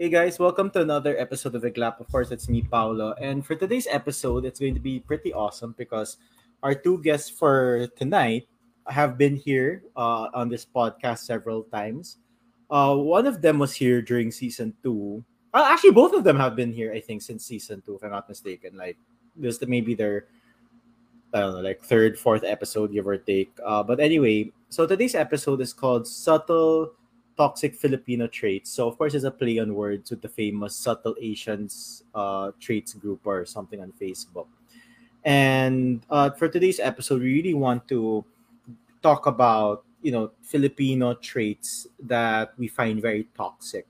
Hey guys, welcome to another episode of The Glap. Of course, it's me, Paolo. And for today's episode, it's going to be pretty awesome because our two guests for tonight have been here uh, on this podcast several times. Uh, one of them was here during season two. Uh, actually, both of them have been here, I think, since season two, if I'm not mistaken. Like, this maybe their, I don't know, like third, fourth episode, give or take. Uh, but anyway, so today's episode is called Subtle Toxic Filipino Traits. So, of course, it's a play on words with the famous Subtle Asians uh, Traits group or something on Facebook. And uh, for today's episode, we really want to talk about you know Filipino traits that we find very toxic.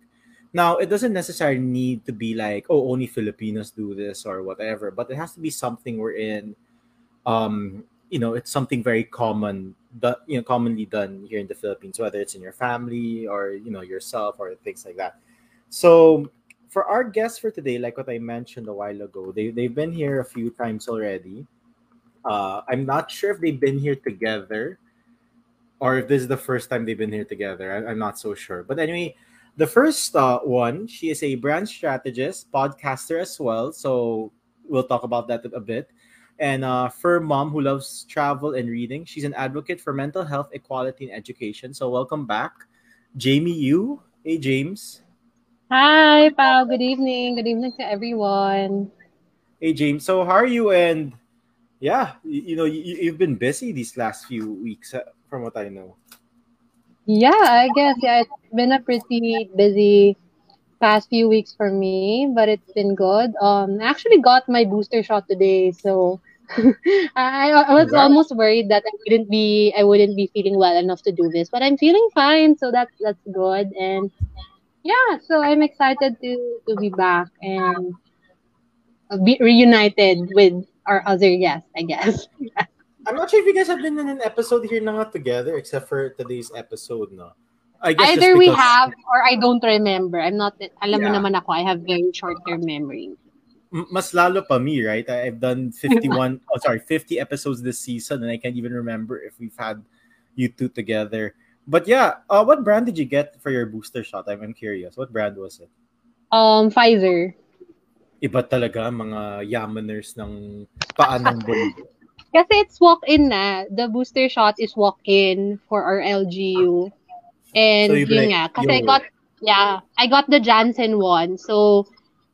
Now, it doesn't necessarily need to be like, oh, only Filipinos do this or whatever, but it has to be something we're in. Um, you know, it's something very common that you know commonly done here in the Philippines, whether it's in your family or you know yourself or things like that. So for our guests for today, like what I mentioned a while ago, they they've been here a few times already. Uh, I'm not sure if they've been here together or if this is the first time they've been here together. I, am not so sure. But anyway, the first uh, one, she is a brand strategist, podcaster as well. So we'll talk about that a bit. And uh, for mom who loves travel and reading, she's an advocate for mental health, equality, and education. So welcome back, Jamie Yu. Hey, James. Hi, Pao. Good evening. Good evening to everyone. Hey, James. So how are you? And yeah, you, you know, you, have been busy these last few weeks from what I know. Yeah, I guess yeah, it's been a pretty busy past few weeks for me, but it's been good. Um, I actually got my booster shot today, so I, I was almost worried that I wouldn't be I wouldn't be feeling well enough to do this, but I'm feeling fine, so that's that's good. And yeah, so I'm excited to to be back and be reunited with our other guests, I guess. I'm not sure if you guys have been in an episode here na together except for today's episode, no? I guess Either we have or I don't remember. I'm not, alam yeah. mo naman ako, I have very short-term memory. Mas lalo pa me, right? I've done 51, oh sorry, 50 episodes this season and I can't even remember if we've had you two together. But yeah, uh, what brand did you get for your booster shot? I'm, I'm curious. What brand was it? Um, Pfizer. Iba talaga mga yamaners ng paan ng Kasi it's walk-in na. The booster shot is walk-in for our LGU. And so yun like, nga. Kasi I got, yeah, I got the Janssen one. So,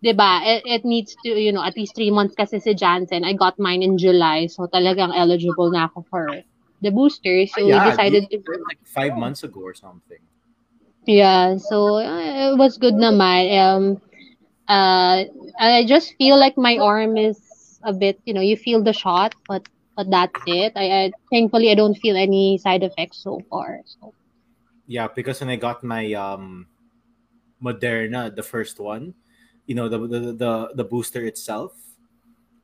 di ba, it, it needs to, you know, at least three months kasi si Janssen. I got mine in July. So, talagang eligible na ako for the booster. So, yeah, we decided to... Like five months ago or something. Yeah, so uh, it was good naman. Um, uh, I just feel like my arm is a bit, you know, you feel the shot, but but that's it. I, I thankfully I don't feel any side effects so far. So yeah, because when I got my um Moderna, the first one, you know, the the the, the booster itself,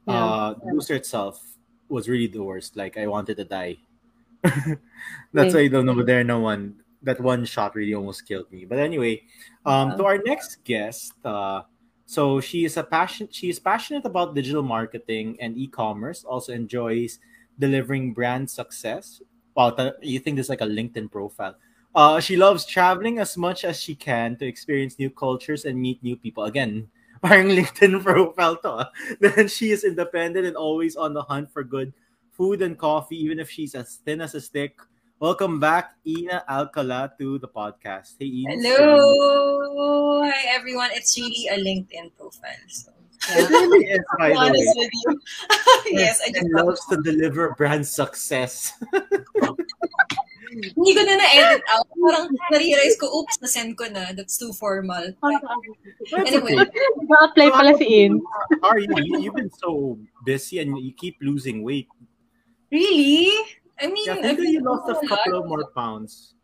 yeah. uh, the booster itself was really the worst. Like I wanted to die. That's why the Moderna one, that one shot really almost killed me. But anyway, um, yeah. to our next guest, uh, so she is a passion. She is passionate about digital marketing and e-commerce. Also enjoys delivering brand success. Wow, you think this is like a LinkedIn profile? Uh, she loves traveling as much as she can to experience new cultures and meet new people. Again, parang LinkedIn profile to. Ah. Then she is independent and always on the hunt for good food and coffee, even if she's as thin as a stick Welcome back, Ina Alcala, to the podcast. Hey, Ina. Hello. Hi, everyone. It's really a LinkedIn profile. So. Yeah. It really is, by the honest way. with you. yes, I just loves to deliver brand success. Hindi ko na na-edit out. Parang na-realize ko, oops, na-send ko na. That's too formal. anyway. Na-apply pala si In. Are you? You've been so busy and you keep losing weight. Really? I mean, yeah, I think you lost a couple of more pounds.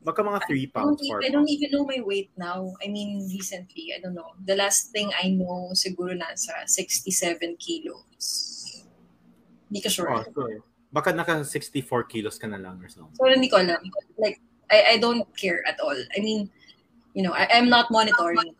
Baka mga 3 pounds, I don't, I don't even know my weight now. I mean, recently, I don't know. The last thing I know, siguro nasa 67 kilos. Hindi ka sure. Oh, so, baka naka 64 kilos ka na lang or something. So, hindi ko alam. Like, I, I don't care at all. I mean, you know, I, I'm not monitoring.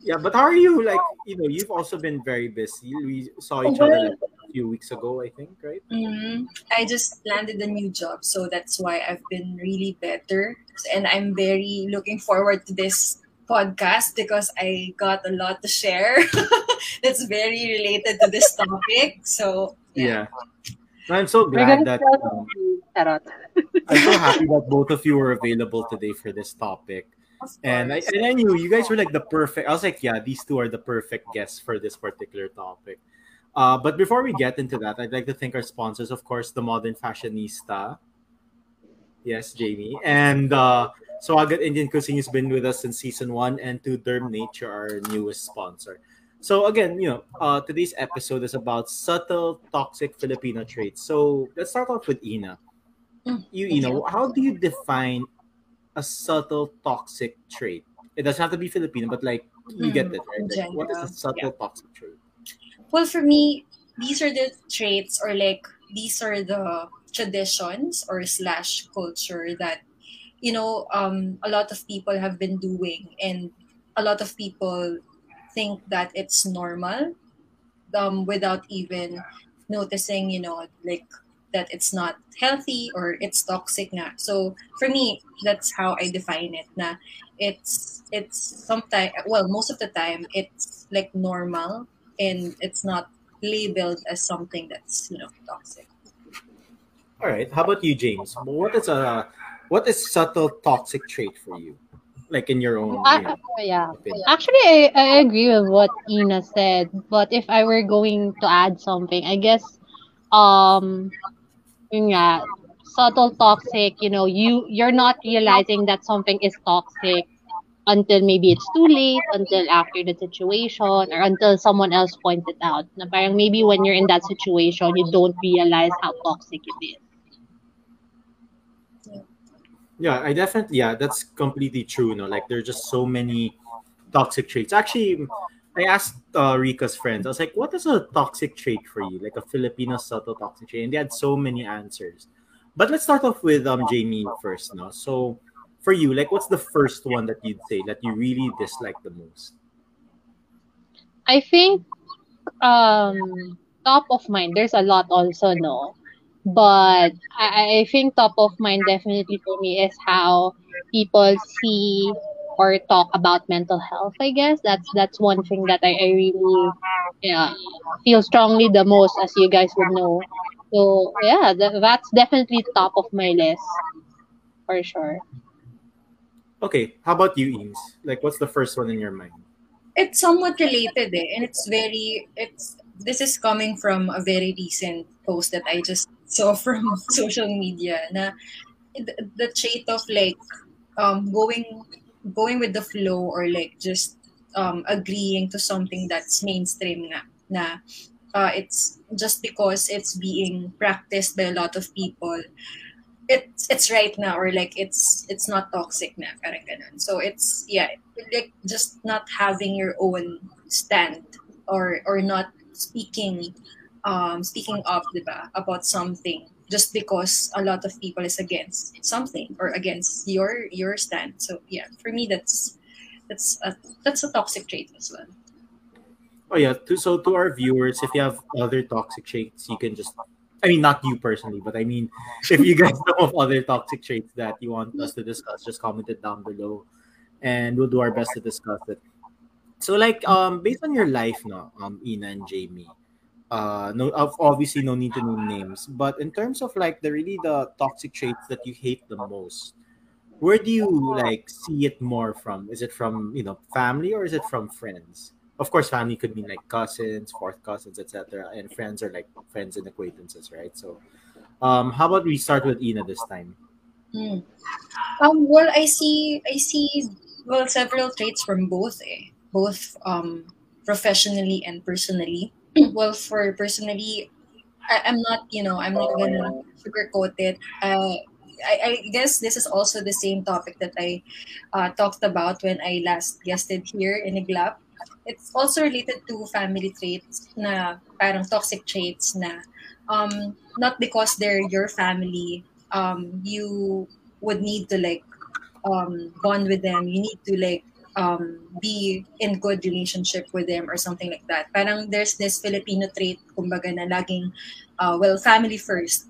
yeah, but how are you? Like, you know, you've also been very busy. We saw each other like, few weeks ago, I think, right? Mm-hmm. I just landed a new job, so that's why I've been really better, and I'm very looking forward to this podcast because I got a lot to share that's very related to this topic. So Yeah. I'm so glad that um. I'm so happy that both of you were available today for this topic. And I, and I knew you guys were like the perfect. I was like, yeah, these two are the perfect guests for this particular topic. Uh, but before we get into that, I'd like to thank our sponsors, of course, the Modern Fashionista. Yes, Jamie. And uh, Swagat Indian Cuisine has been with us since season one, and to Derm Nature, our newest sponsor. So again, you know, uh, today's episode is about subtle toxic Filipino traits. So let's start off with Ina. Mm, You, know, how do you define a subtle toxic trait? It doesn't have to be Filipino, but like you get Mm, it, right? Like, what is a subtle toxic trait? Well, for me, these are the traits or like these are the traditions or slash culture that you know um, a lot of people have been doing, and a lot of people think that it's normal um, without even noticing, you know, like that it's not healthy or it's toxic na. So for me, that's how I define it. Na it's it's sometimes well most of the time it's like normal and it's not labeled as something that's you know toxic. All right. How about you, James? What is a what is subtle toxic trait for you? Like in your own, I, yeah. opinion. Actually, I, I agree with what Ina said, but if I were going to add something, I guess, um, yun nga, subtle toxic, you know, you you're not realizing that something is toxic until maybe it's too late, until after the situation, or until someone else points it out. Na parang maybe when you're in that situation, you don't realize how toxic it is. Yeah, I definitely yeah, that's completely true. No, like there's just so many toxic traits. Actually, I asked uh, Rika's friends. I was like, "What is a toxic trait for you? Like a Filipino subtle toxic trait?" And they had so many answers. But let's start off with um Jamie first. No, so for you, like, what's the first one that you'd say that you really dislike the most? I think um top of mind there's a lot also no but I, I think top of mind definitely for me is how people see or talk about mental health i guess that's that's one thing that i, I really yeah feel strongly the most as you guys would know so yeah tha- that's definitely top of my list for sure Okay, how about you, Eames? Like, what's the first one in your mind? It's somewhat related eh, and it's very it's this is coming from a very recent post that I just saw from social media na the, the trait of like um going going with the flow or like just um agreeing to something that's mainstream na na uh, it's just because it's being practiced by a lot of people it's it's right now or like it's it's not toxic na parang ganun. so it's yeah like just not having your own stand or or not speaking um speaking up diba, about something just because a lot of people is against something or against your your stand so yeah for me that's that's a that's a toxic trait as well Oh yeah. To, so to our viewers, if you have other toxic traits, you can just. I mean, not you personally, but I mean, if you guys know of other toxic traits that you want us to discuss, just comment it down below, and we'll do our best to discuss it. So, like, um, based on your life, no, um, Ina and Jamie, uh, no, obviously no need to name names, but in terms of like the really the toxic traits that you hate the most, where do you like see it more from? Is it from you know family or is it from friends? Of course, family could mean like cousins, fourth cousins, etc., and friends are like friends and acquaintances, right? So, um, how about we start with Ina this time? Hmm. Um, well, I see, I see, well, several traits from both, eh, both um, professionally and personally. Well, for personally, I, I'm not, you know, I'm not gonna sugarcoat it. Uh, I, I guess this is also the same topic that I uh, talked about when I last guested here in Iglap. It's also related to family traits na parang toxic traits na um, not because they're your family, um, you would need to like um, bond with them. You need to like um, be in good relationship with them or something like that. Parang there's this Filipino trait, kumbaga na laging, uh, well, family first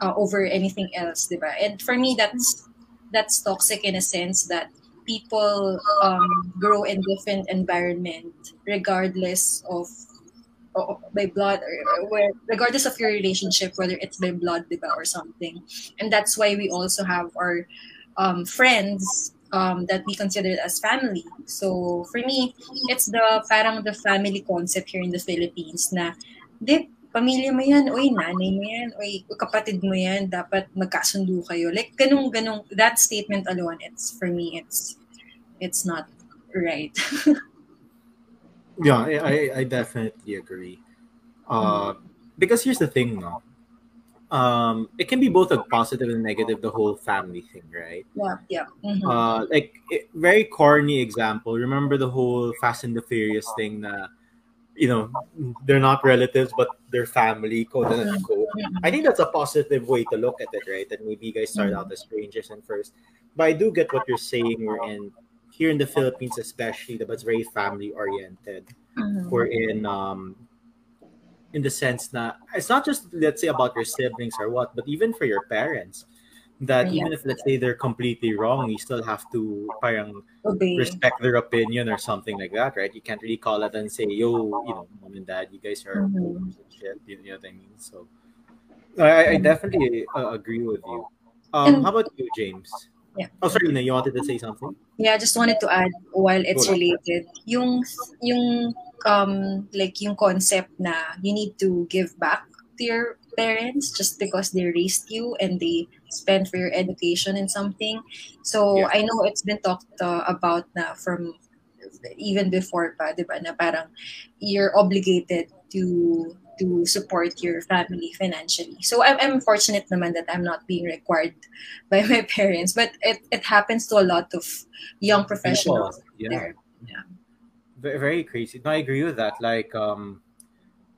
uh, over anything else, di ba? And for me, that's that's toxic in a sense that people um, grow in different environment regardless of by blood or, or regardless of your relationship whether it's by blood diba, or something and that's why we also have our um, friends um, that we consider as family so for me it's the parang the family concept here in the Philippines na di pamilya mo yan, oy, nanay mo yan, oy, kapatid mo yan, dapat magkasundo kayo. Like, ganung, ganung, that statement alone, it's, for me, it's, it's not right. Yeah, I, I, I definitely agree. Uh, because here's the thing, no. Um, it can be both a positive and negative, the whole family thing, right? yeah, yeah. mhm. Uh, like it, very corny example. Remember the whole Fast and the Furious thing? Na, you know, they're not relatives, but they're family, quote unquote. I think that's a positive way to look at it, right? That maybe you guys start out as strangers and first. But I do get what you're saying. We're in here in the Philippines, especially, that it's very family oriented. Mhm. We're in um in the sense that it's not just let's say about your siblings or what, but even for your parents. That Yeah. even if let's say they're completely wrong, you still have to parang Obey. respect their opinion or something like that, right? You can't really call it and say, "Yo, you know, mom and dad, you guys are Mhm. and shit." You know what I mean? So, I, I definitely uh, agree with you. Um, how about you, James? Yeah. Oh, sorry, you wanted to say something? Yeah, I just wanted to add while it's related, yung yung um like yung concept na you need to give back to your parents just because they raised you and they spent for your education and something. So Yeah. I know it's been talked uh, about na from even before pa, 'di ba, na parang you're obligated to to support your family financially. So I'm, I'm fortunate naman that I'm not being required by my parents, but it, it happens to a lot of young professionals yeah. there. Yeah. Ve- very crazy. No, I agree with that. Like, um,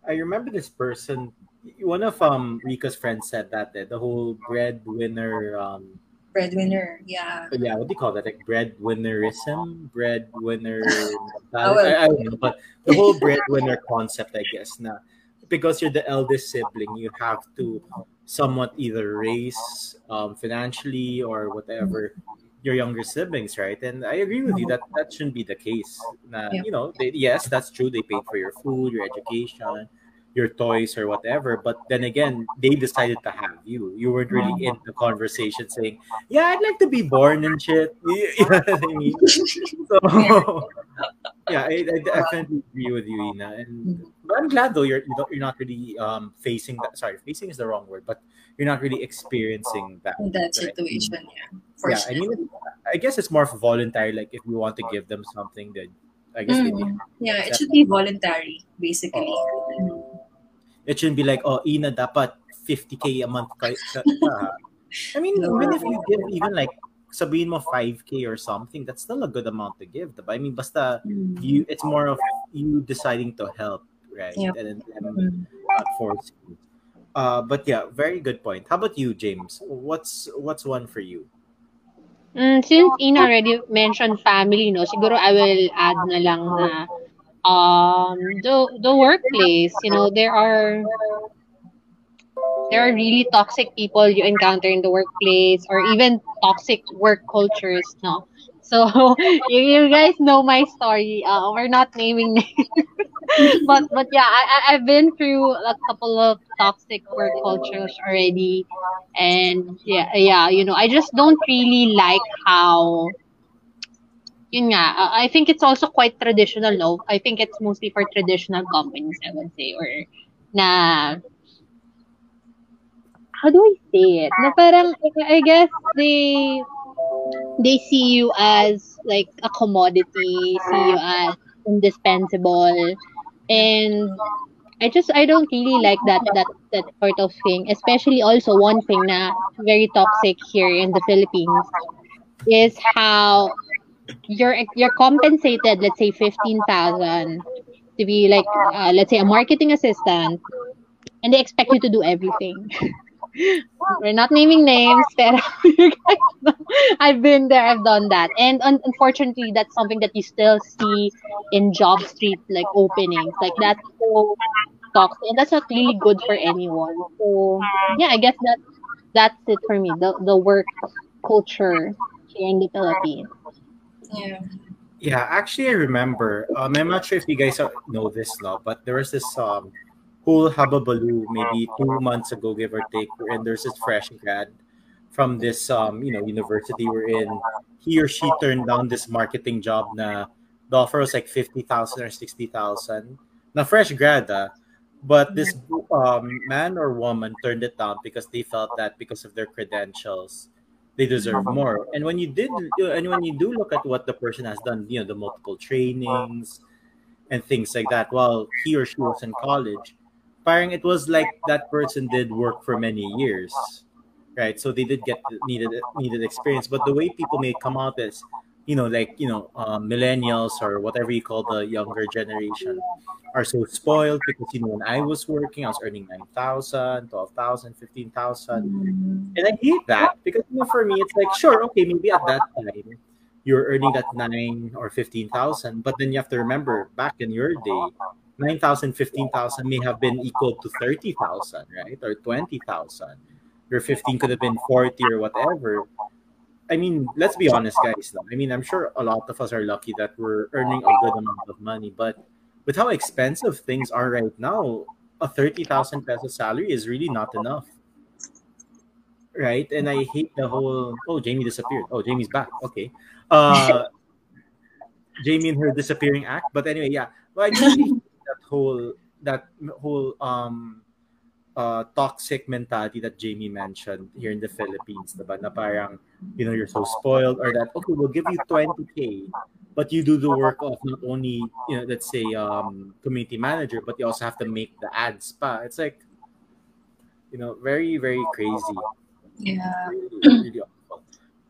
I remember this person. One of um Rika's friends said that eh, the whole breadwinner. Um, Breadwinner, yeah. yeah, what do you call that? Like breadwinnerism, breadwinner. well. I, I don't know, but the whole breadwinner concept, I guess, na because you're the eldest sibling, you have to somewhat either raise um, financially or whatever your younger siblings, right? And I agree with you that that shouldn't be the case. Na, Yeah. You know, they, yes, that's true. They paid for your food, your education, your toys, or whatever. But then again, they decided to have you. You weren't really in the conversation saying, "Yeah, I'd like to be born and shit." You know I mean? So, yeah, I, I definitely agree with you, Ina. And but I'm glad though you're you don't, you're not really um facing that. Sorry, facing is the wrong word, but you're not really experiencing that. In that right? situation, yeah. yeah, I mean, I guess it's more of voluntary. Like if you want to give them something, then I guess they Mm. Yeah, it should be voluntary, basically. Mm. it shouldn't be like, oh, Ina, dapat 50k a month. Ka. I mean, No. even if you give even like sabihin mo 5k or something, that's still a good amount to give. Diba? I mean, basta Mm. you, it's more of you deciding to help, right? Yep. And then them Mm. not forcing. Uh, but yeah, very good point. How about you, James? What's what's one for you? Mm, since Ina already mentioned family, no, siguro I will add na lang na um the the workplace, you know, there are there are really toxic people you encounter in the workplace or even toxic work cultures, no. So you, you guys know my story. Uh, we're not naming names, but but yeah, I, I've been through a couple of toxic work cultures already, and yeah yeah you know I just don't really like how yun nga, uh, I think it's also quite traditional, no? I think it's mostly for traditional companies, I would say, or na, how do I say it? Na parang, I guess they, they see you as like a commodity, see you as indispensable, and I just, I don't really like that, that, that sort of thing, especially also one thing na very toxic here in the Philippines is how you're you're compensated let's say 15,000 to be like uh, let's say a marketing assistant and they expect you to do everything we're not naming names pero you guys know, I've been there I've done that and un- unfortunately that's something that you still see in JobStreet like openings like that's so toxic and that's not really good for anyone so yeah I guess that that's it for me the the work culture here in the Philippines Yeah. Yeah, actually, I remember. Um, I'm not sure if you guys know this now, but there was this um whole hubbubaloo maybe two months ago, give or take, and there's this fresh grad from this um you know university we're in. He or she turned down this marketing job. Na the offer was like fifty thousand or sixty thousand. Na fresh grad, ah. but this um man or woman turned it down because they felt that because of their credentials they deserve more. And when you did, and when you do look at what the person has done, you know, the multiple trainings and things like that, while he or she was in college, parang it was like that person did work for many years, right? So they did get needed needed experience. But the way people may come out is, you know, like you know, uh, millennials or whatever you call the younger generation, are so spoiled because you know when I was working, I was earning 9,000, 12,000, 15,000. Mhm. And I hate that because you know, for me, it's like, sure, okay, maybe at that time you're earning that nine or 15,000, but then you have to remember back in your day, 9,000, 15,000 may have been equal to 30,000, right? Or 20,000. Your 15 could have been 40 or whatever. I mean, let's be honest, guys. Though. I mean, I'm sure a lot of us are lucky that we're earning a good amount of money, but with how expensive things are right now, a 30,000 peso salary is really not enough right? And I hate the whole oh Jamie disappeared. Oh Jamie's back. Okay. Uh Jamie and her disappearing act. But anyway, yeah. Well, I that whole that whole um uh toxic mentality that Jamie mentioned here in the Philippines, diba? Na parang you know you're so spoiled or that okay we'll give you 20k but you do the work of not only you know let's say um community manager but you also have to make the ads pa. It's like you know very very crazy Yeah. really, really.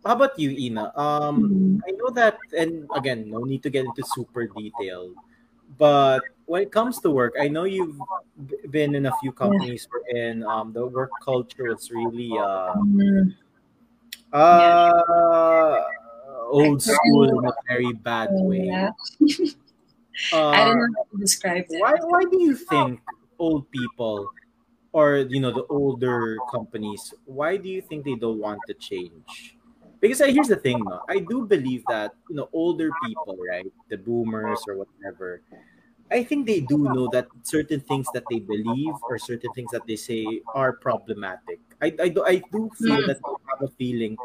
How about you, Ina? Um, Mhm. I know that, and again, no need to get into super detail, but when it comes to work, I know you've been in a few companies wherein um, the work culture was really uh, Mhm. uh, old school in a very bad way. Uh, I don't know how to describe it. why why do you think old people or you know the older companies why do you think they don't want to change because uh, here's the thing no? i do believe that you know older people right the boomers or whatever i think they do know that certain things that they believe or certain things that they say are problematic i, I, do, I do feel Mm. that they have a feeling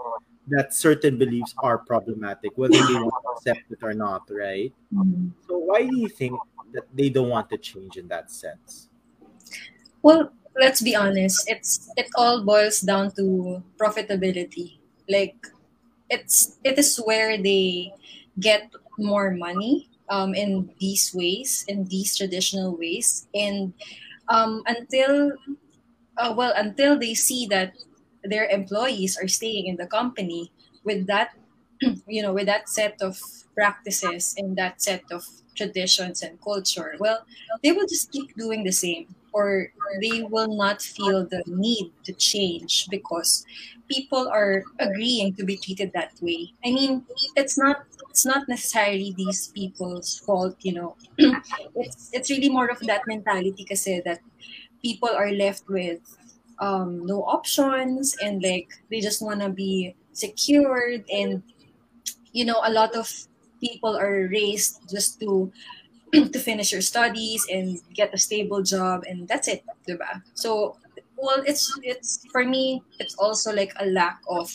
that certain beliefs are problematic whether they want to accept it or not right Mhm. so why do you think that they don't want to change in that sense Well, let's be honest. It's it all boils down to profitability. Like it's it is where they get more money um, in these ways, in these traditional ways, and um, until uh, well until they see that their employees are staying in the company with that you know with that set of practices and that set of traditions and culture well they will just keep doing the same or they will not feel the need to change because people are agreeing to be treated that way. I mean it's not it's not necessarily these people's fault you know it's it's really more of that mentality kasi that people are left with um, no options and like they just want to be secured and you know a lot of people are raised just to to finish your studies and get a stable job and that's it diba? so well it's it's for me it's also like a lack of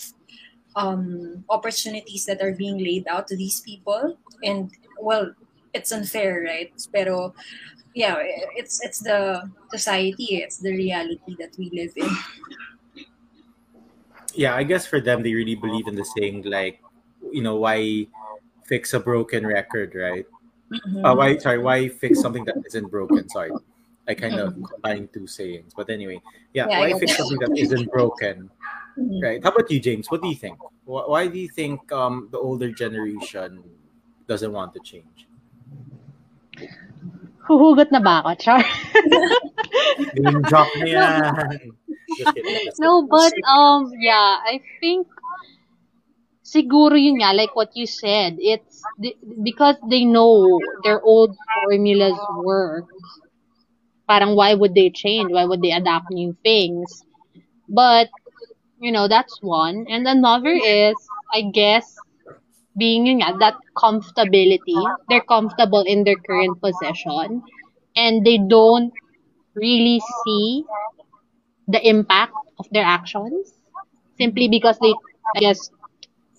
um opportunities that are being laid out to these people and well it's unfair right pero yeah it's it's the society it's the reality that we live in yeah, I guess for them, they really believe in the saying, like, you know, why fix a broken record, right? Mhm. Uh, why, sorry, why fix something that isn't broken? Sorry, I kind of combined two sayings, but anyway, yeah, Yeah, why fix that. something that isn't broken. Right? How about you, James? What do you think? Why do you think um, the older generation doesn't want to change? Huhugot na ba ako, Char? Name drop na yan. Just kidding. Just No, but um, yeah, I think siguro yun nga, like what you said, it's because they know their old formulas work. Parang why would they change? Why would they adapt new things? But you know, that's one. And another is, I guess, being yun that comfortability. They're comfortable in their current position and they don't really see the impact of their actions simply because they, I guess,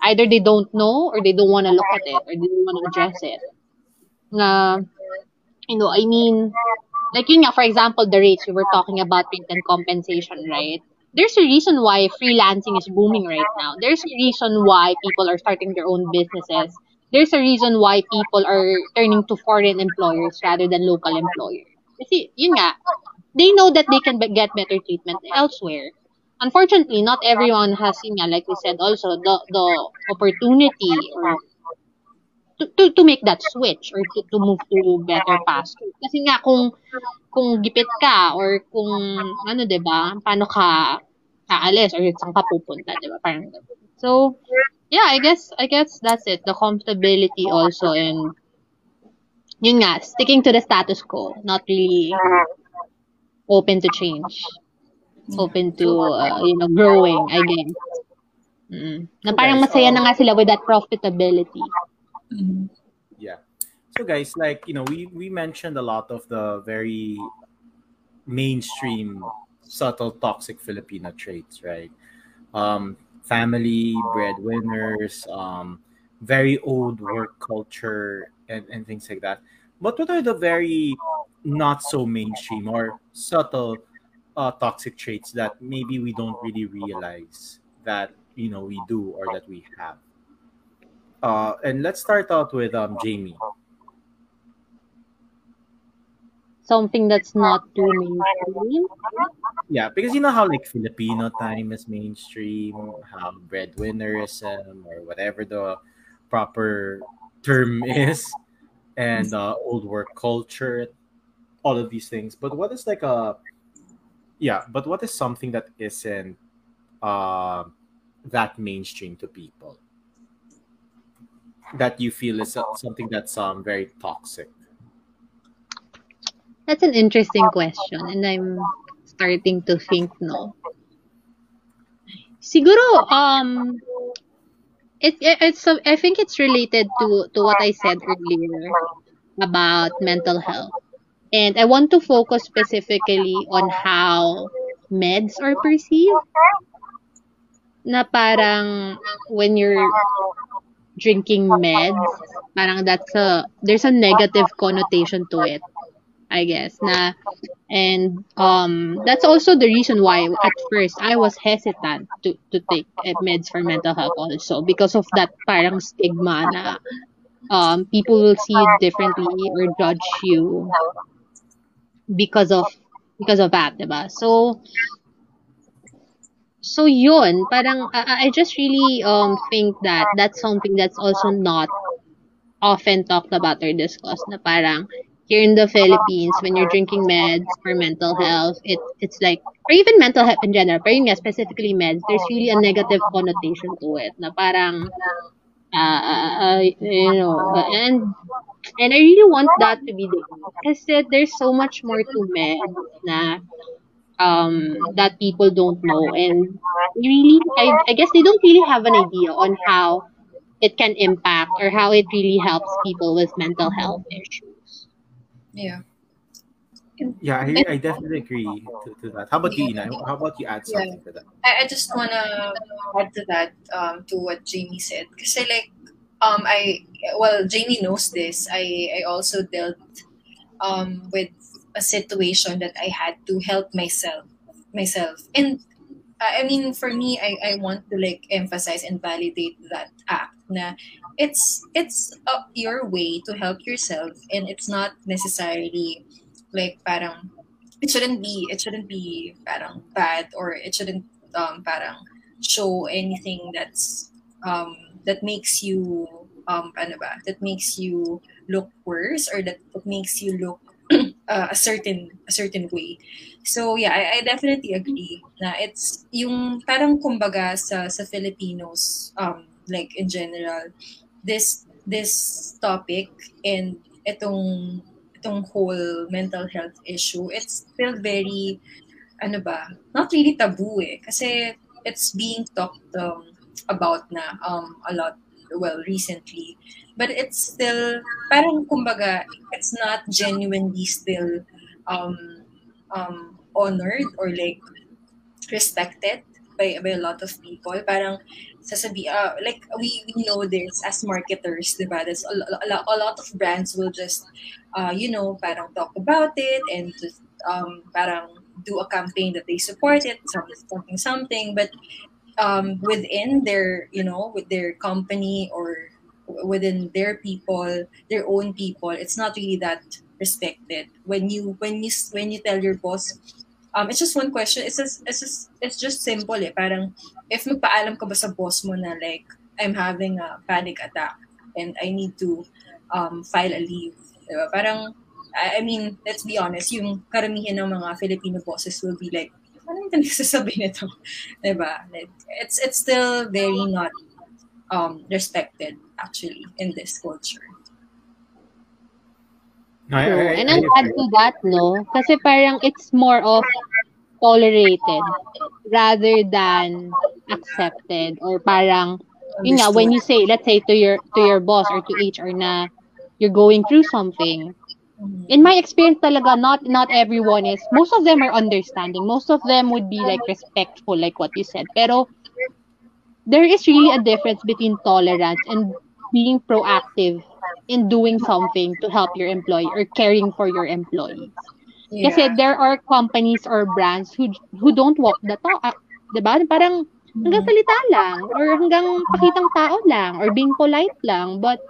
either they don't know or they don't want to look at it or they don't want to address it. Na, you know, I mean, like yun nga, for example, the rates we were talking about rent and compensation, right? There's a reason why freelancing is booming right now. There's a reason why people are starting their own businesses. There's a reason why people are turning to foreign employers rather than local employers. Kasi, yun nga, they know that they can get better treatment elsewhere. Unfortunately, not everyone has, yun nga, like we said also, the, the opportunity or to, to, to make that switch or to, to move to better pasture. Kasi nga kung kung gipit ka or kung ano 'di ba, paano ka aalis or saan ka pupunta, 'di ba? Parang. So, yeah, I guess I guess that's it. The comfortability also and yun nga, sticking to the status quo, not really open to change. Open to, uh, you know, growing, I guess. Mm. Na parang masaya na nga sila with that profitability. Mhm. So guys, like you know, we we mentioned a lot of the very mainstream, subtle, toxic Filipino traits, right? Um, family, breadwinners, um, very old work culture, and and things like that. But what are the very not so mainstream or subtle uh, toxic traits that maybe we don't really realize that you know we do or that we have? Uh, and let's start out with um, Jamie. Something that's not too mainstream. Yeah, because you know how like Filipino time is mainstream, how breadwinnerism or whatever the proper term is, and uh, old work culture, all of these things. But what is like a yeah? But what is something that isn't uh, that mainstream to people that you feel is uh, something that's um very toxic? That's an interesting question and I'm starting to think no. Siguro um it, it it's I think it's related to to what I said earlier about mental health. And I want to focus specifically on how meds are perceived na parang when you're drinking meds, parang that's a there's a negative connotation to it, I guess. Na and um that's also the reason why at first I was hesitant to to take meds for mental health also because of that parang stigma na um people will see you differently or judge you because of because of that, 'di ba? So so yun, parang I, I just really um think that that's something that's also not often talked about or discussed na parang here in the Philippines when you're drinking meds for mental health it it's like or even mental health in general pero yun nga specifically meds there's really a negative connotation to it na parang uh, uh, you know and and I really want that to be the case kasi there's so much more to meds na um that people don't know and really I, I guess they don't really have an idea on how it can impact or how it really helps people with mental health issues. Yeah. Yeah, I, I definitely agree to, to that. How about you, Ina? How about you add Yeah. something to that? I, I just wanna add to that, um, to what Jamie said. Because like, um, I well, Jamie knows this. I I also dealt um with a situation that I had to help myself myself, and I I mean, for me, I I want to like emphasize and validate that act. Na it's it's uh, your way to help yourself, and it's not necessarily like parang it shouldn't be it shouldn't be parang bad or it shouldn't um parang show anything that's um that makes you um ano ba that makes you look worse or that, that makes you look uh, a certain a certain way. So yeah I, I definitely agree na it's yung parang kumbaga sa sa Filipinos um like in general this this topic and itong itong whole mental health issue it's still very ano ba not really taboo eh. Kasi it's being talked um, about na um a lot well recently. But it's still parang kumbaga it's not genuinely still um um honored or like respected by, by a lot of people. Parang sasabi uh, like we, we know this as marketers diba there's a, a, a lot of brands will just uh, you know parang talk about it and just um parang do a campaign that they support it something something something. But um, within their you know with their company or within their people their own people it's not really that respected. When you when you when you tell your boss um it's just one question it's just it's just it's just simple eh parang if magpaalam ka ba sa boss mo na like I'm having a panic attack and I need to um file a leave diba? parang I, mean let's be honest yung karamihan ng mga Filipino bosses will be like ano yung pinagsasabi nito? diba? Like, it's, it's still very not um, respected, actually, in this culture. I. I, I, And I'll add to that, no? Kasi parang it's more of tolerated rather than accepted. Or parang yun nga when you say let's say to your to your boss or to HR na you're going through something in my experience talaga not not everyone is most of them are understanding. Most of them would be like respectful like what you said. Pero there is really a difference between tolerance and being proactive in doing something to help your employee or caring for your employees Yeah. kasi there are companies or brands who who don't walk the talk, ah, 'di ba? Parang hanggang Mhm. salita lang or hanggang pakitang tao lang or being polite lang, but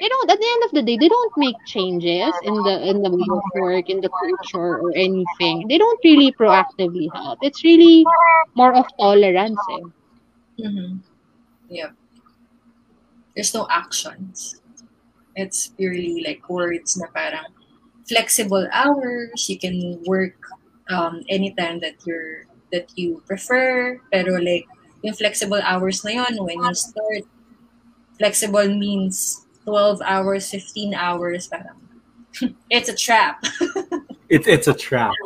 they don't at the end of the day they don't make changes in the in the way of work, in the culture or anything. They don't really proactively help. It's really more of tolerance. Eh. Mhm. Yep. There's no actions. It's purely like words na parang flexible hours. You can work um, anytime that you're that you prefer. Pero like yung flexible hours na yon when you start, flexible means 12 hours, 15 hours. Parang it's a trap. It's it's a trap.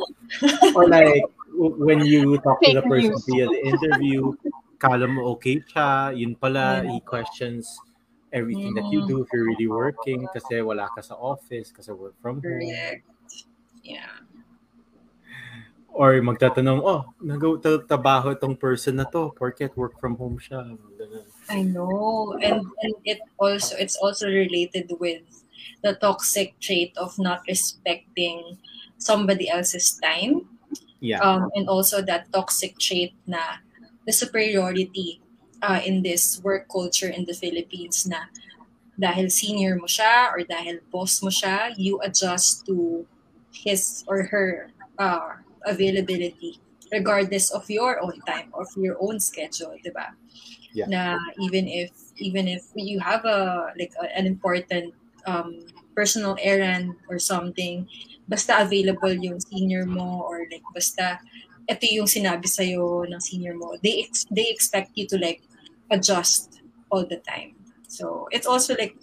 or like when you talk to the person news. via the interview, kala mo okay siya, yun pala, Yeah. he questions everything that you do if you're really working kasi wala ka sa office, kasi work from home. Correct. Yeah. Or magtatanong, oh, nagtatrabaho itong person na to, porket work from home siya. I know, and and it also it's also related with the toxic trait of not respecting somebody else's time, Yeah. um, and also that toxic trait na the superiority uh, in this work culture in the Philippines na dahil senior mo siya or dahil boss mo siya, you adjust to his or her uh, availability regardless of your own time of your own schedule, 'di ba? Yeah. Na even if even if you have a like a, an important um, personal errand or something, basta available yung senior mo or like basta ito yung sinabi sa'yo ng senior mo, they ex- they expect you to like adjust all the time. So it's also like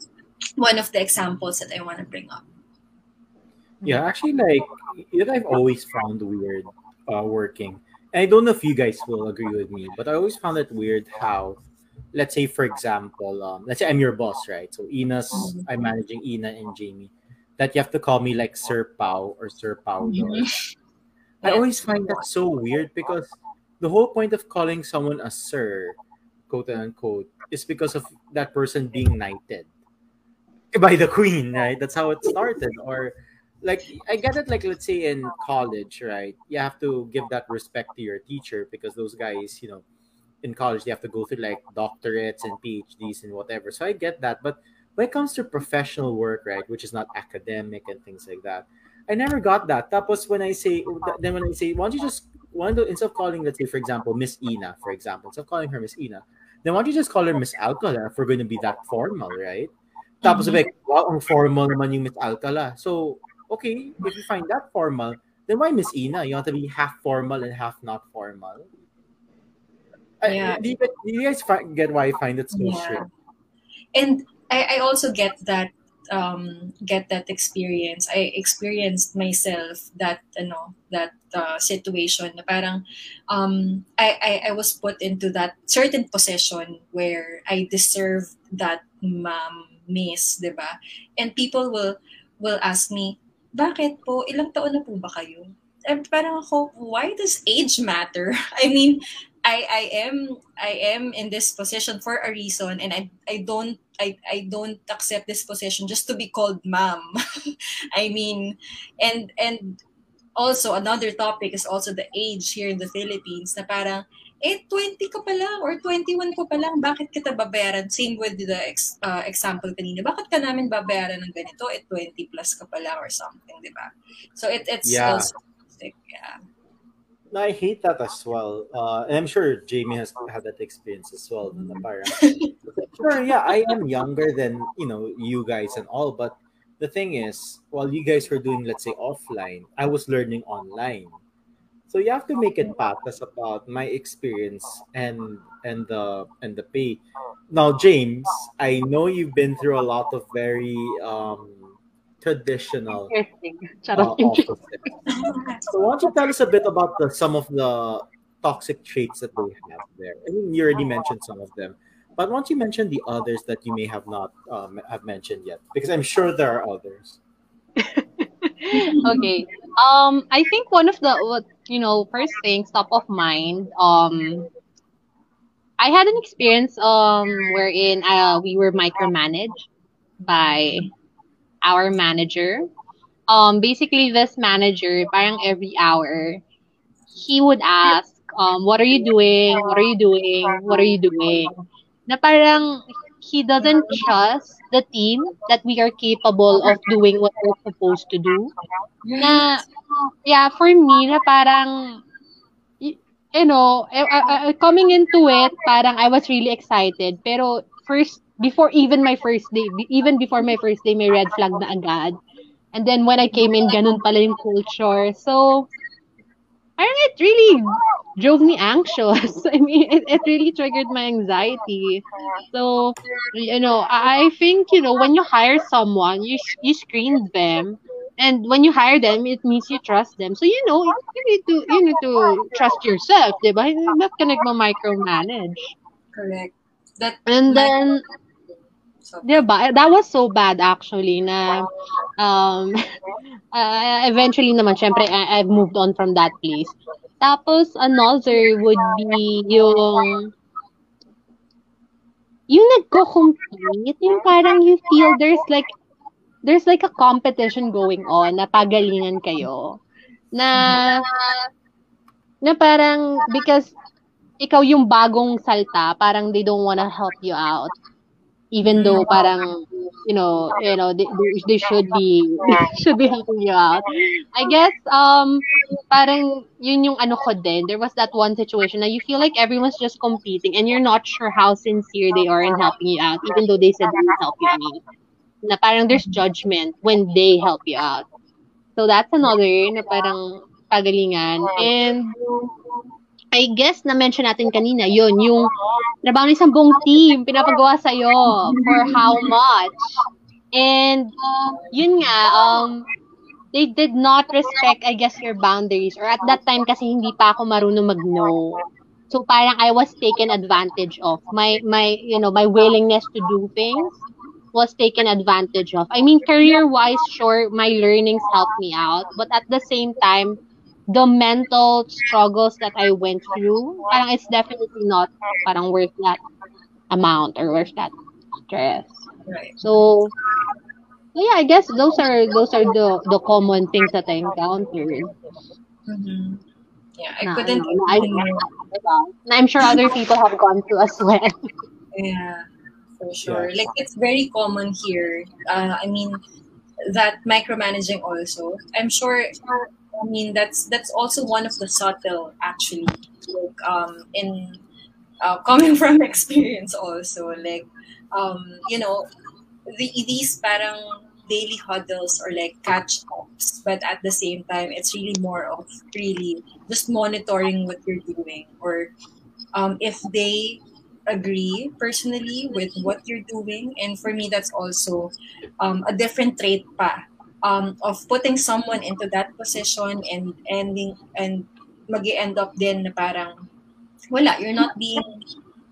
one of the examples that I want to bring up. Yeah, actually, like that I've always found weird uh, working. And I don't know if you guys will agree with me, but I always found it weird how, let's say, for example, um, let's say I'm your boss, right? So Ina's, Mhm. I'm managing Ina and Jamie. That you have to call me like Sir Pau or Sir Paulo. Mhm. I always find that so weird because the whole point of calling someone a sir, quote unquote, is because of that person being knighted by the queen, right? That's how it started. Or like I get it like let's say in college, right? You have to give that respect to your teacher because those guys, you know, in college they have to go through like doctorates and PhDs and whatever. So I get that. But when it comes to professional work, right, which is not academic and things like that, I never got that. That was when I say then when I say why don't you just why don't instead of calling let's say for example Miss Ina for example instead of calling her Miss Ina then why don't you just call her Miss Alcala if we're going to be that formal right? Tapos Mhm. like wow ang formal naman yung Miss Alcala. So okay if you find that formal then why Miss Ina? You want to be half formal and half not formal. Yeah. do, you, do you guys get why I find it so Yeah. strict? And I, I also get that um, get that experience. I experienced myself that ano that uh, situation na parang um, I, I I was put into that certain position where I deserve that ma'am miss, 'di ba? And people will will ask me, "Bakit po? Ilang taon na po ba kayo?" And parang ako, why does age matter? I mean, I I am I am in this position for a reason and I I don't I, I don't accept this position just to be called ma'am. I mean and and also another topic is also the age here in the Philippines na parang eh 20 ka pa lang or 21 ka pa lang bakit kita babayaran same with the ex, uh, example kanina bakit ka namin babayaran ng ganito eh 20 plus ka pa lang or something di ba so it it's Yeah. also yeah I hate that as well. Uh, and I'm sure Jamie has had that experience as well. sure, yeah, I am younger than you know you guys and all, but the thing is, while you guys were doing, let's say, offline, I was learning online. So you have to make it patas about my experience and and the and the pay. Now, James, I know you've been through a lot of very um, traditional Interesting. uh, So why don't you tell us a bit about the, some of the toxic traits that they have there? I mean, you already mentioned some of them, but why don't you mention the others that you may have not um, have mentioned yet? Because I'm sure there are others. okay. Um, I think one of the what you know first things top of mind. Um, I had an experience um wherein uh we were micromanaged by our manager. Um, basically this manager, parang every hour, he would ask, um, what are you doing? What are you doing? What are you doing? Na parang he doesn't trust the team that we are capable of doing what we're supposed to do. Na, yeah, for me, na parang, you know, coming into it, parang I was really excited. Pero first, before even my first day, even before my first day, may red flag na agad. And then when I came in, ganun pala yung culture. So, parang it really drove me anxious. I mean, it, it really triggered my anxiety. So, you know, I I think, you know, when you hire someone, you, you screen them. And when you hire them, it means you trust them. So, you know, you need to, you need to trust yourself, diba? You're not gonna micromanage. correct that And then, so, Diba? That was so bad actually na um uh, eventually naman syempre I, I've moved on from that place. Tapos another would be yung yung nagko-compete, yung parang you feel there's like there's like a competition going on na pagalingan kayo. Na na parang because ikaw yung bagong salta, parang they don't wanna help you out even though parang you know you know they, they, they should be they should be helping you out. I guess um parang yun yung ano ko din. There was that one situation na you feel like everyone's just competing and you're not sure how sincere they are in helping you out even though they said they will help you out. Na parang there's judgment when they help you out. So that's another na parang pagalingan. And I guess na-mention natin kanina, yun, yung trabaho ng isang buong team, pinapagawa sa'yo, for how much. And, yun nga, um, they did not respect, I guess, your boundaries. Or at that time, kasi hindi pa ako marunong mag-no. So, parang I was taken advantage of. My, my, you know, my willingness to do things was taken advantage of. I mean, career-wise, sure, my learnings helped me out. But at the same time, the mental struggles that I went through, parang it's definitely not parang worth that amount or worth that stress. right So, yeah, I guess those are those are the the common things that I encountered. Mhm. yeah I Na, couldn't ano, na, I, agree more. na I'm sure other people have gone through as well. Yeah, for sure. Yeah. Like it's very common here. Uh, I mean, that micromanaging also. I'm sure. I mean, that's that's also one of the subtle actually. Like um, in uh, coming from experience also. Like um, you know, the these parang daily huddles or like catch ups, but at the same time, it's really more of really just monitoring what you're doing or um, if they agree personally with what you're doing, and for me, that's also um, a different trait pa um, of putting someone into that position and ending and mag end up din na parang wala, you're not being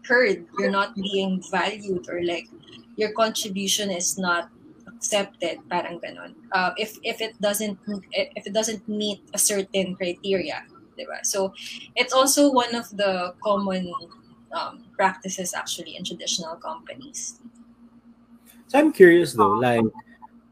heard, you're not being valued, or like your contribution is not accepted, parang ganon. Uh, if if it doesn't if it doesn't meet a certain criteria, diba? So it's also one of the common um, practices actually in traditional companies. So I'm curious though, like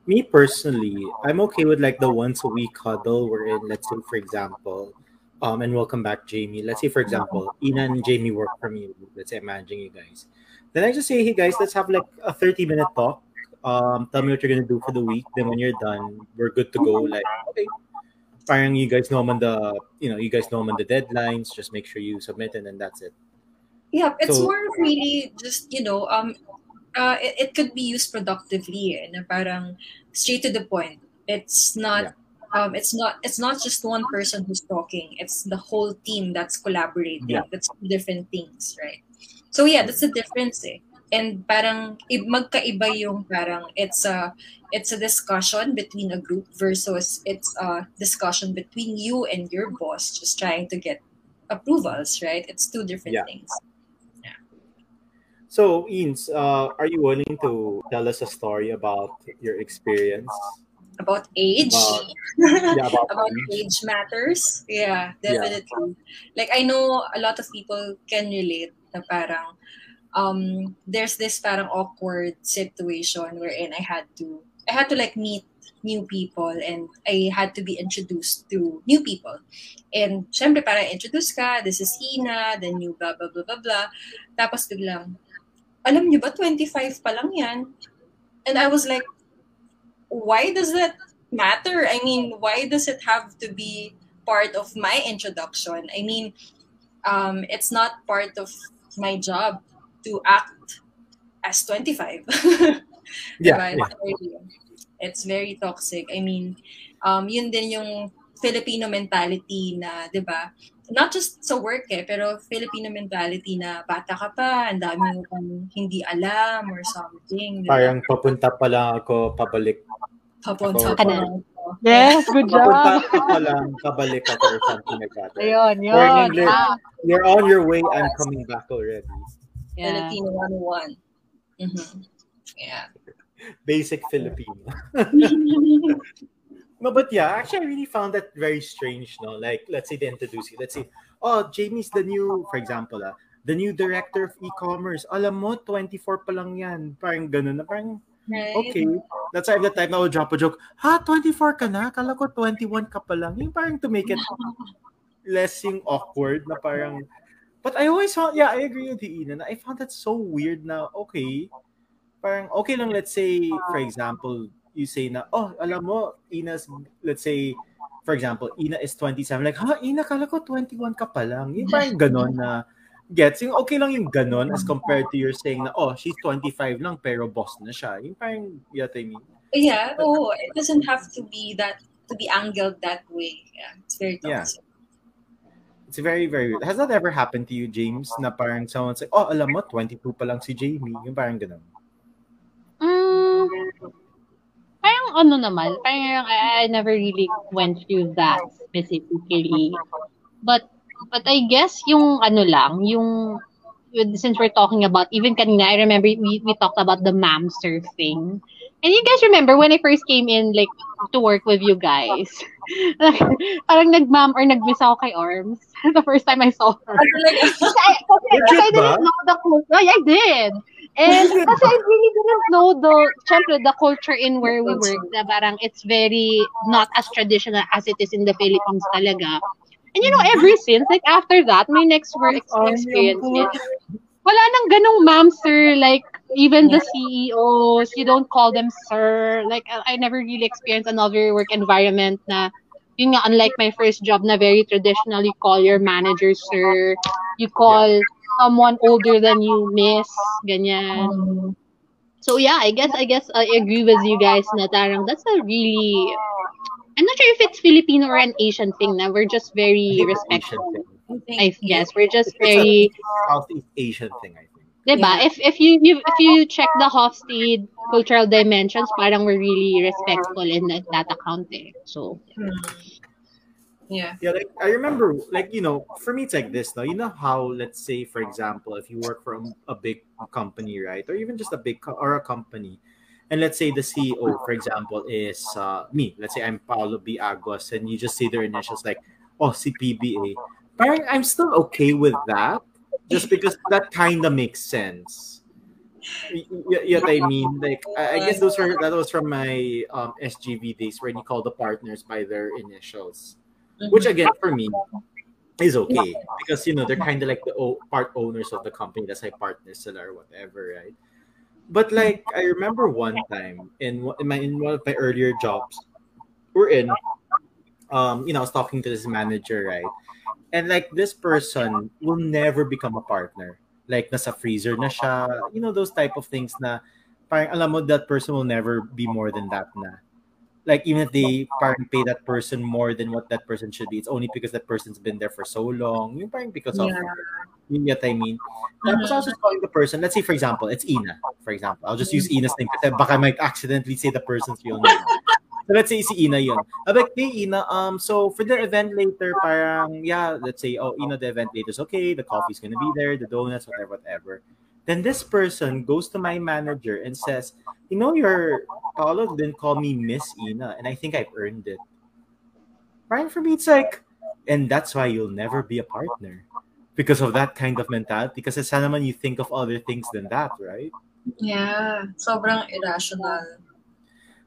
me personally, I'm okay with like the once a week huddle wherein let's say for example, um, and welcome back, Jamie. Let's say, for example, Ina and Jamie work for me. Let's say I'm managing you guys. Then I just say, hey guys, let's have like a 30 minute talk. Um, tell me what you're gonna do for the week. Then when you're done, we're good to go. Like, okay, parang you guys know on the, you know, you guys know on the deadlines. Just make sure you submit, and then that's it. Yeah, it's so, more really just you know, um, uh, it, it could be used productively. Eh, na parang straight to the point. It's not. Yeah um, it's not it's not just one person who's talking it's the whole team that's collaborating yeah. that's different things right so yeah that's the difference eh. and parang magkaiba yung parang it's a it's a discussion between a group versus it's a discussion between you and your boss just trying to get approvals right it's two different yeah. things so Ins, uh, are you willing to tell us a story about your experience about age about, yeah, about, about age. age. matters yeah definitely yeah. like i know a lot of people can relate na parang um there's this parang awkward situation wherein i had to i had to like meet new people and I had to be introduced to new people. And syempre para introduce ka, this is Ina, then you blah, blah, blah, blah, blah. Tapos biglang, alam niyo ba, 25 pa lang yan? And I was like, why does that matter? I mean, why does it have to be part of my introduction? I mean, um, it's not part of my job to act as 25. yeah, yeah. It's very toxic. I mean, um, yun din yung Filipino mentality na, di ba? Not just sa work eh, pero Filipino mentality na bata ka pa, ang dami mo pang hindi alam or something. Diba? Parang papunta pa lang ako, pabalik Papunta pa lang. Yes, good job. Papunta pa lang, pabalik ako or something like that. Ayun, yun. English, ah. You're on your way, I'm coming back already. Yeah. Filipino 101. Mm-hmm. Yeah. Basic Filipino. no, but yeah, actually, I really found that very strange. No, like let's say they introduce you. Let's say, oh, Jamie's the new, for example, ah, the new director of e-commerce. Alam mo, 24 pa lang yan. Parang ganun na, parang Right. Okay. That's why the time I would drop a joke, ha, 24 ka na? Kala ko 21 ka pa lang. Yung parang to make it less yung awkward na parang, but I always found, yeah, I agree with you, Ina. I found that so weird na, okay, parang, okay lang, let's say, for example, you say na, oh, alam mo, Ina's, let's say, for example, Ina is 27. Like, ha, Ina, kala ko 21 ka pa lang. Yung parang ganon na, gets, yung okay lang yung ganon as compared to your saying na, oh, she's 25 lang pero boss na siya. Yung parang, you know what I mean? Yeah, oh, it doesn't have to be that, to be angled that way. Yeah, it's very toxic. Yeah. It's very, very weird. Has that ever happened to you, James, na parang someone say, oh, alam mo, 22 pa lang si Jamie. Yung parang ganon. Ano naman, parang I, I never really went through that specifically. But But I guess yung ano lang, yung since we're talking about even kanina, I remember we, we talked about the mom surfing. And you guys remember when I first came in like to work with you guys? like, parang nag-mom or nag-miss ako kay Orms the first time I saw her. kasi, I, kasi I didn't know the culture. Yeah, I did. And kasi I really didn't know the, syempre, the culture in where we work na parang it's very not as traditional as it is in the Philippines talaga. And you know, ever since, like after that, my next work experience wala nang ganong ma'am, sir. Like, even the CEOs, you don't call them sir. Like, I never really experienced another work environment na, yun nga, unlike my first job na very traditional, you call your manager sir. You call yeah. Someone older than you miss. Ganyan. So yeah, I guess I guess I agree with you guys na tarang that's a really I'm not sure if it's Filipino or an Asian thing. Now we're just very respectful. I guess we're just it's very Southeast Asian thing. I think. Diba? Yeah. If if you, you if you check the Hofstede cultural dimensions, parang we're really respectful in that, that account eh. So, Hmm. Yeah. Yeah, like I remember, like you know, for me it's like this. Now you know how, let's say, for example, if you work for a, a big company, right, or even just a big co- or a company, and let's say the CEO, for example, is uh, me. Let's say I'm Paolo B. Agos, and you just see their initials like, oh, CPBA. Parang I'm still okay with that, just because that kind of makes sense. Y- y- what I mean, like I I guess those were that was from my um, SGV days when you call the partners by their initials which again for me is okay. Because you know they're kind of like the o- part owners of the company. That's like partners or whatever right? But like i remember one time in, one- in my in one of my earlier jobs we're in um you know i was talking to this manager right? And like this person will never become a partner. Like nasa freezer na siya. You know those type of things na parang alam mo that person will never be more than that na like even if they parang pay that person more than what that person should be, it's only because that person's been there for so long. Yung parang because of Yeah. you what I mean. Tapos I was just calling the person. Let's say for example, it's Ina. For example, I'll just use Ina's name kasi baka I might accidentally say the person's real name. So let's say si Ina yun. I'm like, hey Ina, um, so for the event later, parang, yeah, let's say, oh, Ina, the event later is okay, the coffee's gonna be there, the donuts, whatever, whatever. Then this person goes to my manager and says, you know, your Paolo didn't call me Miss Ina, and I think I've earned it. Right for me, it's like, and that's why you'll never be a partner. Because of that kind of mentality. Because sana naman you think of other things than that, right? Yeah. Sobrang irrational.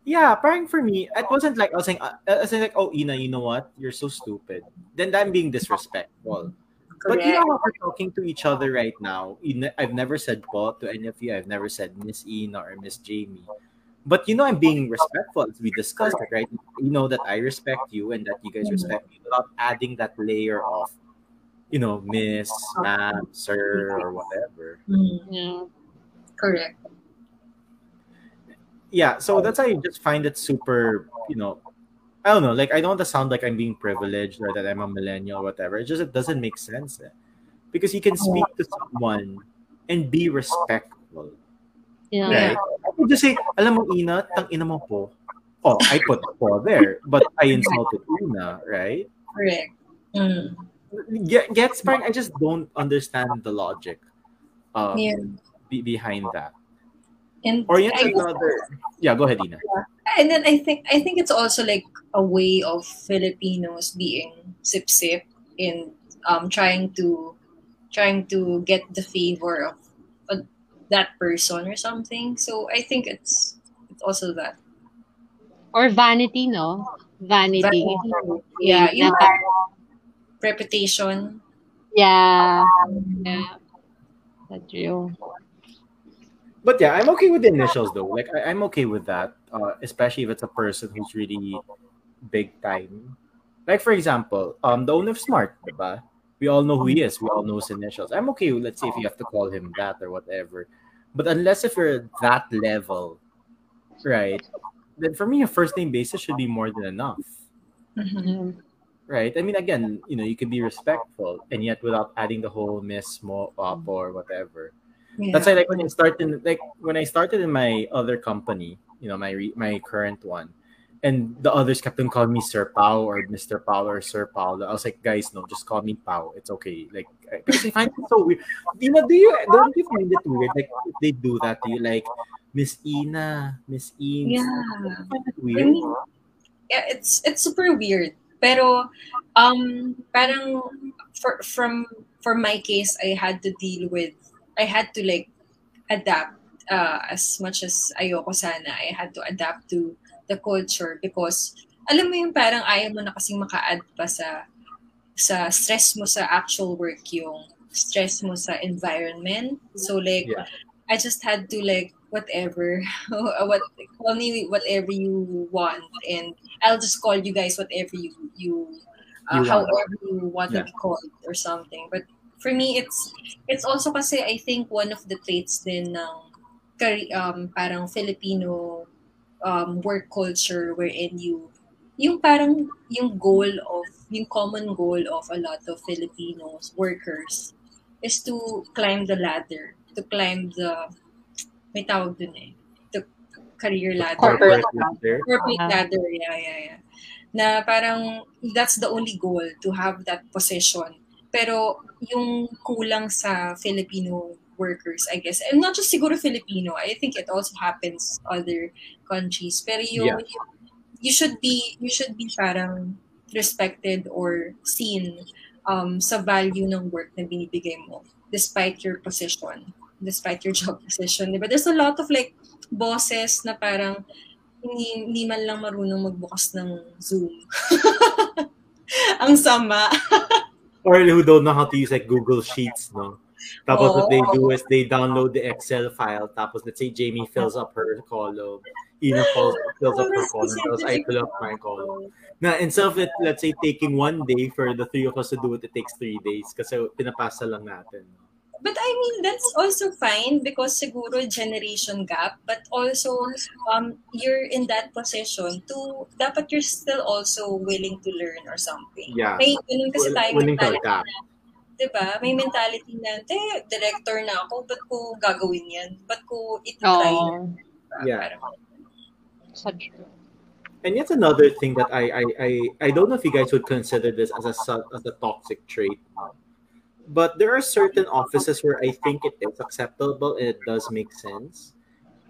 Yeah, parang for me, it wasn't like I was saying, uh, I was saying like, oh, Ina, you know what? You're so stupid. Then I'm being disrespectful. But you know we're talking to each other right now. I've never said po to any of you. I've never said Miss Ina or Miss Jamie. But you know, I'm being respectful as we discussed it, right? You know that I respect you and that you guys respect me without adding that layer of, you know, Miss, Ma'am, Sir, or whatever. Hmm. Correct. yeah so that's how you just find it super you know i don't know like i don't want to sound like i'm being privileged or that i'm a millennial or whatever it just it doesn't make sense eh. because you can speak to someone and be respectful Yeah. right i could just say alam mo ina tang ina mo po oh i put po there but i insulted ina right Correct. Mm. Get, gets parang i just don't understand the logic um, Yeah. be, behind that And or yet I guess- another yeah go ahead ina and then I think I think it's also like a way of Filipinos being sip sip in um trying to trying to get the favor of, of that person or something. So I think it's it's also that. Or vanity, no? Vanity. Yeah, Na yung parang- reputation. yeah. Yeah. That's true. But yeah, I'm okay with the initials though. Like I, I'm okay with that, uh, especially if it's a person who's really big time. Like for example, um, the owner of Smart, diba? We all know who he is. We all know his initials. I'm okay. with, Let's say if you have to call him that or whatever. But unless if you're that level, right? Then for me, a first name basis should be more than enough, Mhm. Right? I mean, again, you know, you can be respectful and yet without adding the whole Miss Mo up or whatever. Yeah. That's why, like when I started, like when I started in my other company, you know, my re- my current one, and the others kept on calling me Sir Pao or Mister Pao or Sir Pao. I was like, guys, no, just call me Pao. It's okay. Like, I- because I find it so weird. You know, do you don't you find it weird? Like if they do that to you, like Miss Ina, Miss Ina. Yeah. find it I weird. mean, yeah, it's it's super weird. Pero um parang for from for my case I had to deal with I had to like adapt uh, as much as ayoko sana I had to adapt to the culture because alam mo yung parang ayaw mo na kasing maka-add pa sa sa stress mo sa actual work yung stress mo sa environment. So like Yeah. I just had to like whatever what call me whatever you want and I'll just call you guys whatever you you, uh, You however you want to be called or something. But for me it's it's also kasi I think one of the traits din ng um parang Filipino um work culture wherein you yung parang yung goal of yung common goal of a lot of Filipinos workers is to climb the ladder to climb the may tawag dun eh. The career ladder. Corporate ladder. Corporate Ah. ladder, yeah, yeah, yeah. Na parang that's the only goal to have that position. Pero yung kulang sa Filipino workers, I guess. And not just siguro Filipino. I think it also happens other countries. Pero yung, Yeah. you, you should be you should be parang respected or seen um, sa value ng work na binibigay mo despite your position, despite your job position. Diba? There's a lot of like bosses na parang hindi, hindi man lang marunong magbukas ng Zoom. Ang sama. Or who don't know how to use like Google Sheets, no? Tapos what they do oh. is they download the Excel file. Tapos let's say Jamie fills up her column. Ina fills, fills up her column. Tapos I fill up my column. Na instead of it, let's say taking one day for the three of us to do it, it takes three days kasi pinapasa lang natin. But I mean, that's also fine because siguro generation gap, but also um, you're in that position to, dapat you're still also willing to learn or something. Yeah. May ganun kasi Will- tayo willing to mentality, adapt. diba? May mentality na, te, director na ako, ba't ko gagawin yan? Ba't ko itry? Oh, Yeah. Parang, so true. And yet another thing that I I, I I don't know if you guys would consider this as a as a toxic trait, but there are certain offices where I think it is acceptable and it does make sense.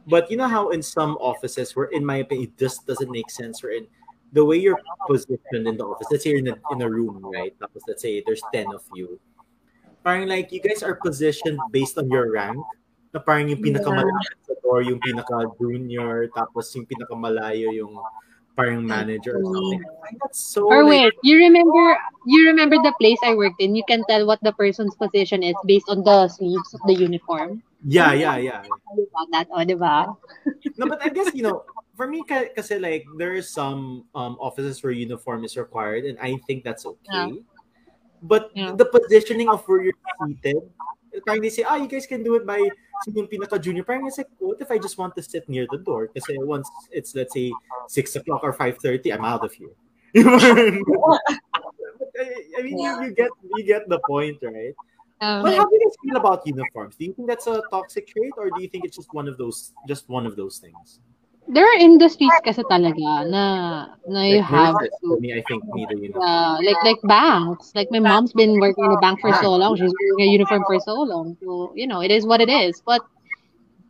But you know how in some offices where in my opinion it just doesn't make sense where in the way you're positioned in the office, let's say you're in a, in a room, right? Tapos let's say there's 10 of you. Parang like you guys are positioned based on your rank. Na parang yung pinakamalapit sa door, yung pinaka-junior, tapos yung pinakamalayo yung parang manager or something. That's so Or like, wait, you remember you remember the place I worked in? You can tell what the person's position is based on the sleeves of the uniform. yeah, yeah, yeah. About that, oh, diba? No, but I guess you know, for me, because kasi like there are some um offices where uniform is required, and I think that's okay. But Yeah. the positioning of where you're seated, they say, ah, you guys can do it by sino yung pinaka junior. Parang it's like, what if I just want to sit near the door? Kasi once it's let's say six o'clock or five thirty, I'm out of here. But I, I mean, you, you get you get the point, right? Um, But how do you guys feel about uniforms? Do you think that's a toxic trait, or do you think it's just one of those just one of those things? There are industries kasi talaga na na you Like have to me, I think neither uniform. uh, like like banks. Like my mom's been working in a bank for so long. She's wearing a uniform for so long. So, you know, it is what it is. But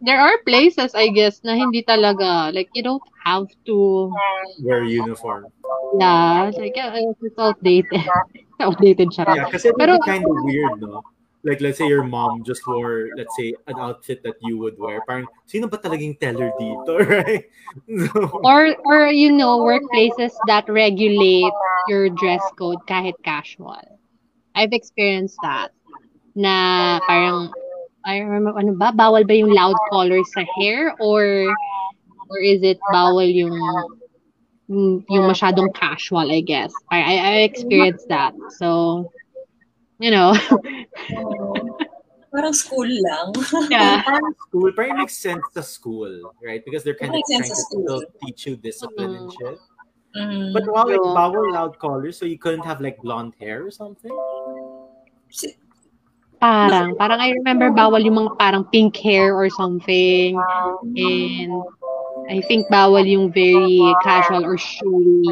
there are places, I guess, na hindi talaga. Like, you don't have to, Wear uniform. yeah, like, it's outdated. outdated siya. Yeah, it would Pero- kind of weird, no? Like, let's say your mom just wore, let's say, an outfit that you would wear. Parang, sino ba talagang teller dito, right? Or, or, you know, workplaces that regulate your dress code kahit casual. I've experienced that. Na parang, I remember, ano ba, bawal ba yung loud colors sa hair? Or, or is it bawal yung, yung masyadong casual, I guess. I, I, I experienced that. So, you know, parang school lang. yeah. parang school, parang makes sense to school, right? Because they're kind of trying to to still teach you discipline and Mm. shit. Mm. But wow, like True. bawal loud colors, so you couldn't have like blonde hair or something? Parang, parang I remember bawal yung mga parang pink hair or something. And I think bawal yung very casual or showy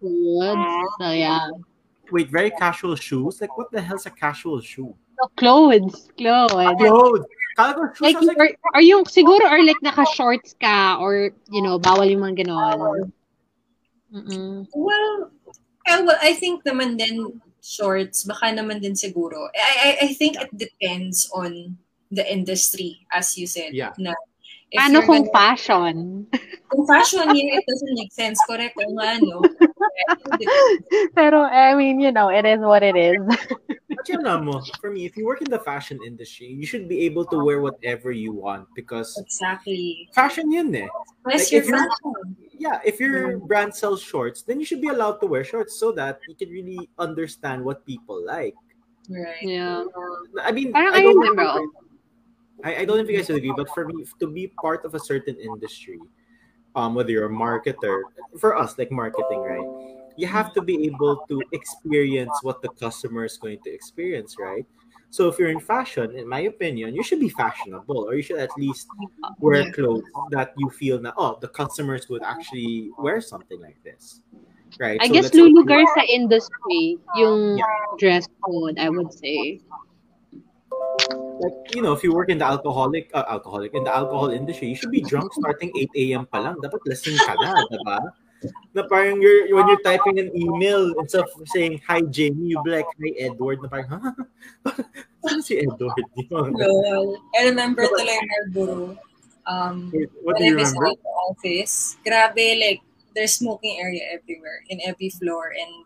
clothes. So yeah. Wait, very casual shoes? Like, what the hell's a casual shoe? So, clothes. Clothes. Clothes! Kala ko shoes, Like, I like, or, or yung, siguro, or like naka-shorts ka, or, you know, bawal yung mga ganon. Mm-mm. Well, eh, well, I think naman din shorts, baka naman din siguro. I, I, I think it depends on the industry, as you said. Yeah. Na if Ano kung gonna- fashion? kung fashion yun, it doesn't make sense. Correct. Kung ano. Pero, I mean, you know, it is what it is. But you know, for me, if you work in the fashion industry, you should be able to wear whatever you want because Exactly. fashion yun eh. Unless Like, you're if you're- Yeah, if your brand sells shorts, then you should be allowed to wear shorts so that you can really understand what people like. Right. Yeah. I mean, I I don't remember. know. I, I don't know if you guys would agree, but for me, to be part of a certain industry, um, whether you're a marketer, for us, like marketing, right? You have to be able to experience what the customer is going to experience, right? So if you're in fashion, in my opinion, you should be fashionable or you should at least wear clothes that you feel that, oh, the customers would actually wear something like this. Right? I So guess lulugar sa industry, yung dress code, I would say. Like, you know, if you work in the alcoholic, uh, alcoholic, in the alcohol industry, you should be drunk starting 8 a.m. pa lang. Dapat lasing ka na, diba? Na parang you're, when you're typing an email, instead of saying, hi, Jamie, you be like, hi, Edward, na parang, ha? Sino si Edward? Lol. I remember tuloy Marlboro. Um, What do when I you remember? the office, grabe, like, there's smoking area everywhere, in every floor, and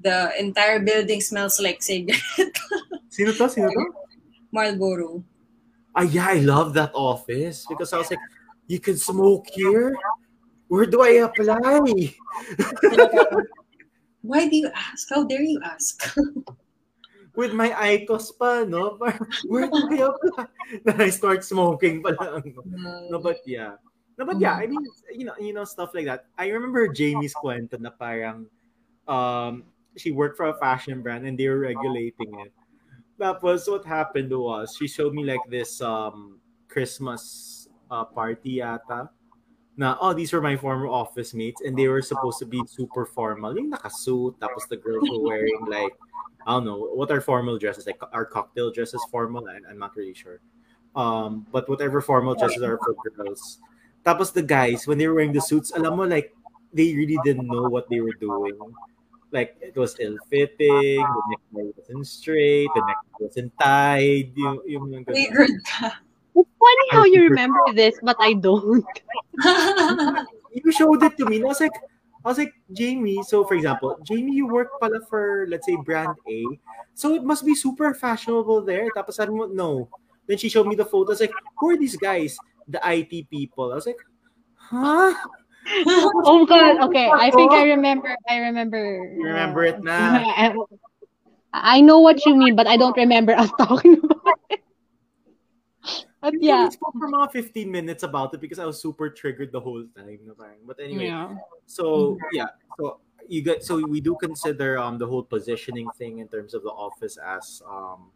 the entire building smells like cigarette. Sino to? Sino to? Marlboro. Ah, yeah, I love that office because I was like, you can smoke here? Where do I apply? Why do you ask? How dare you ask? With my IQOS pa, no? Where do I apply? Then I start smoking pa lang. No, but yeah. No, but yeah, I mean, you know, you know, stuff like that. I remember Jamie's kwento na parang um, she worked for a fashion brand and they were regulating it. Tapos what happened was she showed me like this um Christmas uh, party yata. Na, oh, these were my former office mates and they were supposed to be super formal. Yung nakasuit, tapos the girls were wearing like, I don't know, what are formal dresses? Like, are cocktail dresses formal? I, I'm not really sure. Um, but whatever formal dresses are for girls. Tapos the guys, when they were wearing the suits, alam mo, like, they really didn't know what they were doing. Like, it was ill-fitting, the necktie wasn't straight, the necktie wasn't tied, yung, yung, yung Triggered ka. It's funny how you remember this, but I don't. you showed it to me. And I was like, I was like, Jamie. So, for example, Jamie, you work pala for, let's say, brand A. So it must be super fashionable there. Tapos sabi mo, no. Then she showed me the photos. Like, who are these guys? The IT people. I was like, huh? Oh god, okay. I think I remember I remember. You remember it na? I, I know what you mean, but I don't remember us talking about it. But Yeah. yeah. We spoke for mga 15 minutes about it because I was super triggered the whole time. But anyway, Yeah. So yeah, so you get so we do consider um the whole positioning thing in terms of the office as um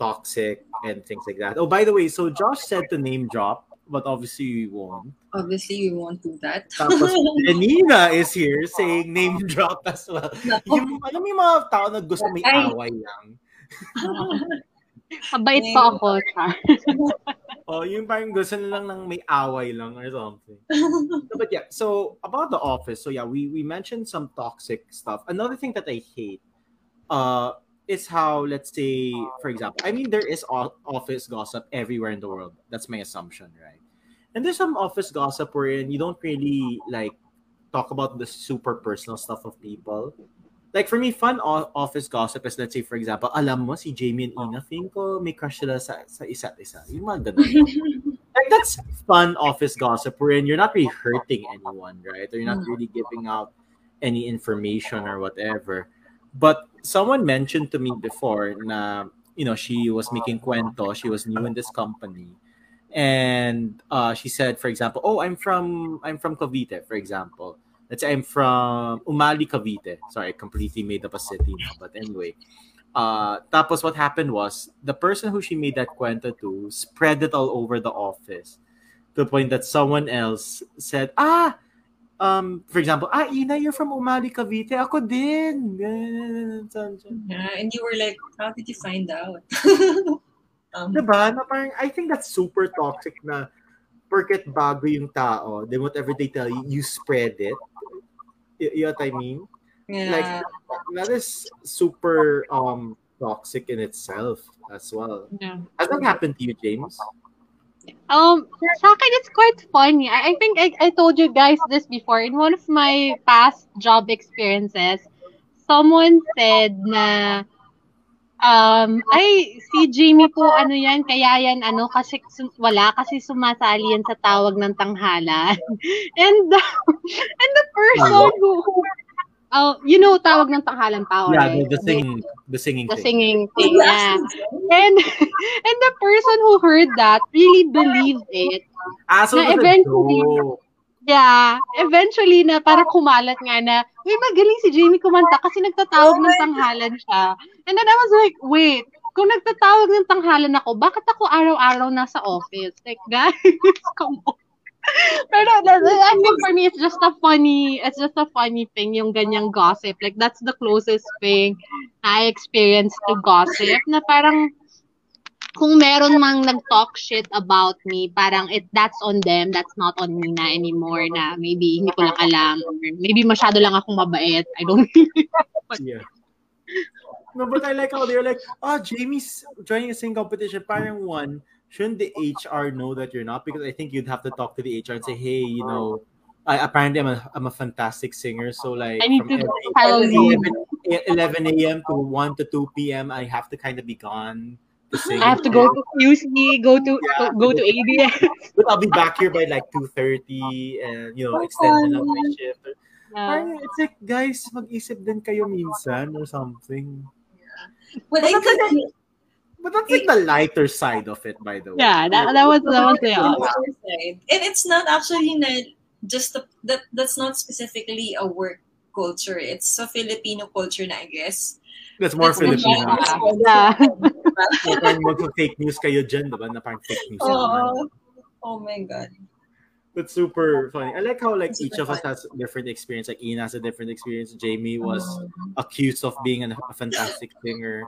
toxic and things like that. Oh, by the way, so Josh said to name drop, but obviously we won't. Obviously, we won't do that. Tapos Janina is here saying name drop as well. Nako. Yung, alam mo yung mga tao na gusto may Ay. away lang. Mabait pa ako, Oh, yung parang gusto na lang ng may away lang or something. No, but yeah, so about the office, so yeah, we we mentioned some toxic stuff. Another thing that I hate uh is how let's say for example, I mean there is office gossip everywhere in the world. That's my assumption, right? And there's some office gossip wherein you don't really like talk about the super personal stuff of people. Like for me, fun o- office gossip is let's say for example, alam mo si Jamie and Ina, feeling ko may crush sila sa, sa isa't isa. Yung mga ganun like that's fun office gossip wherein you're not really hurting anyone, right? Or you're not Mm. really giving out any information or whatever. But someone mentioned to me before na you know she was making cuento, she was new in this company. And uh, she said, for example, oh, I'm from I'm from Cavite, for example. Let's say I'm from Umali, Cavite. Sorry, I completely made up a city now. But anyway, uh, tapos what happened was the person who she made that cuento to spread it all over the office to the point that someone else said, ah, um, for example, ah, Ina, you're from Umali, Cavite. Ako din. Yeah, and you were like, how did you find out? um, Diba? Na parang, I think that's super toxic na porket bago yung tao, then whatever they tell you, you spread it. Y- you know what I mean? yeah. Like, that is super um toxic in itself as well. Yeah. Has that happened to you, James? Um, sa akin, it's quite funny. I, I think I, I told you guys this before. In one of my past job experiences, someone said na, um, ay, si Jamie po, ano yan, kaya yan, ano, kasi wala, kasi sumasali yan sa tawag ng tanghalan. and the, and the person who, who oh, you know, tawag ng tanghalan pa, yeah, right? the, the singing, the singing The thing. singing thing, yeah. And, and the person who heard that really believed it. Ah, so Na eventually- joke. Yeah, eventually na parang kumalat nga na, uy, magaling si Jamie kumanta kasi nagtatawag ng tanghalan siya. And then I was like, wait, kung nagtatawag ng tanghalan ako, bakit ako araw-araw nasa office? Like, guys, come on. Pero I think for me, it's just a funny, it's just a funny thing, yung ganyang gossip. Like, that's the closest thing I experienced to gossip, na parang, kung meron mang nag-talk shit about me, parang it that's on them, that's not on me na anymore na maybe hindi ko lang alam or maybe masyado lang akong mabait. I don't yeah. No, but I like how they're like, oh, Jamie's joining a singing competition. Parang one, shouldn't the HR know that you're not? Because I think you'd have to talk to the HR and say, hey, you know, I apparently I'm a I'm a fantastic singer. So like I need from to every, 11, 11 a.m. to 1 to 2 p.m. I have to kind of be gone to sing. I have to go to QC, go to Yeah. go to ABS. But I'll be back here by like 2.30 and, you know, extend na lang my shift. Yeah. It's like, guys, mag-isip din kayo minsan or something. Well, I But that's think But that's like the lighter side of it, by the way. Yeah, that, that was that was the on other. side. And it's not actually na just a, that that's not specifically a work culture. It's a Filipino culture na I guess. That's more That's Filipino. the- Yeah. Like, parang mag-fake news kayo dyan, diba? Na parang fake news. Oh, oh my god. But super funny. I like how like Super each of us has different experience. Like Ina has a different experience. Jamie was Um, accused of being a fantastic singer.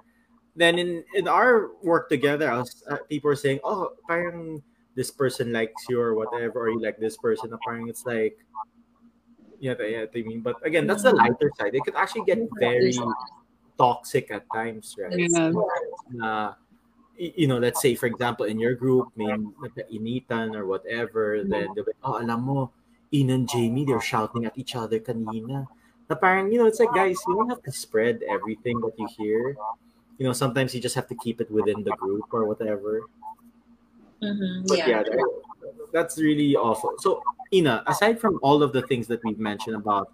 Then in in our work together, I was, uh, people were saying, "Oh, parang this person likes you or whatever, or you like this person." Parang it's like, yeah, yeah, I mean. But again, that's the lighter side. It could actually get very toxic at times, right? Yeah. y- you know, let's say for example in your group may initan or whatever, then they'll be, oh, alam mo, Ian and Jamie, they're shouting at each other kanina. Na parang, you know, it's like, guys, you don't have to spread everything that you hear. You know, sometimes you just have to keep it within the group or whatever. mhm, But yeah, yeah. that- that's really awful. So, Ina, aside from all of the things that we've mentioned about,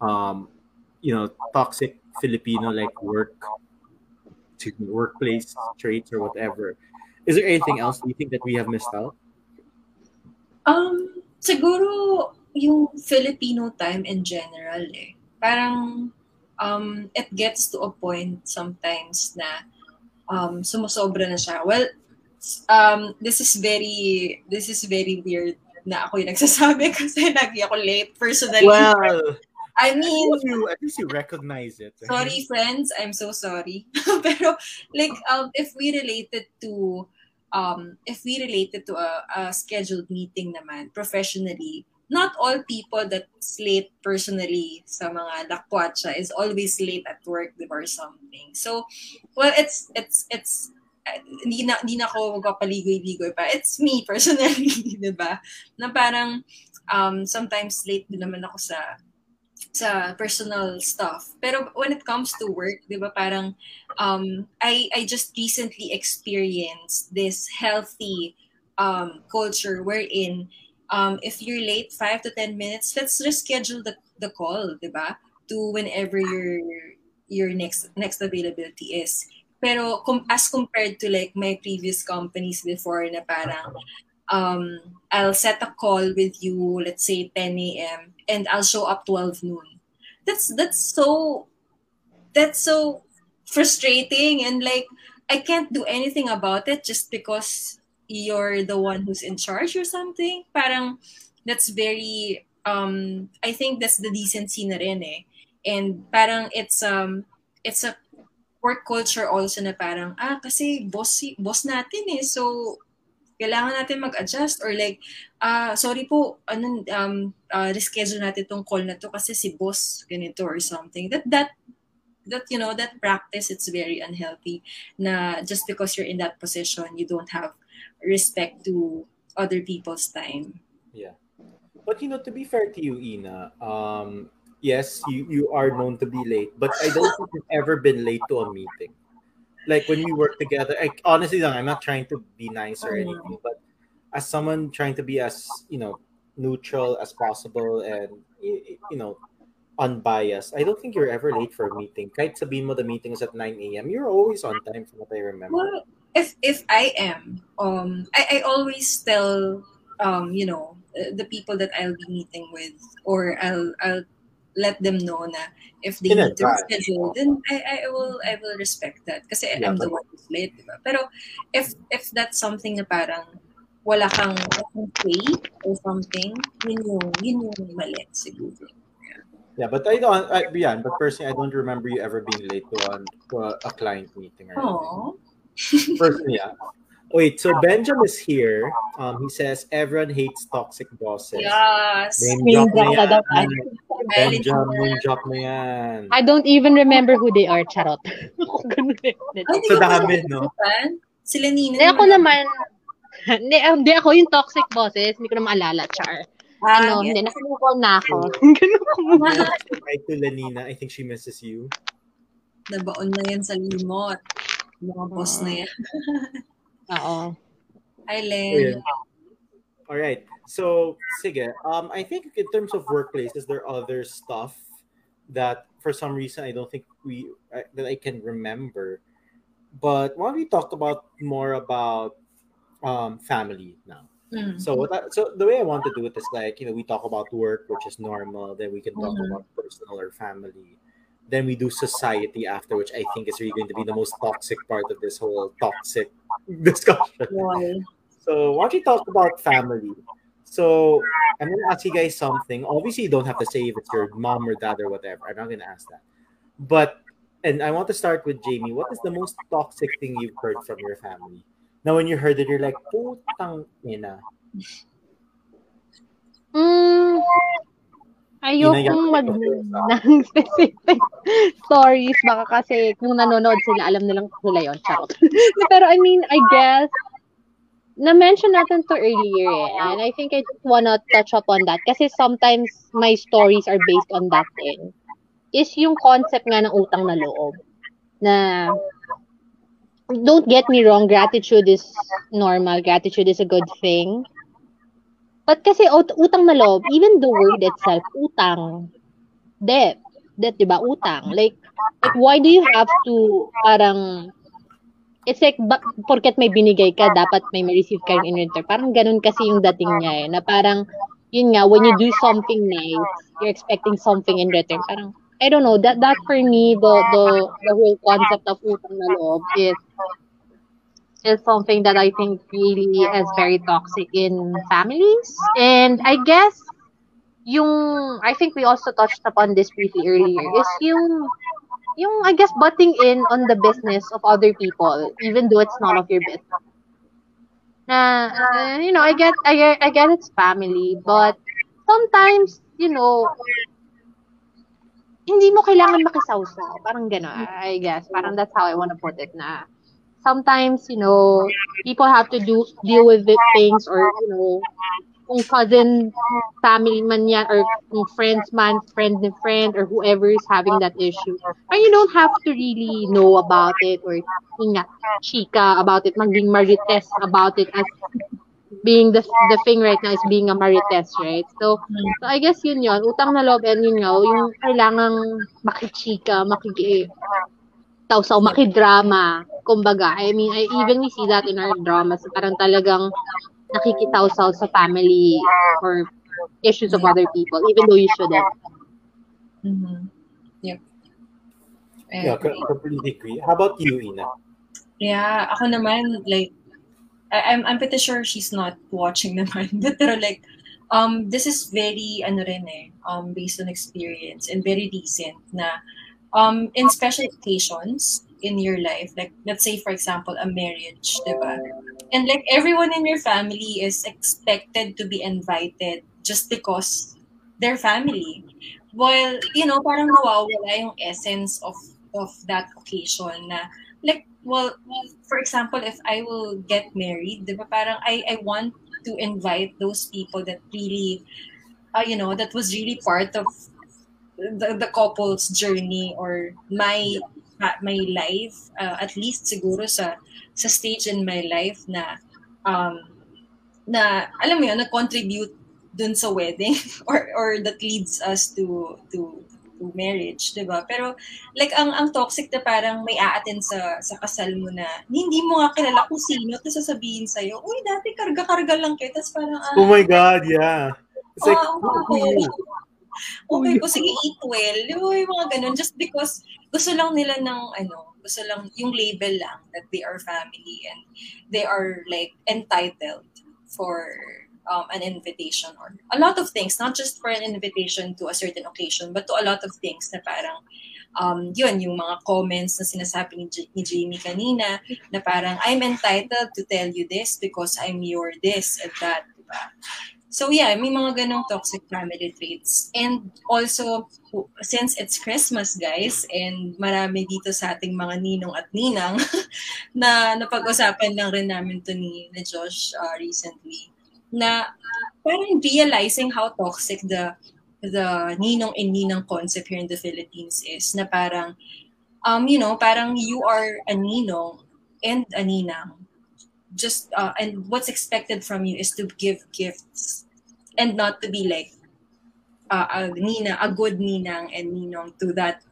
um, you know, toxic Filipino like work, workplace traits or whatever, is there anything else you think that we have missed out? Um, siguro yung Filipino time in general eh. Parang um it gets to a point sometimes na um sumusobra na siya. Well, um this is very this is very weird na ako yung nagsasabi kasi lagi ako late personally. Well, I mean, you at least you recognize it. sorry friends, I'm so sorry. Pero like um if we related to um if we related to a, a scheduled meeting naman professionally, not all people that's late personally sa mga lakwatsa is always late at work or something. So well it's it's it's uh, hindi na hindi na ako magpapaligoy-ligoy pa. It's me personally, 'di ba? Na parang um sometimes late din naman ako sa sa personal stuff. Pero when it comes to work, 'di ba, parang um I I just recently experienced this healthy um culture wherein um if you're late 5 to 10 minutes, let's reschedule the the call, 'di ba? To whenever your your next next availability is. Pero com- as compared to like my previous companies before na parang um, I'll set a call with you, let's say 10 a.m. and I'll show up 12 noon. That's that's so that's so frustrating and like I can't do anything about it just because you're the one who's in charge or something. Parang that's very um I think that's the decency na rin eh. And parang it's um it's a work culture also na parang ah kasi boss boss natin eh so kailangan natin mag-adjust or like ah sorry po ano um uh, reschedule natin tong call na to kasi si boss ganito or something that that that you know that practice it's very unhealthy na just because you're in that position you don't have respect to other people's time Yeah. But you know, to be fair to you, Ina, um, yes, you, you are known to be late, but I don't think you've ever been late to a meeting. Like when we work together, I, honestly, I'm not trying to be nice or Mm. anything, but as someone trying to be as you know neutral as possible and you know unbiased, I don't think you're ever late for a meeting. Kahit sabihin mo the meeting is at 9 a.m., you're always on time from what I remember. Well, if if I am, um, I, I always tell, um, you know, uh, the people that I'll be meeting with, or I'll I'll let them know na if they need to schedule, then I, I will I will respect that because Yeah, I'm the one who's di ba? Pero if if that's something na parang wala kang, say or something, yun yung, yun yung mali siguro. Yeah, but I don't. I, yeah, but personally, I don't remember you ever being late to, an, to a, a client meeting or anything. Aww. Personally, yeah. Wait, so Benjamin is here. Um, he says everyone hates toxic bosses. Yes. Name Name drop na drop na daw yan. Valid Benjamin, na. name drop na yan. I don't even remember who they are, charot. Ganun eh. Ko dami, no? Sila Nina. Hindi ako naman, hindi, hindi ako yung toxic bosses, hindi ko na maalala, char. Ah, ano, yes. hindi, nakamove na ako. Ganun ako. Hi to Lenina. I think she misses you. Nabaon na yan sa limot. Mga boss na yan. Oo. Hi, Oh, Len. yeah. All right. So, sige. Um, I think in terms of workplaces, there are other stuff that for some reason I don't think we I, that I can remember. But why don't we talk about more about um family now? Mm. So what I, so the way I want to do it is like you know we talk about work, which is normal. Then we can talk Mhm. about personal or family. Then we do society after, which I think is really going to be the most toxic part of this whole toxic discussion. Why? So why don't you talk about family? So I'm gonna ask you guys something. Obviously, you don't have to say if it's your mom or dad or whatever. I'm not gonna ask that. But and I want to start with Jamie. What is the most toxic thing you've heard from your family? Now, when you heard it, you're like, "Putang ina." Mm, ayokong mag ng specific stories. Baka kasi kung nanonood sila, alam nilang sila yun. Charot. Pero I mean, I guess, na-mention natin to earlier eh. And I think I just wanna touch up on that. Kasi sometimes my stories are based on that thing. Is yung concept nga ng utang na loob. Na, don't get me wrong, gratitude is normal. Gratitude is a good thing. But kasi ut- utang na loob, even the word itself, utang, debt, debt, di ba? Utang. Like, like, why do you have to, parang, it's like, ba, porket may binigay ka, dapat may ma-receive ka in return. Parang ganun kasi yung dating niya eh, na parang, yun nga, when you do something nice, you're expecting something in return. Parang, I don't know, that, that for me, the, the, the whole concept of utang na loob is, is something that I think really is very toxic in families. And I guess yung I think we also touched upon this briefly earlier is yung yung I guess butting in on the business of other people even though it's none of your business. Na uh, you know, I get I get I get it's family, but sometimes, you know, hindi mo kailangan makisawsaw. Parang gano'n, I guess. Parang that's how I want to put it na sometimes, you know, people have to do deal with the things or, you know, kung cousin, family man yan, or kung friends man, friend ni friend, or whoever is having that issue. And you don't have to really know about it or yun chika about it, maging marites about it as being the the thing right now is being a marites, right? So, so I guess yun yun, utang na loob and yun nga, yung kailangang makichika, makiki, tawsaw, makidrama, kumbaga. I mean, I even we see that in our dramas, parang talagang nakikitawsaw sa family or issues of other people, even though you shouldn't. Mm-hmm. Yep. I Yeah, completely agree. How about you, Ina? Yeah, ako naman, like, I, I'm, I'm pretty sure she's not watching naman. But pero like, um, this is very, ano rin eh, um, based on experience and very recent na, um, in special occasions in your life, like, let's say, for example, a marriage, diba? And like, everyone in your family is expected to be invited just because they're family. While, you know, parang nawawala yung essence of of that occasion na like well, for example if I will get married di ba parang I I want to invite those people that really uh, you know that was really part of the, the couple's journey or my my life uh, at least siguro sa sa stage in my life na um na alam mo yun nag-contribute dun sa wedding or or that leads us to to to marriage, 'di ba? Pero like ang ang toxic na parang may aaten sa sa kasal mo na hindi mo nga kilala kung sino tapos sasabihin sa iyo, "Uy, dati karga-karga lang kita." Tapos parang ah, Oh my God, yeah. It's like, Oo, who, who? Okay po, sige, eat well. Yung mga ganun. Just because gusto lang nila ng, ano, gusto lang, yung label lang that they are family and they are like entitled for um, an invitation or a lot of things, not just for an invitation to a certain occasion, but to a lot of things na parang, um, yun, yung mga comments na sinasabi ni, J- ni Jamie kanina, na parang, I'm entitled to tell you this because I'm your this and that, diba? So yeah, may mga ganong toxic family traits. And also, since it's Christmas, guys, and marami dito sa ating mga ninong at ninang na napag-usapan lang rin namin to ni, ni Josh uh, recently, na parang realizing how toxic the the ninong and ninang concept here in the Philippines is na parang um you know parang you are a ninong and a ninang just uh, and what's expected from you is to give gifts and not to be like uh, a nina a good ninang and ninong to that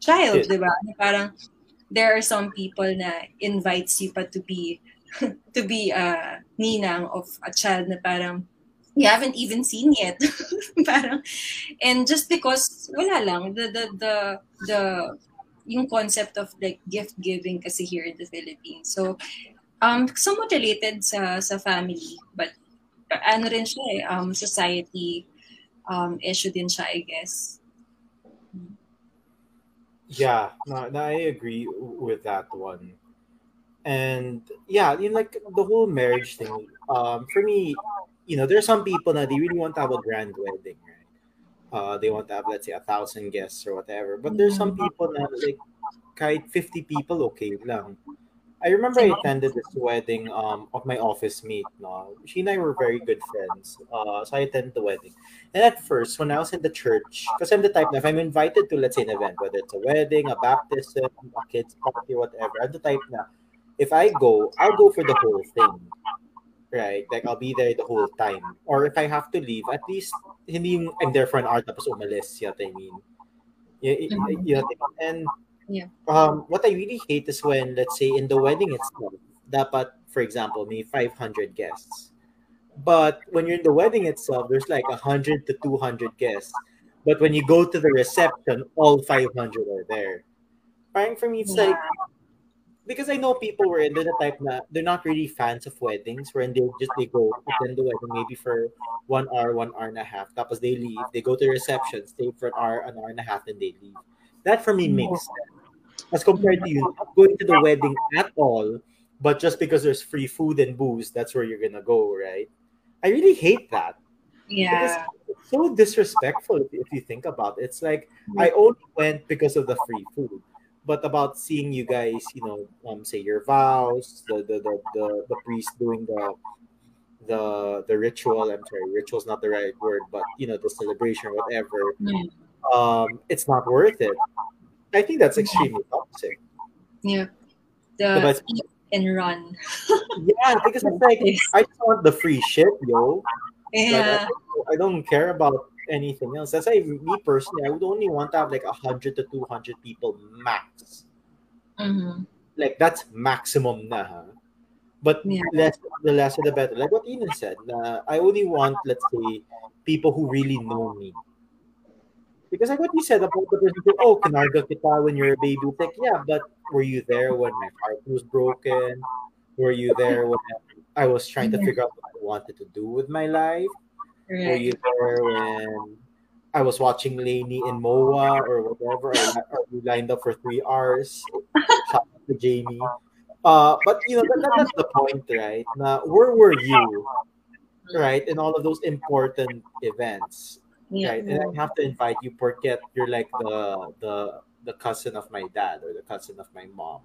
child Yes. diba? Parang there are some people na invites you pa to be to be a ninang of a child na parang you haven't even seen yet. Parang and just because wala lang the the the the yung concept of like gift giving kasi here in the Philippines. So um somewhat related sa sa family but ano rin siya eh, um society um issue din siya I guess Yeah, no, no, I agree with that one. And yeah, know, like the whole marriage thing. Um, for me, you know, there's some people that they really want to have a grand wedding, right? Uh, they want to have let's say a thousand guests or whatever. But there's some people that like kahit 50 people okay lang. I remember I attended this wedding um of my office mate. No, she and I were very good friends. Uh, so I attended the wedding. And at first, when I was in the church, because I'm the type that if I'm invited to, let's say, an event, whether it's a wedding, a baptism, a kid's party, whatever, I'm the type that if I go, I'll go for the whole thing. Right? Like, I'll be there the whole time. Or if I have to leave, at least, hindi I'm there for an hour tapos umalis, you know what I mean? You, you, you know, what I mean? and Yeah. um, what I really hate is when, let's say, in the wedding itself, dapat, for example, may 500 guests. But when you're in the wedding itself, there's like 100 to 200 guests. But when you go to the reception, all 500 are there. Parang for me, it's like, because I know people were in, the type na, they're not really fans of weddings, wherein they just, they go attend the wedding maybe for one hour, one hour and a half. Tapos they leave, they go to the reception, stay for an hour, an hour and a half, and they leave. That for me makes sense. As compared to you not going to the wedding at all, but just because there's free food and booze, that's where you're gonna go, right? I really hate that. yeah It's so disrespectful if, if you think about it. It's like I only went because of the free food. But about seeing you guys, you know, um, say your vows, the the, the, the, the priest doing the the the ritual. I'm sorry, ritual's not the right word, but you know, the celebration or whatever. Mm. Um, it's not worth it. I think that's extremely toxic. yeah The and run Yeah, because it's like I just want the free shit, yo. Like, yeah I, I don't care about anything else. That's why me personally, I would only want to have like hundred to two hundred people max. Mhm. Like that's maximum na. But Yeah. less the lesser the better. Like what Ian said, na I only want let's say people who really know me. Because like what you said about the person, who, oh, kinarga kita when you're a baby. It's like, yeah, but were you there when my heart was broken? Were you there when I was trying to figure out what I wanted to do with my life? Were you there when I was watching LANY in MOA or whatever? Or, we lined up for three hours. Shout out to Jamie. Uh, but you know that, that- that's the point, right? Now, where were you, right, in all of those important events, yeah right? And I mm-hmm. have to invite you, forget you're like the the the cousin of my dad or the cousin of my mom,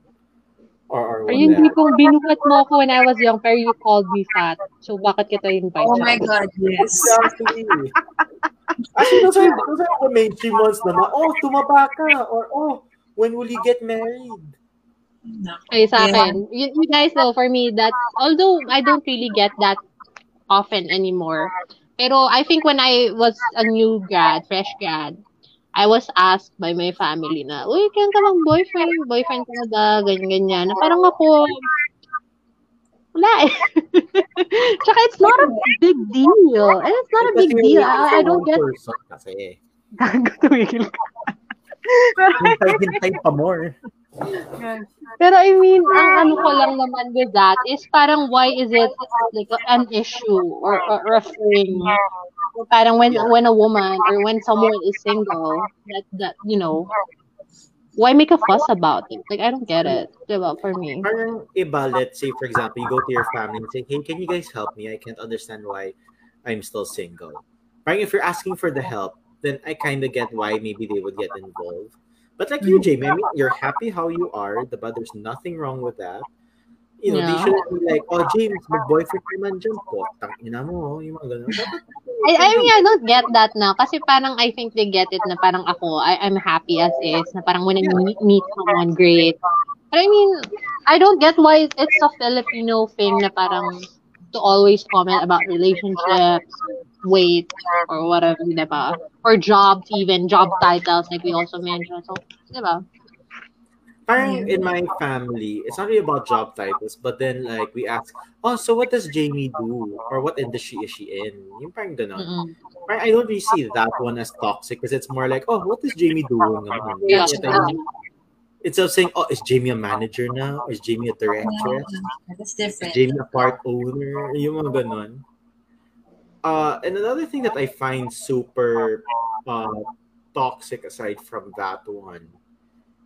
or or Or yung whatever. tipong binuhat mo ako when I was young, pero you called me fat. So, bakit kita invite? oh my god yes Exactly. Actually, those are, those are the mainstream ones naman. Oh, tumaba ka. Or, oh, when will you get married? Ay, sa akin. You, you guys know, for me, that, although I don't really get that often anymore, pero I think when I was a new grad, fresh grad, I was asked by my family na, uy, kailan ka bang boyfriend? Boyfriend ka na ba? Ganyan-ganyan. Na parang ako, wala eh. Tsaka it's not a big deal. And it's not a big deal. I, I don't get person kasi. Gago, tumigil ka. Hintay-hintay pa more. Pero I mean, ang ah, ano ko lang naman with that is parang why is it like an issue or, or, or a thing? Parang when when a woman or when someone is single, that that you know, why make a fuss about it? Like I don't get it. Diba, for me. Parang iba, let's say for example, you go to your family and say, hey, can you guys help me? I can't understand why I'm still single. Parang if you're asking for the help, then I kind of get why maybe they would get involved. But like you, Jamie, I mean, you're happy how you are, but there's nothing wrong with that. You know, they Yeah. shouldn't be like, oh, James, may boyfriend ka man dyan po. Tangina mo, yung mga ganun. I, I mean, I don't get that now. Kasi parang I think they get it na parang ako, I, I'm happy as is. Na parang when I meet, meet someone, great. But I mean, I don't get why it's a Filipino thing na parang to always comment about relationships, weight, or whatever, diba? Or jobs even, job titles like we also mentioned. So, diba? Parang in my family, it's not really about job titles, but then like we ask, oh, so what does Jamie do? Or what industry is she in? Yung parang. Parang I don't really see that one as toxic because it's more like, oh, what is Jamie doing? Yeah. Yet Instead of saying, oh, is Jamie a manager now? Or is Jamie a directress? That's Is different. Jamie a part owner? Yung mga ganun. Uh, and another thing that I find super uh, toxic aside from that one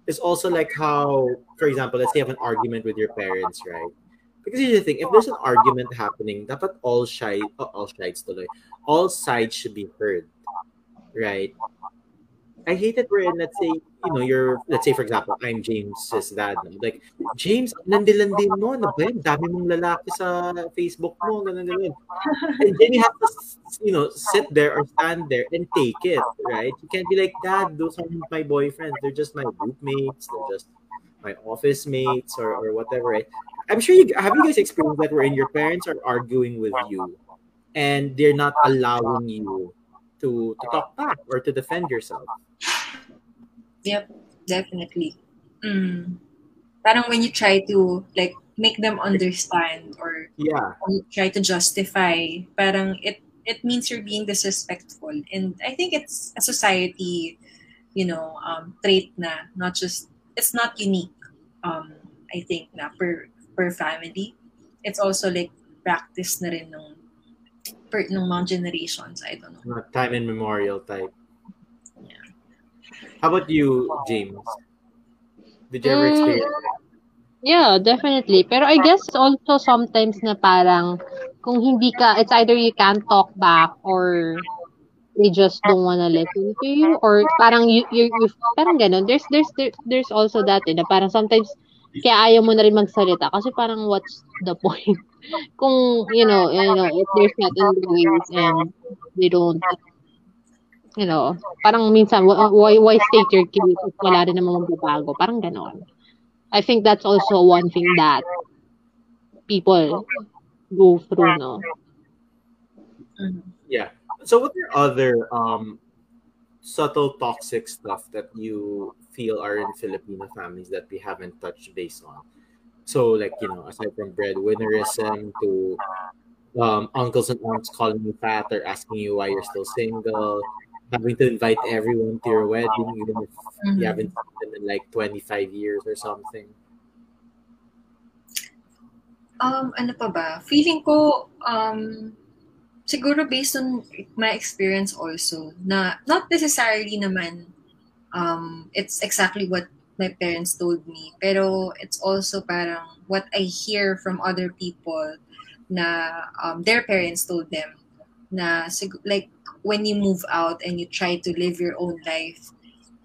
is also like how, for example, let's say you have an argument with your parents, right? Because here's the thing, if there's an argument happening, dapat all side, oh, all sides all sides should be heard, right? I hate it wherein, let's say, you know, you're, let's say, for example, I'm James's dad. no? Like, James, landi-landi mo, ano ba yan? Dami mong lalaki sa Facebook mo, ganun, ganun. And then you have to, you know, sit there or stand there and take it, right? You can't be like, Dad, those aren't my boyfriends. They're just my group mates. They're just my office mates or, or whatever, right? I'm sure you have you guys experienced that wherein your parents are arguing with you and they're not allowing you to, to talk back or to defend yourself. Yep, definitely. Mm. Parang when you try to like make them understand or Yeah. you try to justify, parang it it means you're being disrespectful. And I think it's a society, you know, um, trait na not just it's not unique. Um, I think na per per family, it's also like practice na rin nung per nung mga generations. I don't know. Time and memorial type. How about you, James? Did you ever Mm. experience that? Yeah, definitely. Pero I guess also sometimes na parang kung hindi ka, it's either you can't talk back or they just don't wanna listen to you or parang you, you, you parang ganun. There's, there's, there, there's also that eh, na parang sometimes kaya ayaw mo na rin magsalita kasi parang what's the point? Kung, you know, you know, if there's not in the ways and they don't you know, parang minsan, wh- why, why state your case if wala rin naman magbabago? Parang ganon. I think that's also one thing that people go through, no? Yeah. So what are other um subtle toxic stuff that you feel are in Filipino families that we haven't touched base on? So like, you know, aside from breadwinnerism to um, uncles and aunts calling you fat or asking you why you're still single, having to invite everyone to your wedding even if you Mhm. haven't seen them in like 25 years or something. Um, ano pa ba? Feeling ko, um, siguro based on my experience also, na not necessarily naman, um, it's exactly what my parents told me, pero it's also parang what I hear from other people na um, their parents told them na like when you move out and you try to live your own life,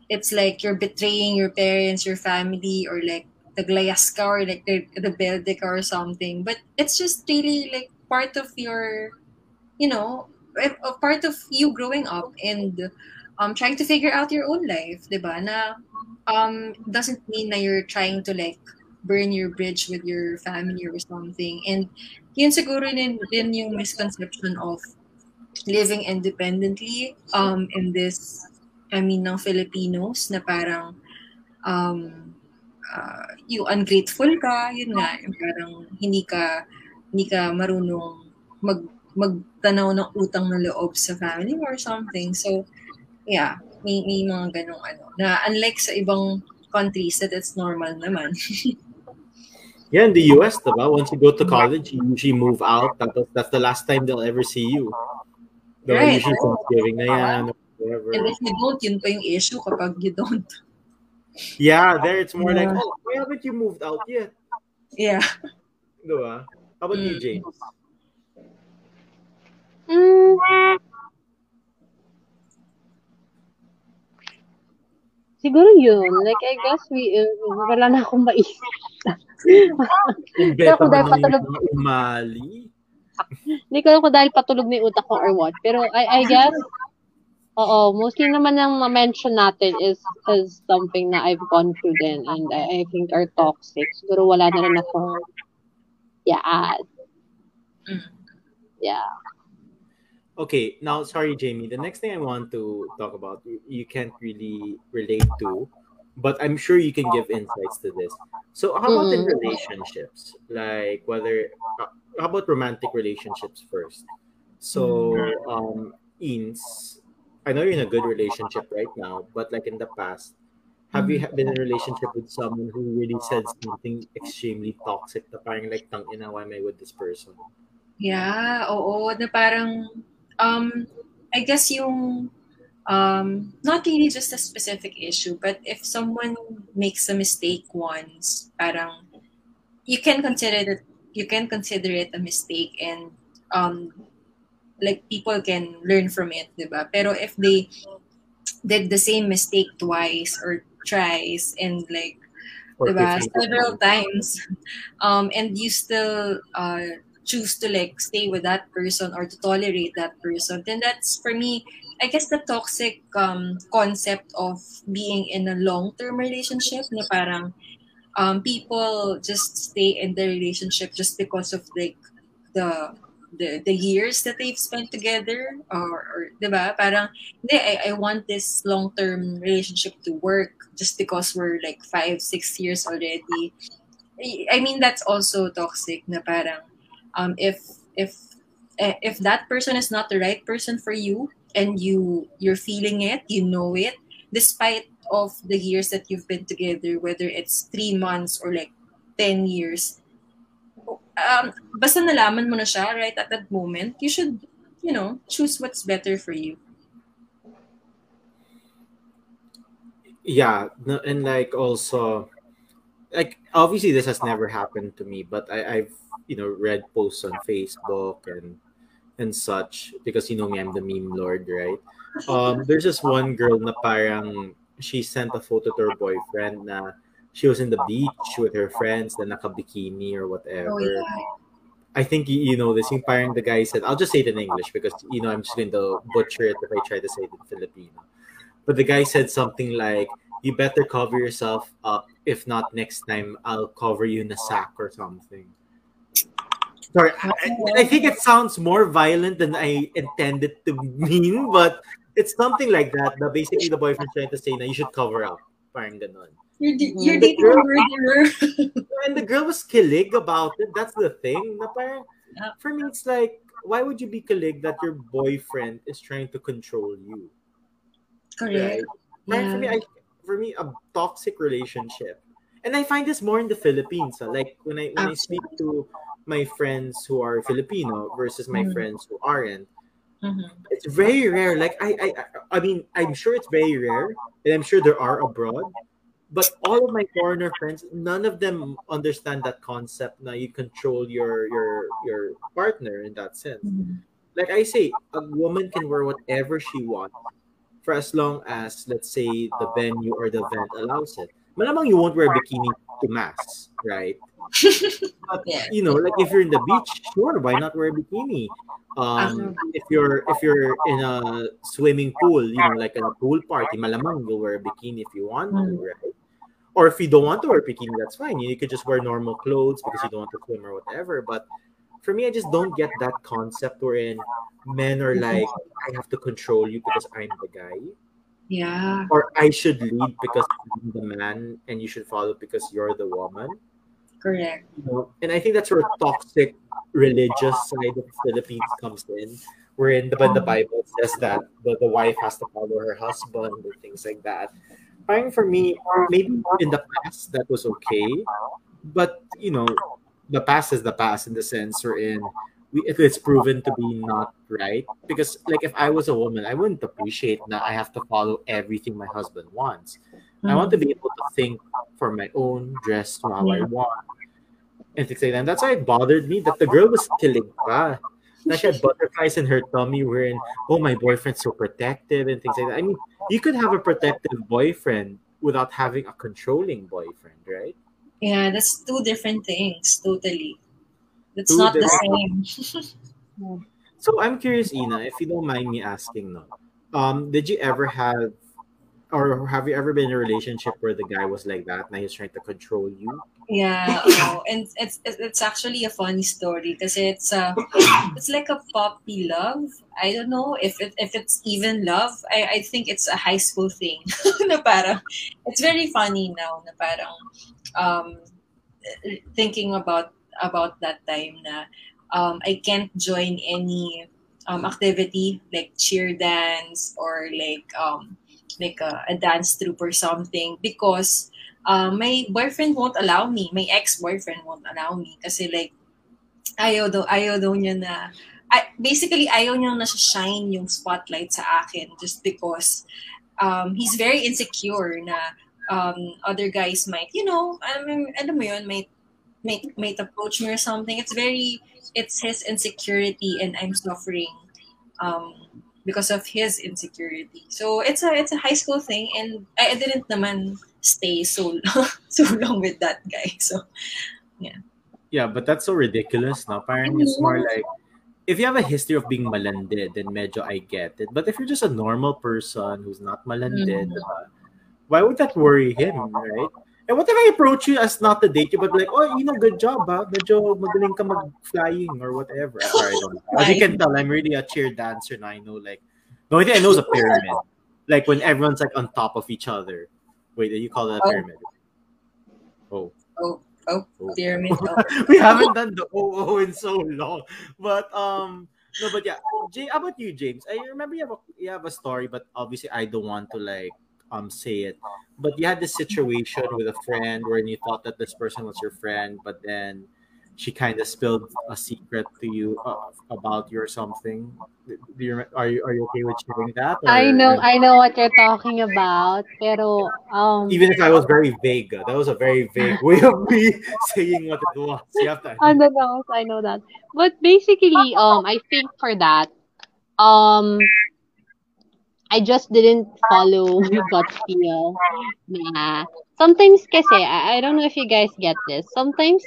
it's like you're betraying your parents, your family, or like naglayas ka or like the rebelde ka or something. But it's just really like part of your, you know, a part of you growing up and um trying to figure out your own life, 'di? Na um doesn't mean that you're trying to like burn your bridge with your family or something. And yun siguro din, din yung misconception of living independently um in this I mean ng Filipinos na parang um uh, ungrateful ka, yun nga, parang hindi ka hindi ka marunong mag magtanaw ng utang na loob sa family or something. So, yeah. May, may mga ganong ano. Na unlike sa ibang countries that it's normal naman. Yeah, in the US, diba? Once you go to college, you usually move out. That, that's the last time they'll ever see you. Diba? Right. Usually Thanksgiving na yan, or whatever. And if you don't, yun pa yung issue kapag you don't. Yeah, there it's more like, Yeah. oh, why haven't you moved out yet? Yeah. Diba? How about you, Mm. James? Mm. Siguro yun. Like, I guess we, uh, wala na akong maisip. Beta kung dahil patulog- umali. Hindi ko alam kung dahil patulog na yung utak ko or what. Pero I, I guess, oo, mostly naman ang ma-mention natin is, is something na I've gone through din and I, I think are toxic. Siguro wala na rin i-add. Mm. Yeah. Okay, now sorry, Jamie. The next thing I want to talk about, you, you can't really relate to, but I'm sure you can give insights to this. So, how about in Mm. relationships? Like whether, uh, how about romantic relationships first? So, um, Eans, I know you're in a good relationship right now, but like in the past, have you been in a relationship with someone who really said something extremely toxic? Na parang like, tang ina, why am I with this person? Yeah, oo, na parang, um, I guess yung, um, not really just a specific issue, but if someone makes a mistake once, parang, you can consider it, you can consider it a mistake and, um, like people can learn from it, diba? Pero if they did the same mistake twice or thrice and like Or diba? Several times. Um, and you still uh, choose to like stay with that person or to tolerate that person, then that's for me, I guess the toxic um, concept of being in a long-term relationship na parang um, people just stay in the relationship just because of like the the the years that they've spent together or, or diba parang hindi I, I want this long-term relationship to work just because we're like five six years already. I- I mean that's also toxic na parang um if if eh, if that person is not the right person for you and you you're feeling it you know it despite of the years that you've been together whether it's three months or like 10 years um, basta nalaman mo na siya right at that moment, you should, you know, choose what's better for you. yeah no, and like also like obviously this has never happened to me but I, i've you know read posts on facebook and and such because you know me i'm the meme lord right um there's this one girl na parang she sent a photo to her boyfriend na she was in the beach with her friends na naka bikini or whatever Oh, yeah. I think you, know this. Yung parang the guy said, I'll just say it in English because you know I'm just going to butcher it if I try to say it in Filipino. But the guy said something like, "You better cover yourself up. If not, next time I'll cover you in a sack or something." Sorry, I- I think it sounds more violent than I intended to mean, but it's something like that. That basically the boyfriend's trying to say na you should cover up. Parang ganon. You're, you're The dating a girl- murderer. and the girl was kilig about it. That's the thing. Na parang, Yeah. for me, it's like, why would you be kilig that your boyfriend is trying to control you? Correct. Parang for me, I, for me, a toxic relationship, and I find this more in the Philippines. ah. Like when I when I speak to my friends who are Filipino versus my Mm. friends who aren't, Mhm. it's very rare. Like I, I, I- mean, I'm sure it's very rare, and I'm sure there are abroad. But all of my foreigner friends, none of them understand that concept. Now you control your your your partner in that sense. Mhm. Like I say, a woman can wear whatever she wants for as long as, let's say, the venue or the event allows it. Malamang you won't wear bikini to mass, right? But you know, like if you're in the beach, sure, why not wear a bikini? Um, if you're if you're in a swimming pool, you know, like a pool party, malamang you'll wear a bikini if you want Mm. right? Or if you don't want to wear a bikini, that's fine. You could just wear normal clothes because you don't want to swim or whatever. But for me, I just don't get that concept wherein men are like, I have to control you because I'm the guy, Yeah. or I should lead because I'm the man, and you should follow because you're the woman Correct. you know, and I think that's where toxic religious side of the Philippines comes in, wherein the, the Bible says that the, the wife has to follow her husband and things like that. Parang for me, maybe in the past that was okay, but you know, the past is the past in the sense wherein we, if it's proven to be not right because like if i was a woman i wouldn't appreciate that i have to follow everything my husband wants i want to be able to think for my own dress how i want and things like that. And that's why it bothered me that the girl was killing pa. That she had butterflies in her tummy wherein oh my boyfriend's so protective and things like that. I mean you could have a protective boyfriend without having a controlling boyfriend right? Yeah, that's two different things, totally. That's Two not the same. So I'm curious, Ina, if you don't mind me asking, no, um, did you ever have, or have you ever been in a relationship where the guy was like that, and he's trying to control you? Yeah, oo. and it's it's actually a funny story because it's uh it's like a puppy love. I don't know if it if it's even love. I I think it's a high school thing. na it's very funny now um thinking about about that time na um I can't join any um activity like cheer dance or like um like a, a dance troupe or something because uh, my boyfriend won't allow me. My ex-boyfriend won't allow me kasi like ayaw daw, ayaw daw niya na I, basically ayaw niya na shine yung spotlight sa akin just because um, he's very insecure na um, other guys might, you know, I mean, alam mo yun, might, might, might approach me or something. It's very, it's his insecurity and I'm suffering um, because of his insecurity. So it's a it's a high school thing, and I, I didn't naman stay so long, so long with that guy. So Yeah, Yeah, but that's so ridiculous, no? Parang it's more like, if you have a history of being malandi, then medyo I get it. But if you're just a normal person who's not malandi, Mhm. diba, why would that worry him, right? And what if I approach you as not to date you, but like, oh, you know, good job, ha? Medyo magaling ka mag-flying or whatever. Sorry, I don't know. As you can tell, I'm really a cheer dancer and I know, like, the only thing I know is a pyramid. Like, when everyone's, like, on top of each other. Wait, you call it a Oh. pyramid? Oh. oh oh Oh. pyramid. Oh. we haven't done the OO in so long. But um no, but yeah. Jay, how about you, James? I remember you have a you have a story, but obviously I don't want to like um say it. But you had this situation with a friend where you thought that this person was your friend, but then she kind of spilled a secret to you uh, about your something. Do you are you are you okay with sharing that? I or- know, I know what you're talking about. Pero, um, Even if I was very vague, that was a very vague way of me saying what it was. You have to. I don't know, I know that. But basically, um, I think for that, um, I just didn't follow gut feel. Na sometimes kasi, I, I don't know if you guys get this. Sometimes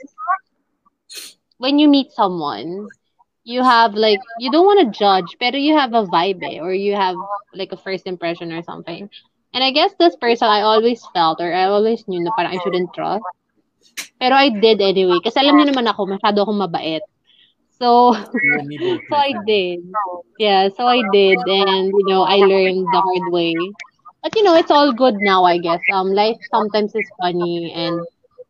when you meet someone, you have like you don't want to judge, pero you have a vibe eh, or you have like a first impression or something. And I guess this person I always felt or I always knew na parang I shouldn't trust. Pero I did anyway. Kasi alam niyo naman ako, masyado akong mabait. So, You and me both, so I did. Yeah, so I did. And, you know, I learned the hard way. But, you know, it's all good now, I guess. Um, life sometimes is funny and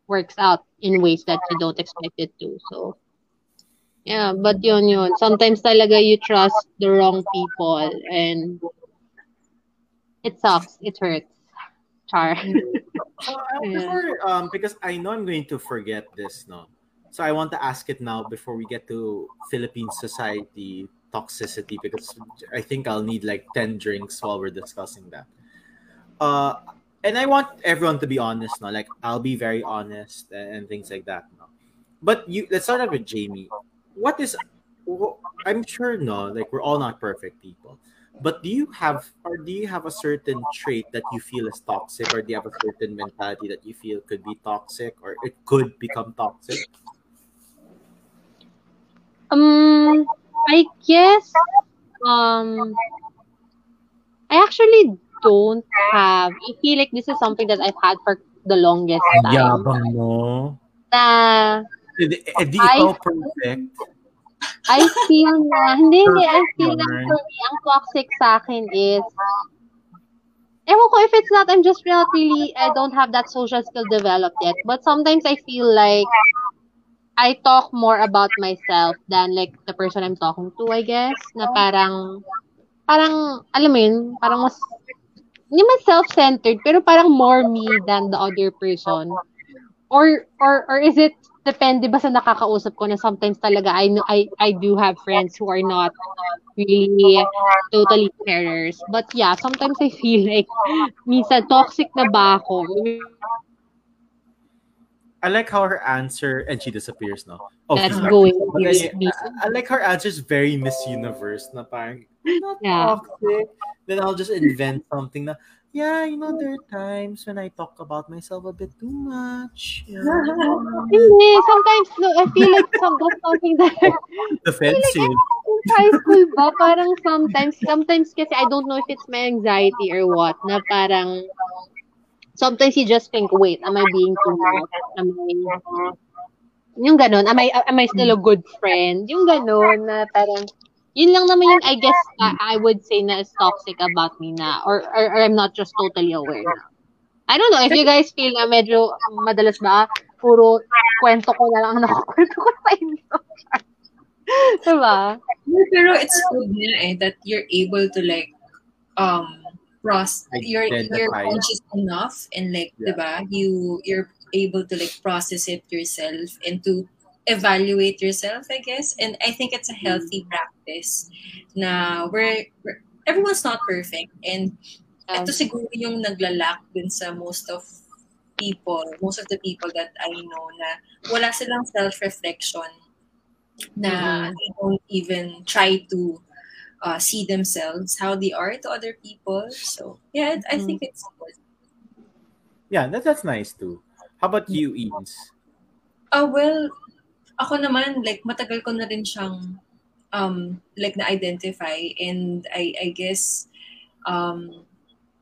works out in ways that you don't expect it to. So, yeah, but yun yun. Sometimes talaga you trust the wrong people and it sucks. It hurts. Char. Uh, I- Yeah. before, um, because I know I'm going to forget this, no. So I want to ask it now before we get to Philippine society toxicity because I think I'll need like ten drinks while we're discussing that. Uh, and I want everyone to be honest, no. Like I'll be very honest and, and things like that, no. But you, let's start out with Jamie. What is? I'm sure, no. Like we're all not perfect people. But do you have or do you have a certain trait that you feel is toxic or do you have a certain mentality that you feel could be toxic or it could become toxic? Um, I guess, um, I actually don't have. I feel like this is something that I've had for the longest time. Yabang mo. Na Hindi, eh, di I- ikaw perfect. I feel na, hindi, hindi, I feel na for me, ang toxic sa akin is, ewan ko if it's not, I'm just not really, I don't have that social skill developed yet. But sometimes I feel like, I talk more about myself than like the person I'm talking to, I guess. Na parang, parang, alam mo yun, parang mas, hindi man self-centered, pero parang more me than the other person. Or, or, or is it, depende ba sa nakakausap ko na sometimes talaga I, know, I, I do have friends who are not really totally carers. But yeah, sometimes I feel like, minsan toxic na ba ako? I like how her answer and she disappears now. Oh, That's going to I, be I, I like her answer is very Miss Universe na parang not Yeah. toxic. Then I'll just invent something na yeah, you know, there are times when I talk about myself a bit too much. Yeah. Hindi, sometimes no, I feel like some, that's something that Defensive. in high school ba, parang sometimes, sometimes kasi I don't know if it's my anxiety or what, na parang, sometimes you just think, wait, am I being too much? Am I, yung ganon, am I, am I still a good friend? Yung ganon, na parang, yun lang naman yung, I guess, I, I would say na is toxic about me na, or, or, or I'm not just totally aware na. I don't know, if you guys feel na medyo madalas ba, puro kwento ko na lang ang nakukwento ko sa inyo. diba? Pero it's good na eh that you're able to like um process you're you're conscious enough and like Yeah. diba you you're able to like process it yourself and to evaluate yourself I guess. And I think it's a healthy practice na we're, we're everyone's not perfect. And Um, ito siguro yung naglalak dun sa most of people, most of the people that I know na wala silang self-reflection na Mhm. they don't even try to uh, see themselves how they are to other people. So yeah, I Mhm. think it's good. Yeah, that, that's nice too. How about you, Eames? Ah, well, ako naman, like, matagal ko na rin siyang, um, like, na-identify. And I, I guess, um,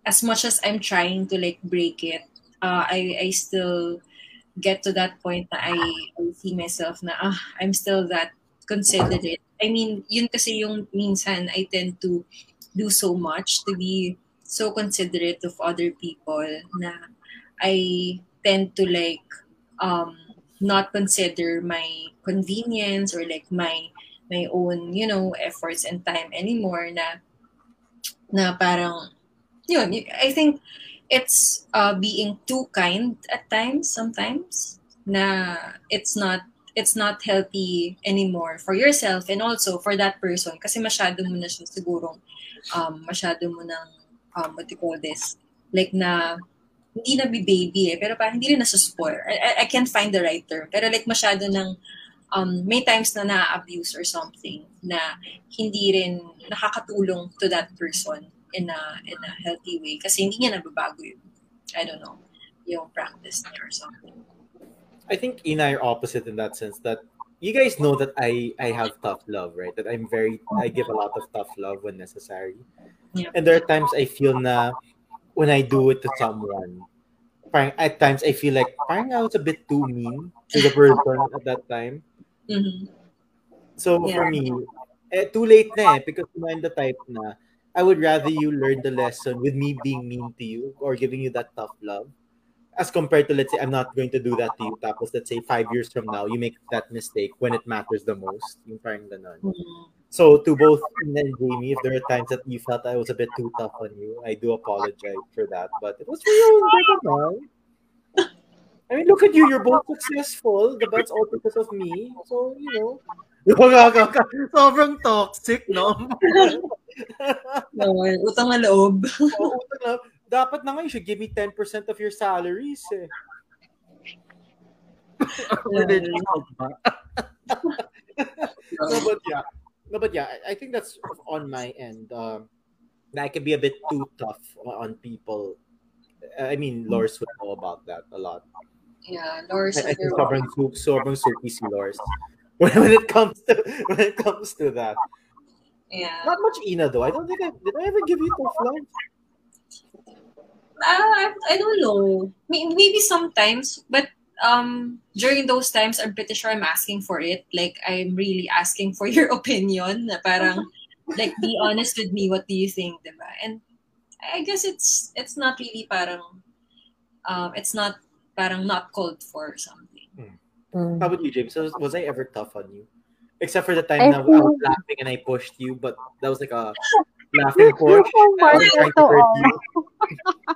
as much as I'm trying to, like, break it, uh, I, I still get to that point na I, I see myself na, ah, I'm still that considerate. I mean, yun kasi yung minsan I tend to do so much to be so considerate of other people na I tend to like um not consider my convenience or like my my own you know efforts and time anymore na na parang yun I think it's uh, being too kind at times sometimes na it's not it's not healthy anymore for yourself and also for that person kasi masyado mo na siya sigurong um, masyado mo nang um, what you call this like na hindi na be baby eh, pero parang hindi rin nasa-spoil. I, I, I can't find the right term. Pero like masyado ng, um, may times na na-abuse or something na hindi rin nakakatulong to that person in a, in a healthy way. Kasi hindi niya nababago yung, I don't know, yung practice niya or something. I think Ina are opposite in that sense that you guys know that I I have tough love, right? That I'm very I give a lot of tough love when necessary. Yeah. And there are times I feel na when I do it to someone, parang at times I feel like parang I was a bit too mean to the person at that time. Mhm. So Yeah. for me, eh, too late na eh because I'm the type na I would rather you learn the lesson with me being mean to you or giving you that tough love as compared to let's say I'm not going to do that to you tapos let's say five years from now you make that mistake when it matters the most yung parang ganon. Mhm. So to both Ina and Jamie, if there are times that you felt I was a bit too tough on you, I do apologize for that. But it was for your own good. I mean, look at you. You're both successful. The That's all because of me. So, you know. Sobrang toxic, no? No, utang na loob. Oo, utang na. Dapat na nga, you should give me 10% of your salaries. Eh. no, but yeah. No, but yeah, I- I think that's on my end. Um, that I can be a bit too tough on people. I mean, Lors would know about that a lot. Yeah, Lord, I, I think sobrang soup, sobrang soupy si Lors. When, when it comes to when it comes to that, yeah. not much Ina though. I don't think I did. I ever give you tough love. Uh, I don't know. Maybe sometimes, but um, during those times, I'm pretty sure I'm asking for it. Like, I'm really asking for your opinion. Na parang, like, be honest with me. What do you think, diba? And I guess it's it's not really parang, um, it's not parang not called for or something. Mm. How about you, James? Was, was I ever tough on you? Except for the time I that I was laughing and I pushed you, but that was like a laughing push. Oh, I wasn't to hurt you.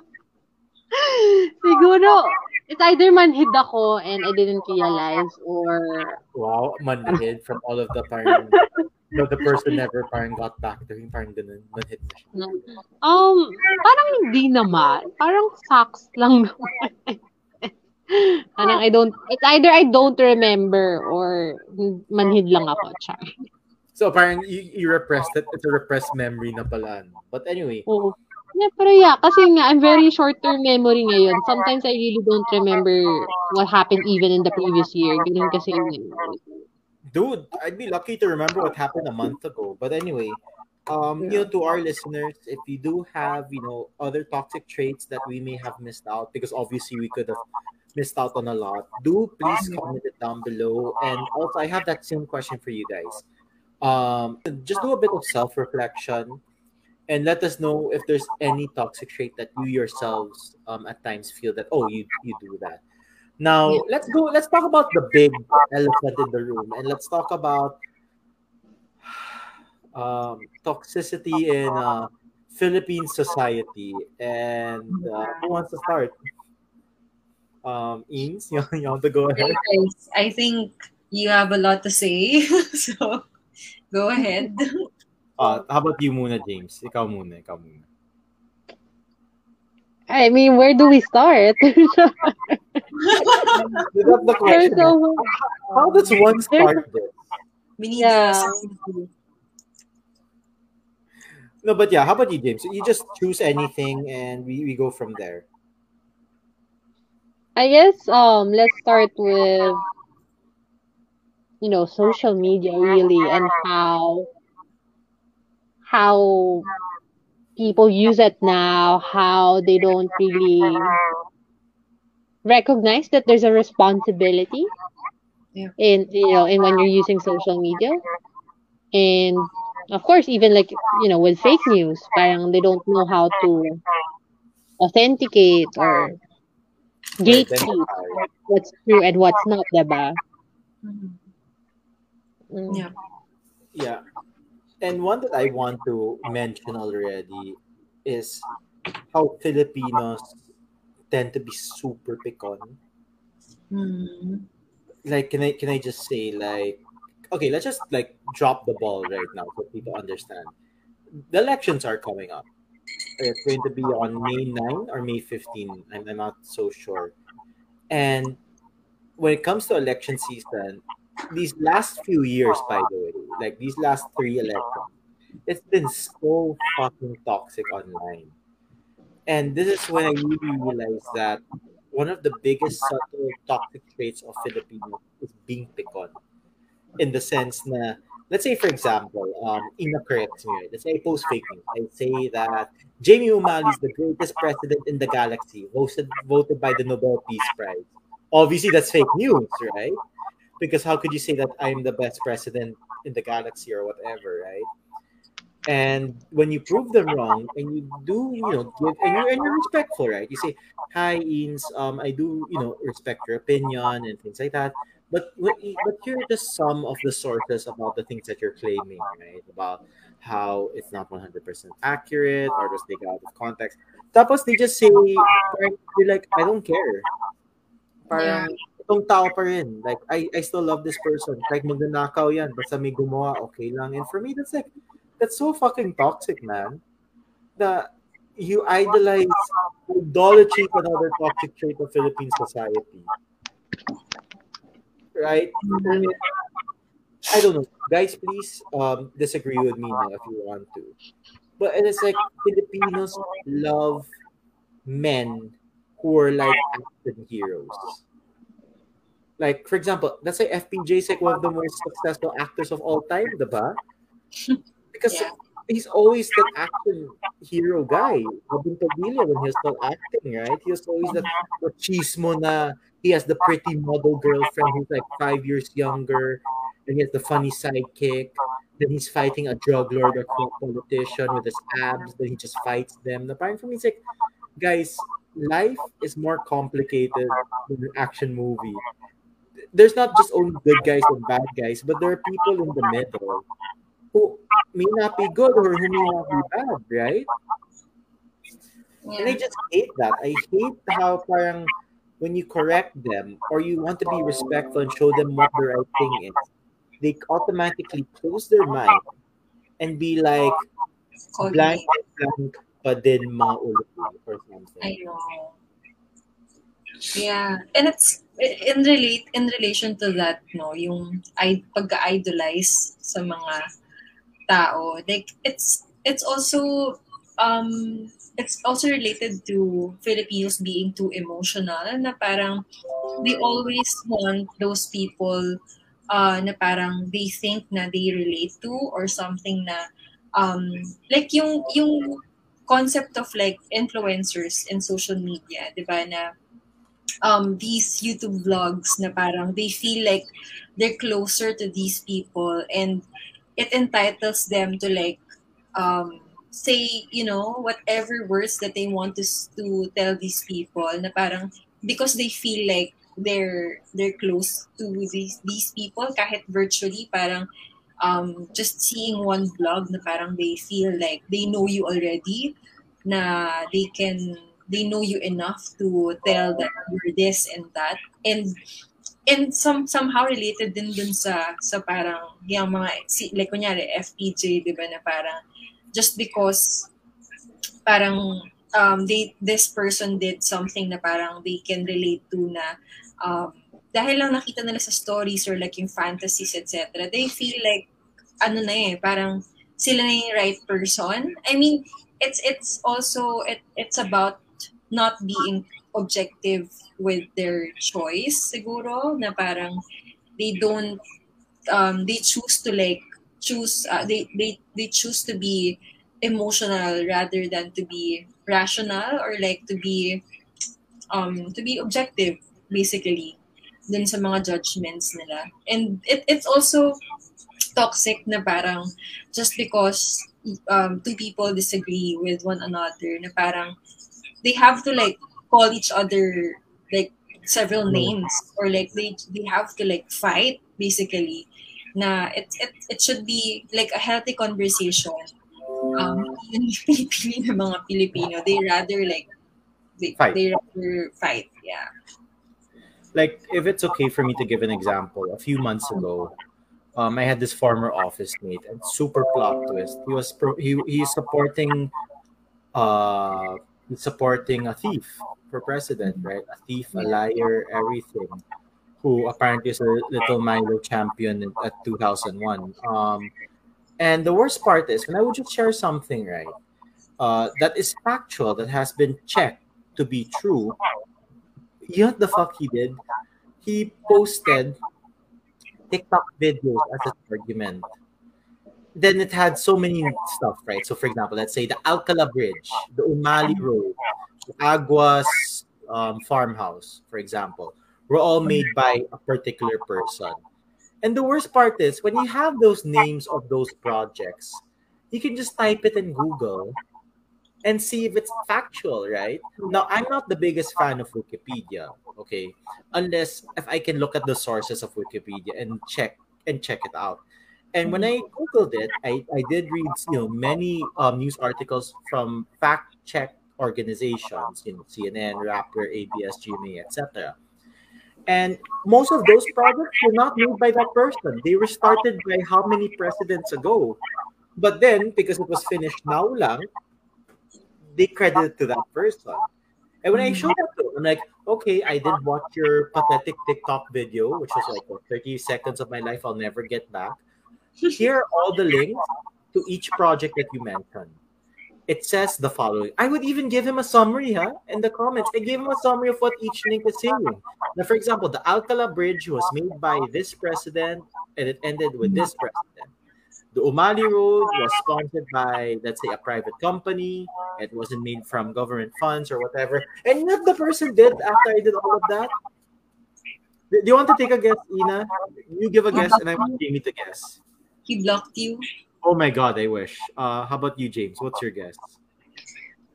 Siguro, it's either manhid ako and I didn't realize or Wow, manhid from all of the parang but the person never parang got back to him, parang ganun, manhid na siya. um parang hindi naman. Parang sucks lang naman. parang I don't it's either I don't remember or manhid lang ako, char. So parang you, you repressed it. It's a repressed memory na pala. But anyway, Oo. Yeah, pero yeah, kasi nga, I'm very short-term memory ngayon. Sometimes I really don't remember what happened even in the previous year. Ganun kasi dude, I'd be lucky to remember what happened a month ago. But anyway, um, you know, to our listeners, if you do have, you know, other toxic traits that we may have missed out, because obviously we could have missed out on a lot, do please comment it down below. And also, I have that same question for you guys. Um, just do a bit of self-reflection and let us know if there's any toxic trait that you yourselves um, at times feel that oh you you do that now Yeah. let's go let's talk about the big elephant in the room and let's talk about um, toxicity in uh, philippine society and uh, who wants to start um Eames, you, you want to go ahead I think you have a lot to say. so go ahead. uh, how about you muna James ikaw muna ikaw muna I mean, where do we start? That's the question. so How does one start this? Yeah. No, but yeah, how about you, James? You just choose anything and we, we go from there. I guess um let's start with you know social media really and how how people use it now, how they don't really recognize that there's a responsibility Yeah. in you know in when you're using social media. And of course even like you know with fake news, parang they don't know how to authenticate or gatekeep what's true and what's not, diba? Mhm. Mm. Yeah. Yeah. And one that I want to mention already is how Filipinos tend to be super pick on. Mhm. Like can I can I just say like okay, let's just like drop the ball right now so people understand. The elections are coming up. It's going to be on May 9 or May 15. I'm, I'm not so sure. And when it comes to election season, these last few years, by the way, like these last three elections, it's been so fucking toxic online. And this is when I really realized that one of the biggest subtle toxic traits of Filipinos is being pick on. In the sense na, let's say for example, um, Ina corrects me, right? Let's say I post fake news. I say that Jamie Umali is the greatest president in the galaxy, voted voted by the Nobel Peace Prize. Obviously, that's fake news, right? Because how could you say that I'm the best president in the galaxy or whatever, right? And when you prove them wrong, and you do, you know, give, and you're, and you're respectful, right? You say, "Hi, Eames, um, I do, you know, respect your opinion and things like that." But what- but here are just some of the sources about the things that you're claiming, right? About how it's not 100% accurate or just take it out of context. Tapos they just say, parang, you're like, I don't care. Parang, itong tao pa rin. Like, I, I still love this person. Like, magnanakaw yan. Basta may gumawa, okay lang. And for me, that's like, that's so fucking toxic, man. The, you idolize idolatry another toxic trait of Philippine society. Right? I don't know. Guys, please um, disagree with me now if you want to. But and it's like Filipinos love men who are like action heroes. Like, for example, let's say FPJ is like one of the most successful actors of all time, diba? Because Yeah. he's always that action hero guy. Robin Padilla when he was still acting, right? He was always that uh-huh. the chismo na he has the pretty model girlfriend who's like five years younger, and he has the funny sidekick. Then he's fighting a drug lord or corrupt politician with his abs. Then he just fights them. The point for me is like, guys, life is more complicated than an action movie. There's not just only good guys and bad guys, but there are people in the middle who may not be good or who may not be bad, right? And I just hate that. I hate how parang when you correct them or you want to be respectful and show them what the right thing is, they automatically close their mind and be like blank blank pa din ko or something. I know. Yeah, and it's in relate in relation to that, no, yung I pagka-idolize sa mga tao. Like it's it's also um it's also related to Filipinos being too emotional na parang they always want those people uh, na parang they think na they relate to or something na um like yung yung concept of like influencers in social media, 'di ba na um these YouTube vlogs na parang they feel like they're closer to these people and it entitles them to like um say you know whatever words that they want to to tell these people na parang because they feel like they're they're close to these these people kahit virtually parang um just seeing one vlog na parang they feel like they know you already na they can they know you enough to tell that you're this and that. And and some somehow related din dun sa sa parang yung mga si, like kunyari FPJ 'di ba na parang just because parang um they this person did something na parang they can relate to na um dahil lang nakita nila sa stories or like yung fantasies etc they feel like ano na eh parang sila na yung right person. I mean it's it's also it, it's about not being objective with their choice siguro na parang they don't um they choose to like choose uh, they they they choose to be emotional rather than to be rational or like to be um to be objective basically dun sa mga judgments nila. And it, it's also toxic na parang just because um, two people disagree with one another na parang they have to like call each other like several names or like they they have to like fight basically. Na it it, it should be like a healthy conversation. Um pinipili ng mga Pilipino they rather like they, Fight. they rather fight yeah. Like if it's okay for me to give an example a few months ago um, i had this former office mate and super plot twist. He was pro- he, he's supporting uh supporting a thief for president right? A thief a liar everything. Who apparently is a little milo champion at 2001 um and the worst part is when i would just share something right? Uh that is factual that has been checked to be true. You know what the fuck he did? He posted TikTok videos as an argument. Then it had so many stuff, right? So, for example, let's say the Alcala Bridge, the Umali Road, the Aguas um, farmhouse, for example, were all made by a particular person. And the worst part is when you have those names of those projects, you can just type it in Google and see if it's factual, right? Now, I'm not the biggest fan of Wikipedia, okay, unless if I can look at the sources of Wikipedia and check and check it out. And when I googled it, I, I did read you know many um, news articles from fact check organizations, you know CNN, Rappler, ABS, GMA, etc. And most of those projects were not made by that person. They were started by how many presidents ago? But then, because it was finished now lang, they credit to that person. And when I showed that to them, I'm like, okay, I did watch your pathetic TikTok video, which was like what, 30 seconds of my life I'll never get back. Here are all the links to each project that you mentioned. It says the following. I would even give him a summary, huh? In the comments, I gave him a summary of what each link is saying. Now, for example, the Alcala Bridge was made by this president and it ended with this president. The Umali Road was sponsored by, let's say, a private company. It wasn't made from government funds or whatever. And what the person did after I did all of that? Do you want to take a guess, Ina? You give a guess, and I want Jamie to guess. He blocked you Oh my god, I wish. Uh, how about you, James? What's your guess?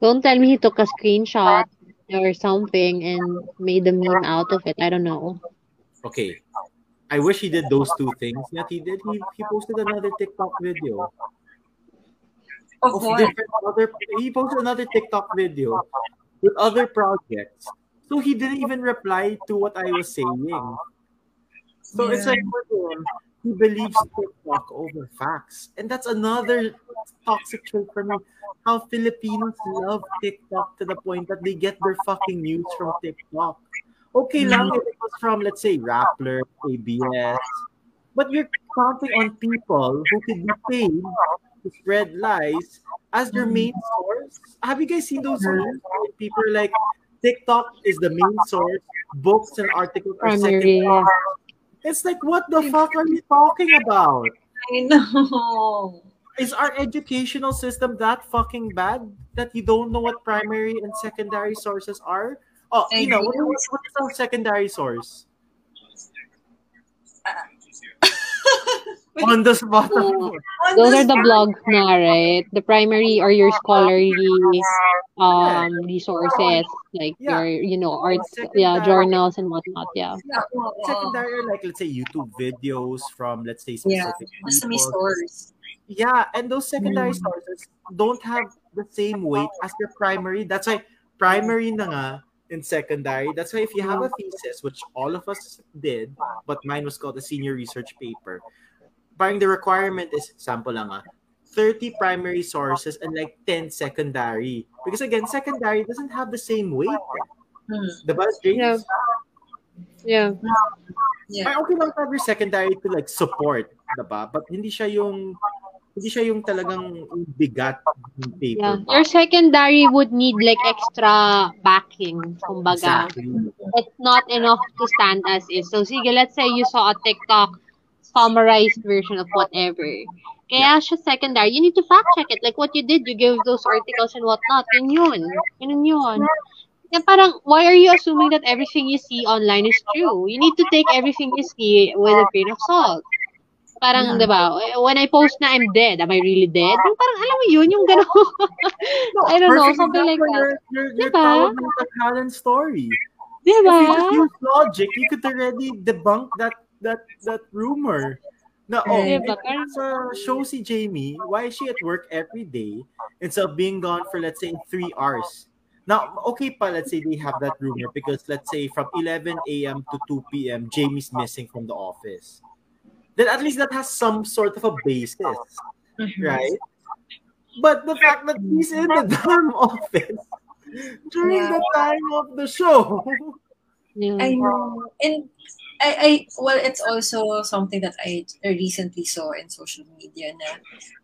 Don't tell me he took a screenshot or something and made a meme out of it. I don't know. Okay, I wish he did those two things. Yet he did. He, he posted another TikTok video Of of what? other. He posted another TikTok video with other projects. So he didn't even reply to what I was saying. So it's like for him, he believes TikTok over facts, and that's another toxic trait for me. How Filipinos love TikTok to the point that they get their fucking news from TikTok. Okay, lang if it was from let's say Rappler, ABS, but you're counting on people who could be paid to spread lies as their main source. Have you guys seen those memes? where People are like, TikTok is the main source. Books and articles are Primary, yeah. It's like, what the fuck are you talking about? I know. Is our educational system that fucking bad that you don't know what primary and secondary sources are? Oh, you know, what, what is our secondary source? Uh, On the spot. Oh. Those are the blogs na, right? The primary or your scholarly um resources, like Yeah. your you know arts, Secondary. yeah, journals and whatnot. Yeah. Yeah, secondary like let's say YouTube videos from let's say Yeah. specific Basta may people. stores. Yeah, and those secondary Mm. sources don't have the same weight as your primary. That's why primary na nga in secondary. That's why if you have a thesis, which all of us did, but mine was called a senior research paper, parang the requirement is, sample lang ah, 30 primary sources and like 10 secondary. Because again, secondary doesn't have the same weight. Hmm. Diba, James? Yeah. Yeah. Yeah. Ay, okay lang cover secondary to like support, diba? But hindi siya yung hindi siya yung talagang bigat ng paper. Yeah. Your secondary would need like extra backing, kumbaga. Exactly. It's not enough to stand as is. So, sige, let's say you saw a TikTok summarized version of whatever. Kaya siya secondary, you need to fact check it. Like what you did, you gave those articles and whatnot. Yun yun. Yun yun. Kaya parang, why are you assuming that everything you see online is true? You need to take everything you see with a grain of salt. Parang, di ba, when I post na I'm dead, am I really dead? Yung parang, alam mo yun, yung gano'n. I don't know, something like that. Your, your, your Diba? Ng Taghalan story. Di If you just use logic, you could already debunk that that that rumor. Na, oh, sa show si Jamie, why is she at work every day instead of being gone for, let's say, three hours? Now, okay pa, let's say they have that rumor because, let's say, from 11 a.m. to 2 p.m., Jamie's missing from the office. Then at least that has some sort of a basis, Mhm. right? But the fact that he's in the damn office during Yeah. the time of the show. Yeah. I know. And I, I well it's also something that I recently saw in social media na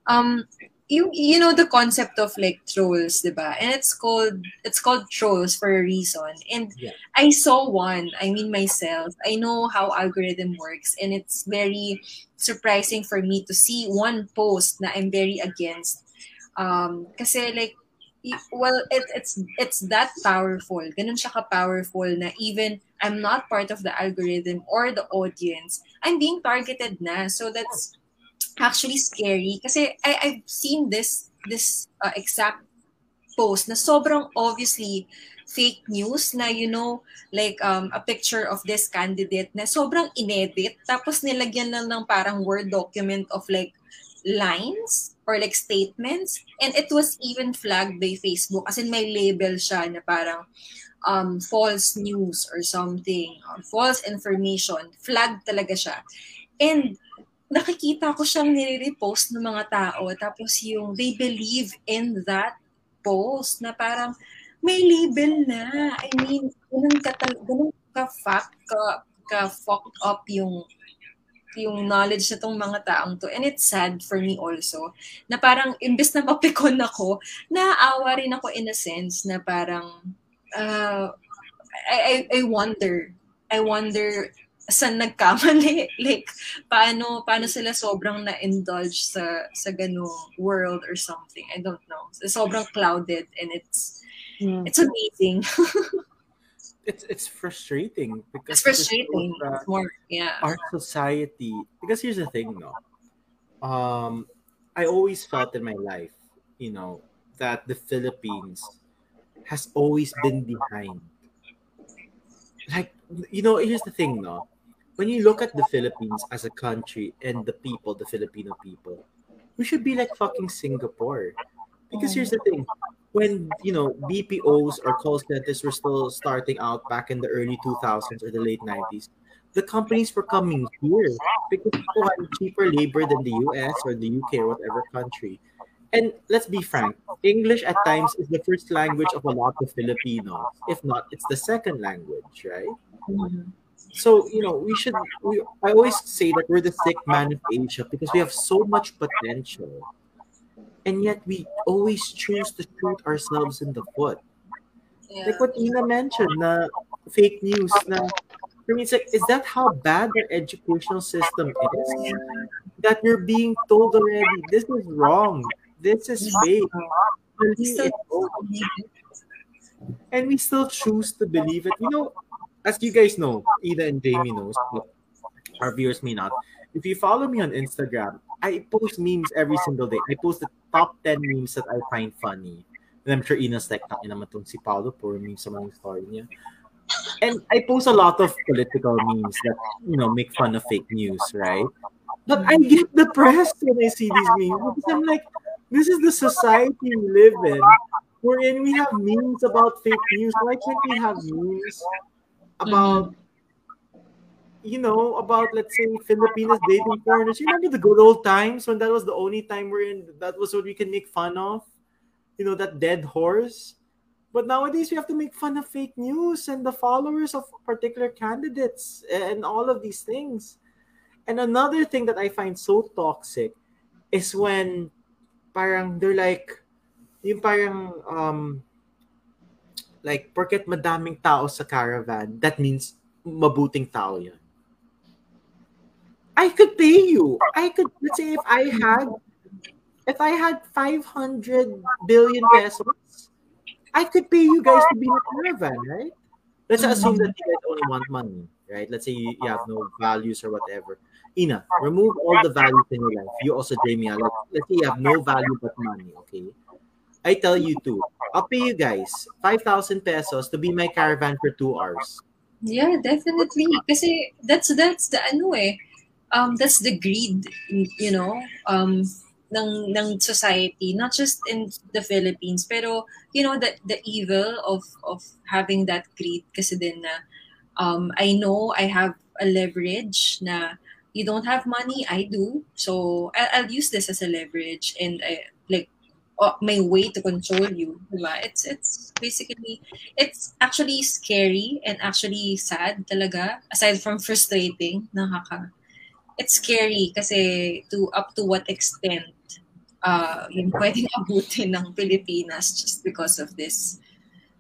um you you know the concept of like trolls, diba? And it's called it's called trolls for a reason. And Yeah. I saw one, I mean myself. I know how algorithm works and it's very surprising for me to see one post na I'm very against. Um kasi like well it, it's it's that powerful. Ganun siya ka-powerful na even I'm not part of the algorithm or the audience, I'm being targeted na. So that's actually scary kasi I I've seen this this uh, exact post na sobrang obviously fake news na you know like um a picture of this candidate na sobrang inedit tapos nilagyan lang ng parang word document of like lines or like statements. And it was even flagged by Facebook. As in may label siya na parang um, false news or something, um, false information, flag talaga siya. And nakikita ko siyang nire-repost ng mga tao. Tapos yung they believe in that post na parang may label na. I mean, ganun ka, ganun ka fact, ka, ka fucked up yung yung knowledge na tong mga taong to. And it's sad for me also, na parang imbes na mapikon ako, naaawa rin ako in a sense na parang uh, I, I, I wonder, I wonder saan nagkamali? Like, paano, paano sila sobrang na-indulge sa, sa ganung world or something? I don't know. Sobrang clouded and it's, Yeah. it's amazing. it's it's frustrating because It's frustrating. it It's more, yeah. our society because here's the thing no um i always felt in my life you know that the philippines has always been behind like you know here's the thing no when you look at the Philippines as a country and the people, the Filipino people, we should be like fucking Singapore. Because here's the thing, when you know BPOs or call centers were still starting out back in the early 2000s or the late 90s, the companies were coming here because people had cheaper labor than the US or the UK or whatever country. And let's be frank, English at times is the first language of a lot of Filipinos. If not, it's the second language, right? Mhm. So, you know, we should, we, I always say that we're the sick man of Asia because we have so much potential. And yet we always choose to shoot ourselves in the foot. Yeah. Like what Ina mentioned, na fake news, na I mean, it's like, is that how bad our educational system is? That you're being told already, this is wrong, this is fake, and we still choose to believe it. You know, as you guys know, Ida and Jamie knows, but our viewers may not. If you follow me on Instagram, I post memes every single day. I post the top 10 memes that I find funny. And I'm sure Ina's like, "Tangin naman tong si Paolo, puro memes sa mga story niya. And I post a lot of political memes that, you know, make fun of fake news, right? But I get depressed when I see these memes because I'm like, this is the society we live in. We're in, we have memes about fake news. Why can't we have memes about, you know, about let's say Filipinas dating foreigners? You remember the good old times when that was the only time we're in? That was what we can make fun of. You know, that dead horse. But nowadays we have to make fun of fake news and the followers of particular candidates and all of these things. And another thing that I find so toxic is when parang they're like yung parang um like porket madaming tao sa caravan that means mabuting tao yan. I could pay you. I could let's say if I had if I had 500 billion pesos, I could pay you guys to be in a caravan, right? Let's assume that you guys only want money, right? Let's say you, you have no values or whatever. Ina, remove all the values in your life. You also, Jamie, like, let's say you have no value but money, okay? I tell you too, I'll pay you guys 5,000 pesos to be my caravan for two hours. Yeah, definitely. Kasi that's that's the ano eh. Um that's the greed, you know, um ng ng society, not just in the Philippines, pero you know the the evil of of having that greed kasi din na um I know I have a leverage na you don't have money, I do. So I, I'll use this as a leverage and I, like uh, my way to control you. Diba? It's it's basically it's actually scary and actually sad talaga aside from frustrating nakaka it's scary kasi to up to what extent uh yung pwedeng abutin ng Pilipinas just because of this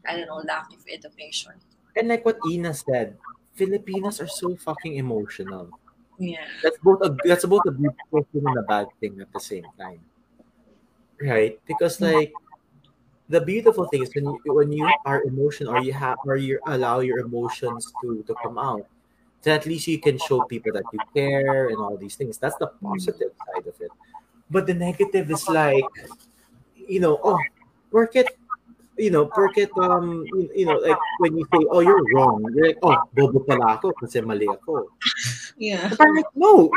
I don't know lack of education And like what Ina said, Filipinos are so fucking emotional. yeah That's both a that's both a beautiful thing and a bad thing at the same time. Right? Because like the beautiful thing is when you when you are emotional or you have or you allow your emotions to to come out, then at least you can show people that you care and all these things. That's the positive side of it. But the negative is like, you know, oh, work it, you know, work it, um, you, you know, like when you say, oh, you're wrong, you're like, oh, bobo pala ako kasi mali ako. yeah But I'm like, no.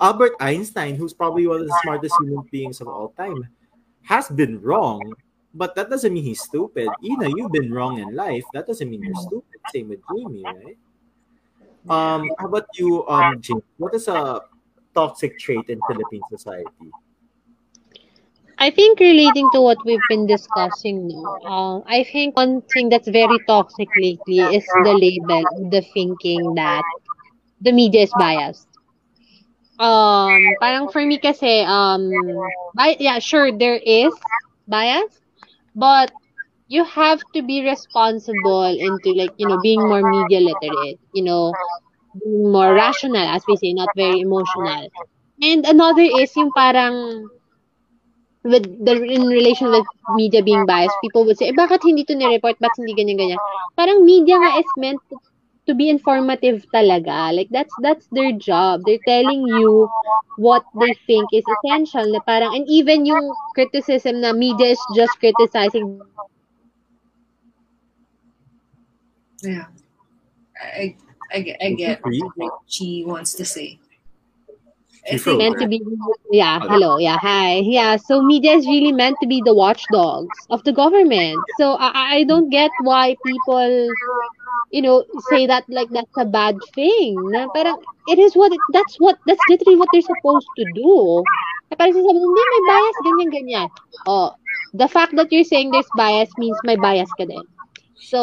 Albert Einstein, who's probably one of the smartest human beings of all time, has been wrong, but that doesn't mean he's stupid. Ina, you've been wrong in life. That doesn't mean you're stupid. Same with Jamie, right? Um, how about you, um, James? What is a toxic trait in Philippine society? I think relating to what we've been discussing now, um, I think one thing that's very toxic lately is the label, the thinking that the media is biased. Um, parang for me kasi, um, bi- yeah, sure, there is bias, but you have to be responsible into like, you know, being more media literate, you know, being more rational, as we say, not very emotional. And another is yung parang, with the in relation with media being biased, people would say, eh, bakit hindi to ni-report? Bakit hindi ganyan ganyan? Parang media nga is meant to, be informative talaga. Like that's that's their job. They're telling you what they think is essential. Na parang and even yung criticism na media is just criticizing yeah. I I, get- I get what she wants to say. I She's meant to be yeah hello. yeah hi yeah so media is really meant to be the watchdogs of the government. So I, I- I don't get why people you know say that like that's a bad thing. Na parang it is what it, that's what that's literally what they're supposed to do. Na parang sasabi hindi may bias ganyan ganyan. Oh the fact that you're saying there's bias means may bias ka din. So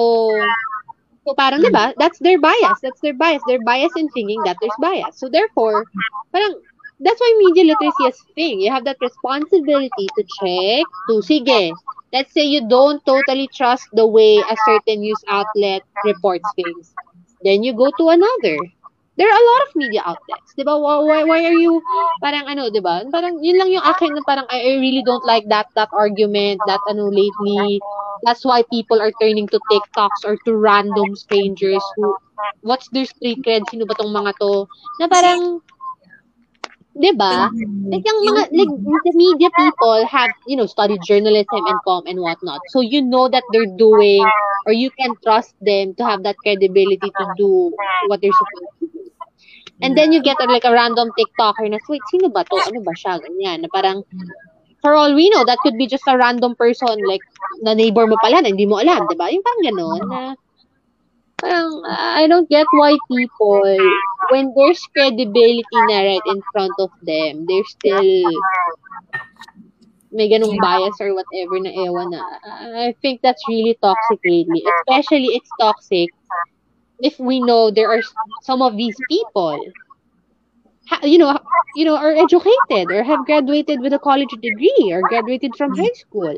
so parang diba that's their bias that's their bias they're biased in thinking that there's bias so therefore parang that's why media literacy is thing. You have that responsibility to check, to sige. Let's say you don't totally trust the way a certain news outlet reports things. Then you go to another. There are a lot of media outlets, 'di ba? Why, why, are you parang ano, 'di ba? Parang yun lang yung akin na parang I I really don't like that that argument that ano lately. That's why people are turning to TikToks or to random strangers who what's their street cred? Sino ba tong mga to? Na parang 'di ba? Like yung mga like the media people have, you know, studied journalism and com and whatnot. So you know that they're doing or you can trust them to have that credibility to do what they're supposed to. And then you get a, like a random TikToker na, wait, sino ba to? Ano ba siya? Ganyan. Na parang, for all we know, that could be just a random person, like, na neighbor mo pala, na hindi mo alam, di ba? Yung parang gano'n, na, parang, I don't get why people, when there's credibility na right in front of them, they're still, may ganong bias or whatever na ewan na. I think that's really toxic lately. Especially it's toxic if we know there are some of these people you know you know are educated or have graduated with a college degree or graduated from high school.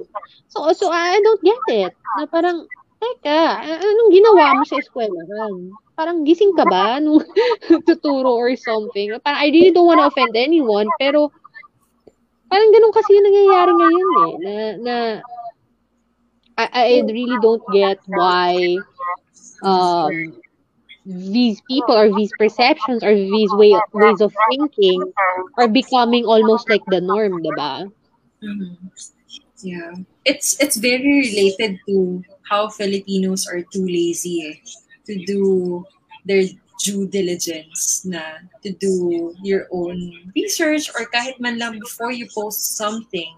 So so I don't get it. Na parang teka anong ginawa mo sa eskwelahan? Parang gising ka ba? Nung tuturo or something? Parang I really don't want to offend anyone pero parang ganun kasi yung nangyayari ngayon eh na na I, I really don't get why um these people or these perceptions or these way ways of thinking are becoming almost like the norm, diba? Mhm. Yeah. It's it's very related to how Filipinos are too lazy eh, to do their due diligence na to do your own research or kahit man lang before you post something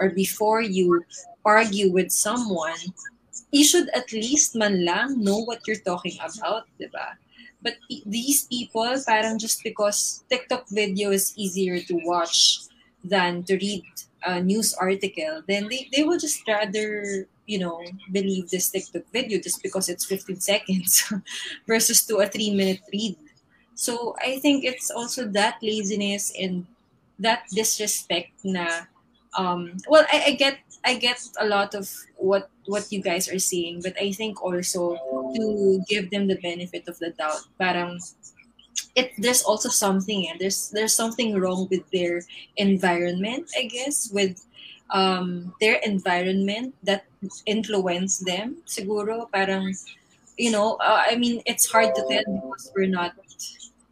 or before you argue with someone, you should at least man lang know what you're talking about, di ba? But these people, parang just because TikTok video is easier to watch than to read a news article, then they, they will just rather, you know, believe this TikTok video just because it's 15 seconds versus to a three minute read. So I think it's also that laziness and that disrespect na um well I, I get I get a lot of what what you guys are saying, but I think also to give them the benefit of the doubt, parang it there's also something and there's there's something wrong with their environment, I guess, with um their environment that influence them. Siguro parang you know, uh, I mean it's hard to tell because we're not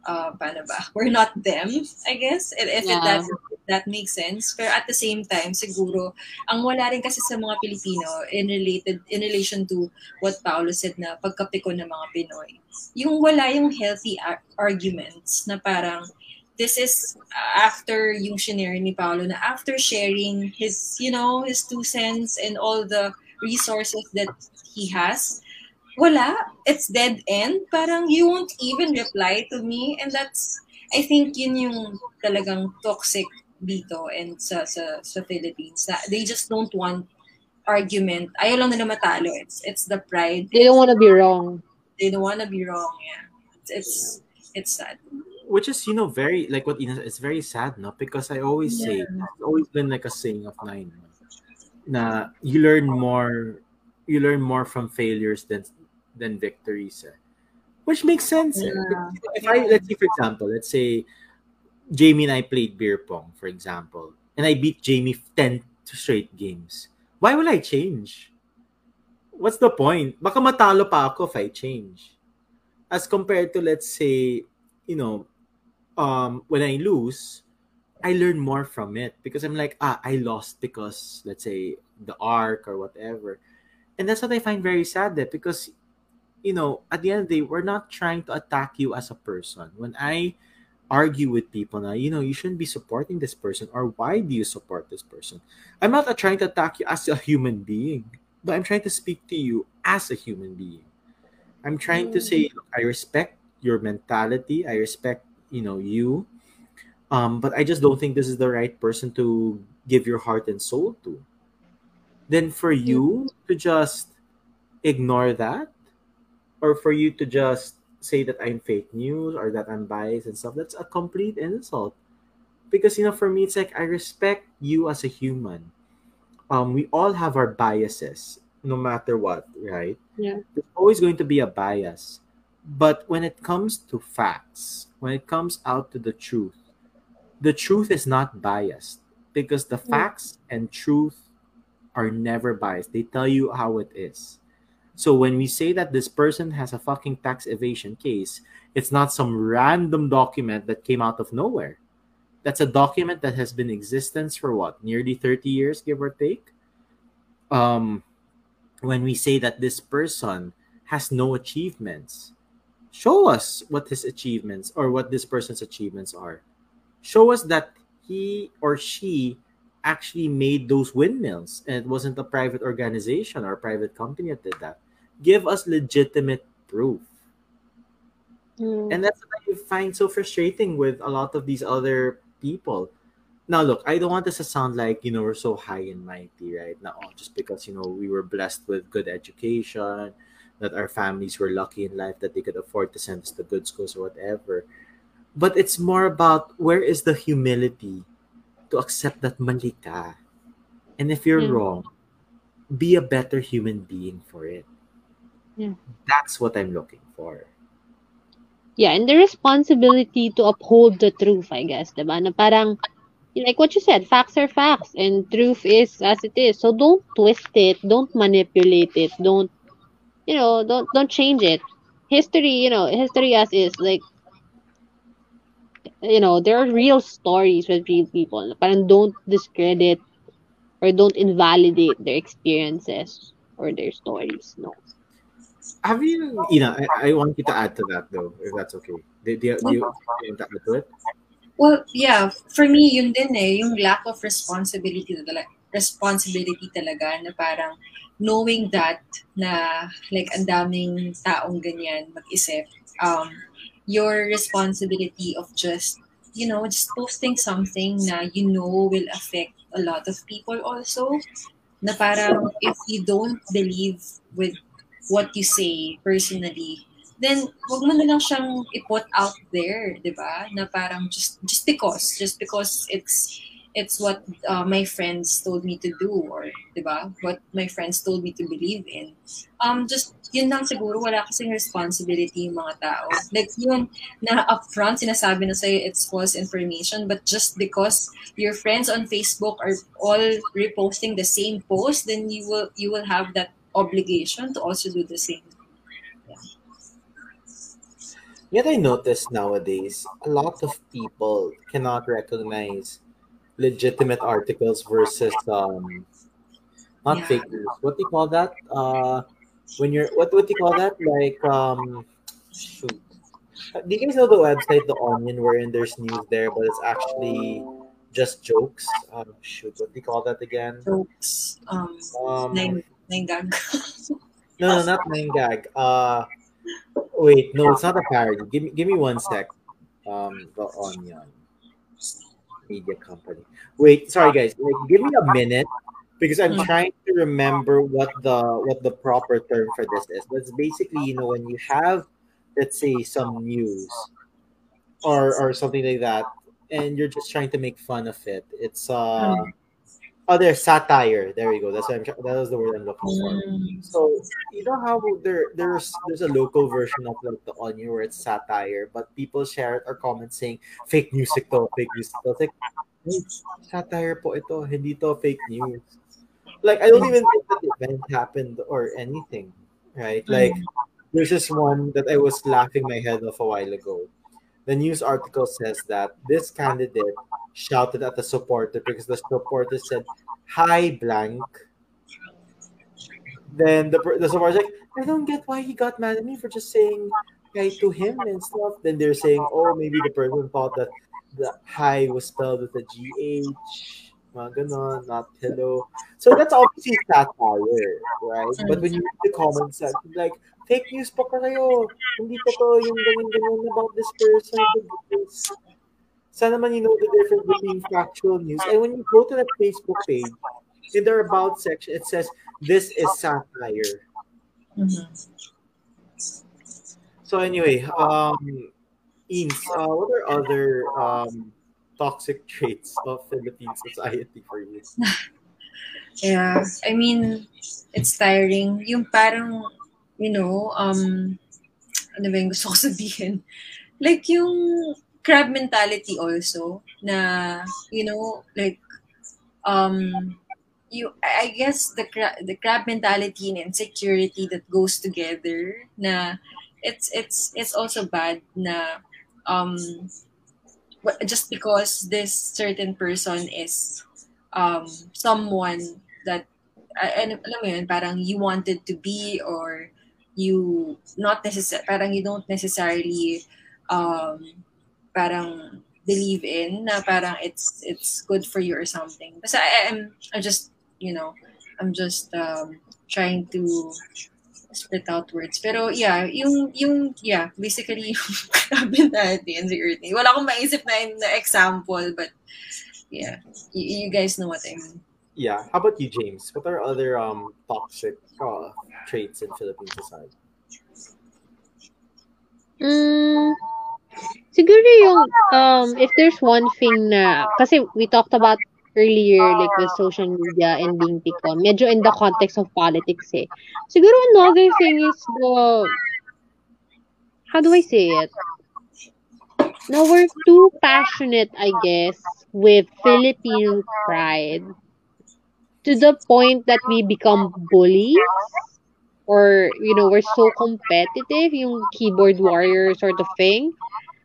uh paano ba? We're not them, I guess. If, if Yeah. that if that makes sense. Pero at the same time, siguro ang wala rin kasi sa mga Pilipino in related in relation to what Paolo said na pagkapiko ng mga Pinoy. Yung wala yung healthy ar- arguments na parang this is after yung shinare ni Paolo na after sharing his, you know, his two cents and all the resources that he has, wala. It's dead end. Parang you won't even reply to me and that's I think yun yung talagang toxic dito and sa sa sa Philippines na they just don't want argument. Ayaw lang nila matalo. It's it's the pride. They don't want to be wrong. They don't want to be wrong. Yeah. It's it's, it's sad. which is you know very like what Ina it's very sad no because I always say it's always been like a saying of mine no? na you learn more you learn more from failures than than victories eh. which makes sense eh. Yeah. if I let's say for example let's say Jamie and I played beer pong for example and I beat Jamie 10 straight games why will I change what's the point baka matalo pa ako if I change as compared to let's say you know um when I lose, I learn more from it because I'm like, ah, I lost because let's say the arc or whatever. And that's what I find very sad that because you know, at the end of the day, we're not trying to attack you as a person. When I argue with people now, you know, you shouldn't be supporting this person or why do you support this person? I'm not trying to attack you as a human being, but I'm trying to speak to you as a human being. I'm trying to say I respect your mentality, I respect, you know, you. Um, but I just don't think this is the right person to give your heart and soul to. Then for you to just ignore that or for you to just say that I'm fake news or that I'm biased and stuff, that's a complete insult. Because you know, for me, it's like I respect you as a human. Um, we all have our biases, no matter what, right? Yeah. There's always going to be a bias. But when it comes to facts, when it comes out to the truth, the truth is not biased because the Yeah. facts and truth are never biased. They tell you how it is. So when we say that this person has a fucking tax evasion case, it's not some random document that came out of nowhere. That's a document that has been existence for what, nearly 30 years, give or take. Um, when we say that this person has no achievements, show us what his achievements or what this person's achievements are. Show us that he or she actually made those windmills and it wasn't a private organization or a private company that did that. Give us legitimate proof. Mm. And that's what I find so frustrating with a lot of these other people. Now, look, I don't want this to sound like, you know, we're so high and mighty, right? Now, just because, you know, we were blessed with good education, that our families were lucky in life, that they could afford to send us to good schools or whatever. But it's more about where is the humility to accept that mali ka. And if you're Yeah. wrong, be a better human being for it. Yeah. That's what I'm looking for. Yeah, and the responsibility to uphold the truth, I guess, diba? Na parang, like what you said, facts are facts, and truth is as it is. So don't twist it, don't manipulate it, don't, you know, don't don't change it. History, you know, history as is, like, you know, there are real stories with real people. Parang don't discredit or don't invalidate their experiences or their stories. No. Have you, know, I, I want you to add to that though, if that's okay. Do, do, do you want to add to it? Well, yeah, for me, yun din eh, yung lack of responsibility talaga, responsibility talaga na parang knowing that na like ang daming taong ganyan mag-isip, um, your responsibility of just, you know, just posting something na you know will affect a lot of people also, na parang if you don't believe with what you say personally, then wag mo na lang siyang i-put out there, 'di ba? Na parang just just because, just because it's it's what uh, my friends told me to do or 'di ba? What my friends told me to believe in. Um just yun lang siguro wala kasing responsibility yung mga tao. Like yun na upfront sinasabi na sa'yo it's false information but just because your friends on Facebook are all reposting the same post then you will you will have that obligation to also do the same. Yet I notice nowadays a lot of people cannot recognize legitimate articles versus um not Yeah. fake news. What do you call that? Uh when you're what what do you call that? Like um shoot. Uh, Do you guys know the website The Onion wherein there's news there but it's actually just jokes? Um shoot, what do you call that again? jokes, um, Um nine, gag. no no not 9GAG. Uh wait, no, it's not a parody. Give me give me one sec. Um The Onion. media company. Wait, sorry guys. Like, give me a minute because I'm Mm. trying to remember what the what the proper term for this is. But it's basically, you know, when you have, let's say, some news or or something like that, and you're just trying to make fun of it. It's uh, oh, there's satire. There you go. That's what I'm. That was the word I'm looking for. Mm. So you know how there there's there's a local version of like the onion where it's satire, but people share it or comment saying fake news ito, fake news ito. It's like satire po ito, hindi to fake news. Like I don't even think that the event happened or anything, right? Like there's this one that I was laughing my head off a while ago. The news article says that this candidate shouted at the supporter because the supporter said, "Hi blank." Then the the supporter's like, I don't get why he got mad at me for just saying hi to him and stuff. Then they're saying, oh, maybe the person thought that the hi was spelled with a GH, not hello. So that's obviously satire, right? But when you read the comments like, fake news pa kayo. Hindi totoo yung ganyan-ganyan about this person. This. Sana man you know the difference between factual news. And when you go to that Facebook page, in their about section, it says, this is satire. Mhm. So anyway, um, Eames, uh, what are other um, toxic traits of Philippine society for you? Yeah. I mean, it's tiring. Yung parang, you know, um, ano ba yung gusto ko sabihin? Like yung crab mentality also na, you know, like, um, you, I guess the crab, the crab mentality and insecurity that goes together na it's, it's, it's also bad na, um, just because this certain person is um, someone that uh, and alam mo yun, parang you wanted to be or you not necessarily parang you don't necessarily um, parang believe in na parang it's it's good for you or something. Basta I, I'm I'm just you know I'm just um, trying to split out words. Pero yeah, yung yung yeah, basically yung grabe natin insecurity. Wala akong maisip na, na example but yeah, you, you guys know what I mean. Yeah. How about you, James? What are other um, toxic uh, traits in Philippine society? Mm, siguro yung, um, if there's one thing na, kasi we talked about earlier, like with social media and being pickon, medyo in the context of politics eh. Siguro another thing is the, how do I say it? Now we're too passionate, I guess, with Filipino pride to the point that we become bullies? Or you know we're so competitive yung keyboard warrior sort of thing?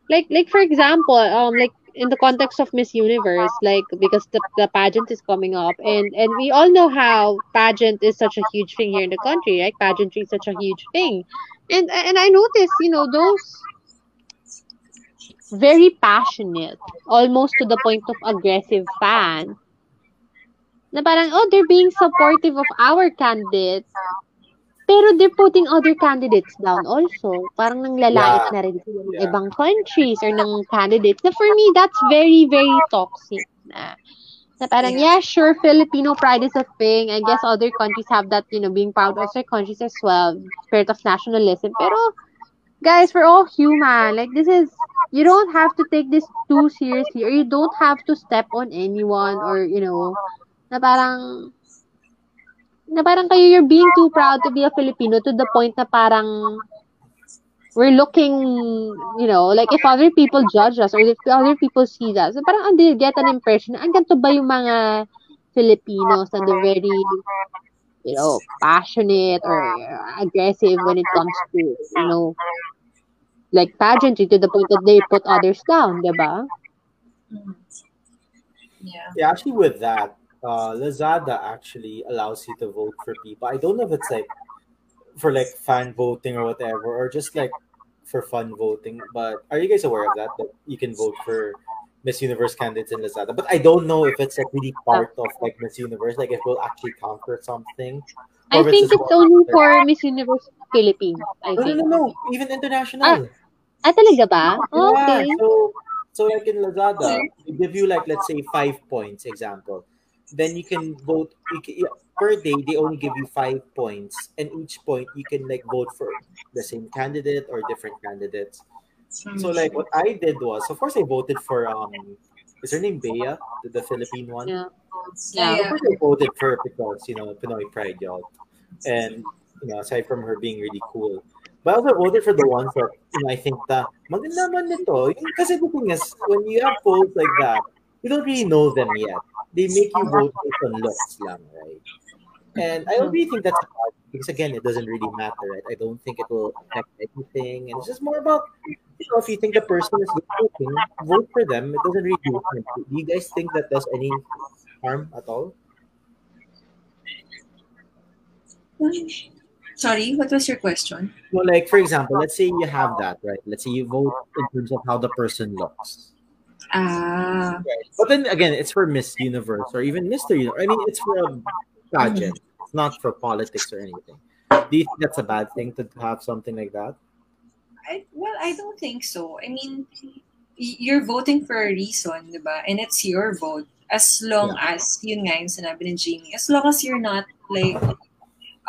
Like like for example um like in the context of miss universe like because the, the pageant is coming up and and we all know how pageant is such a huge thing here in the country right? Pageantry is such a huge thing. And and i noticed you know those very passionate almost to the point of aggressive fan na parang oh they're being supportive of our candidate pero they're putting other candidates down also. Parang nanglalait Yeah. na rin sila ng Yeah. ibang countries or ng candidates. Na for me, that's very, very toxic. Na, na parang, yeah. sure, Filipino pride is a thing. I guess other countries have that, you know, being proud of their countries as well. Spirit of nationalism. Pero, guys, we're all human. Like, this is, you don't have to take this too seriously or you don't have to step on anyone or, you know, na parang, na parang kayo you're being too proud to be a Filipino to the point na parang we're looking, you know, like if other people judge us or if other people see us, parang ah, they get an impression ang ganito ba yung mga Filipinos na they're very, you know, passionate or aggressive when it comes to, you know, like pageantry to the point that they put others down, diba? Yeah. Yeah, actually, with that, uh, Lazada actually allows you to vote for people. I don't know if it's like for like fan voting or whatever, or just like for fun voting. But are you guys aware of that? That you can vote for Miss Universe candidates in Lazada. But I don't know if it's like really part of like Miss Universe, like if it will actually count for something. I think just it's only for Miss Universe Philippines, I No, no, think. no, no. Even international. Ah, talaga ba? Oh, Yeah, okay. so so like in Lazada, they give you like let's say five points example. Then you can vote you can, yeah, per day. They only give you five points, and each point you can like vote for the same candidate or different candidates. So like what I did was, of course, I voted for um, is her name Bea, the, the Philippine one. Yeah. Yeah, Of yeah. course, I voted for her because you know Pinoy pride, y'all, and you know aside from her being really cool. But I also voted for the ones that you know, I think that maganda man nito. Kasi the thing is, when you have polls like that, you don't really know them yet. They make you vote based on looks lang, right? And I don't really think that's hard because again, it doesn't really matter, right? I don't think it will affect anything, and it's just more about you know if you think the person is good looking, vote for them. It doesn't really do harm. Do you guys think that does any harm at all? Sorry, what was your question? Well, like for example, let's say you have that, right? Let's say you vote in terms of how the person looks. Ah, But then again, it's for Miss Universe or even Mr. Universe. I mean, it's for a pageant. It's not for politics or anything. Do you think that's a bad thing to have something like that? I, well, I don't think so. I mean, you're voting for a reason, diba? And it's your vote. As long as, yun nga yung sinabi ni Jamie, as long as you're not, like,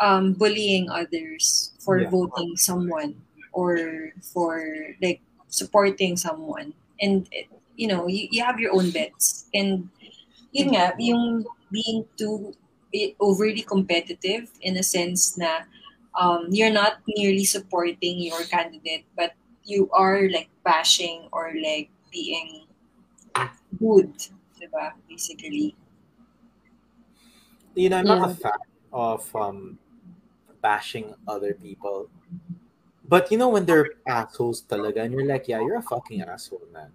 um, bullying others for Yeah. voting someone or for, like, supporting someone. And, eh, you know, you, you have your own bets. And, yun nga, yung being too eh, overly competitive in a sense na um, you're not merely supporting your candidate, but you are like bashing or like being good, diba? Basically. You know, I'm not a fan of um, bashing other people. But you know when they're assholes talaga and you're like, yeah, you're a fucking asshole, man.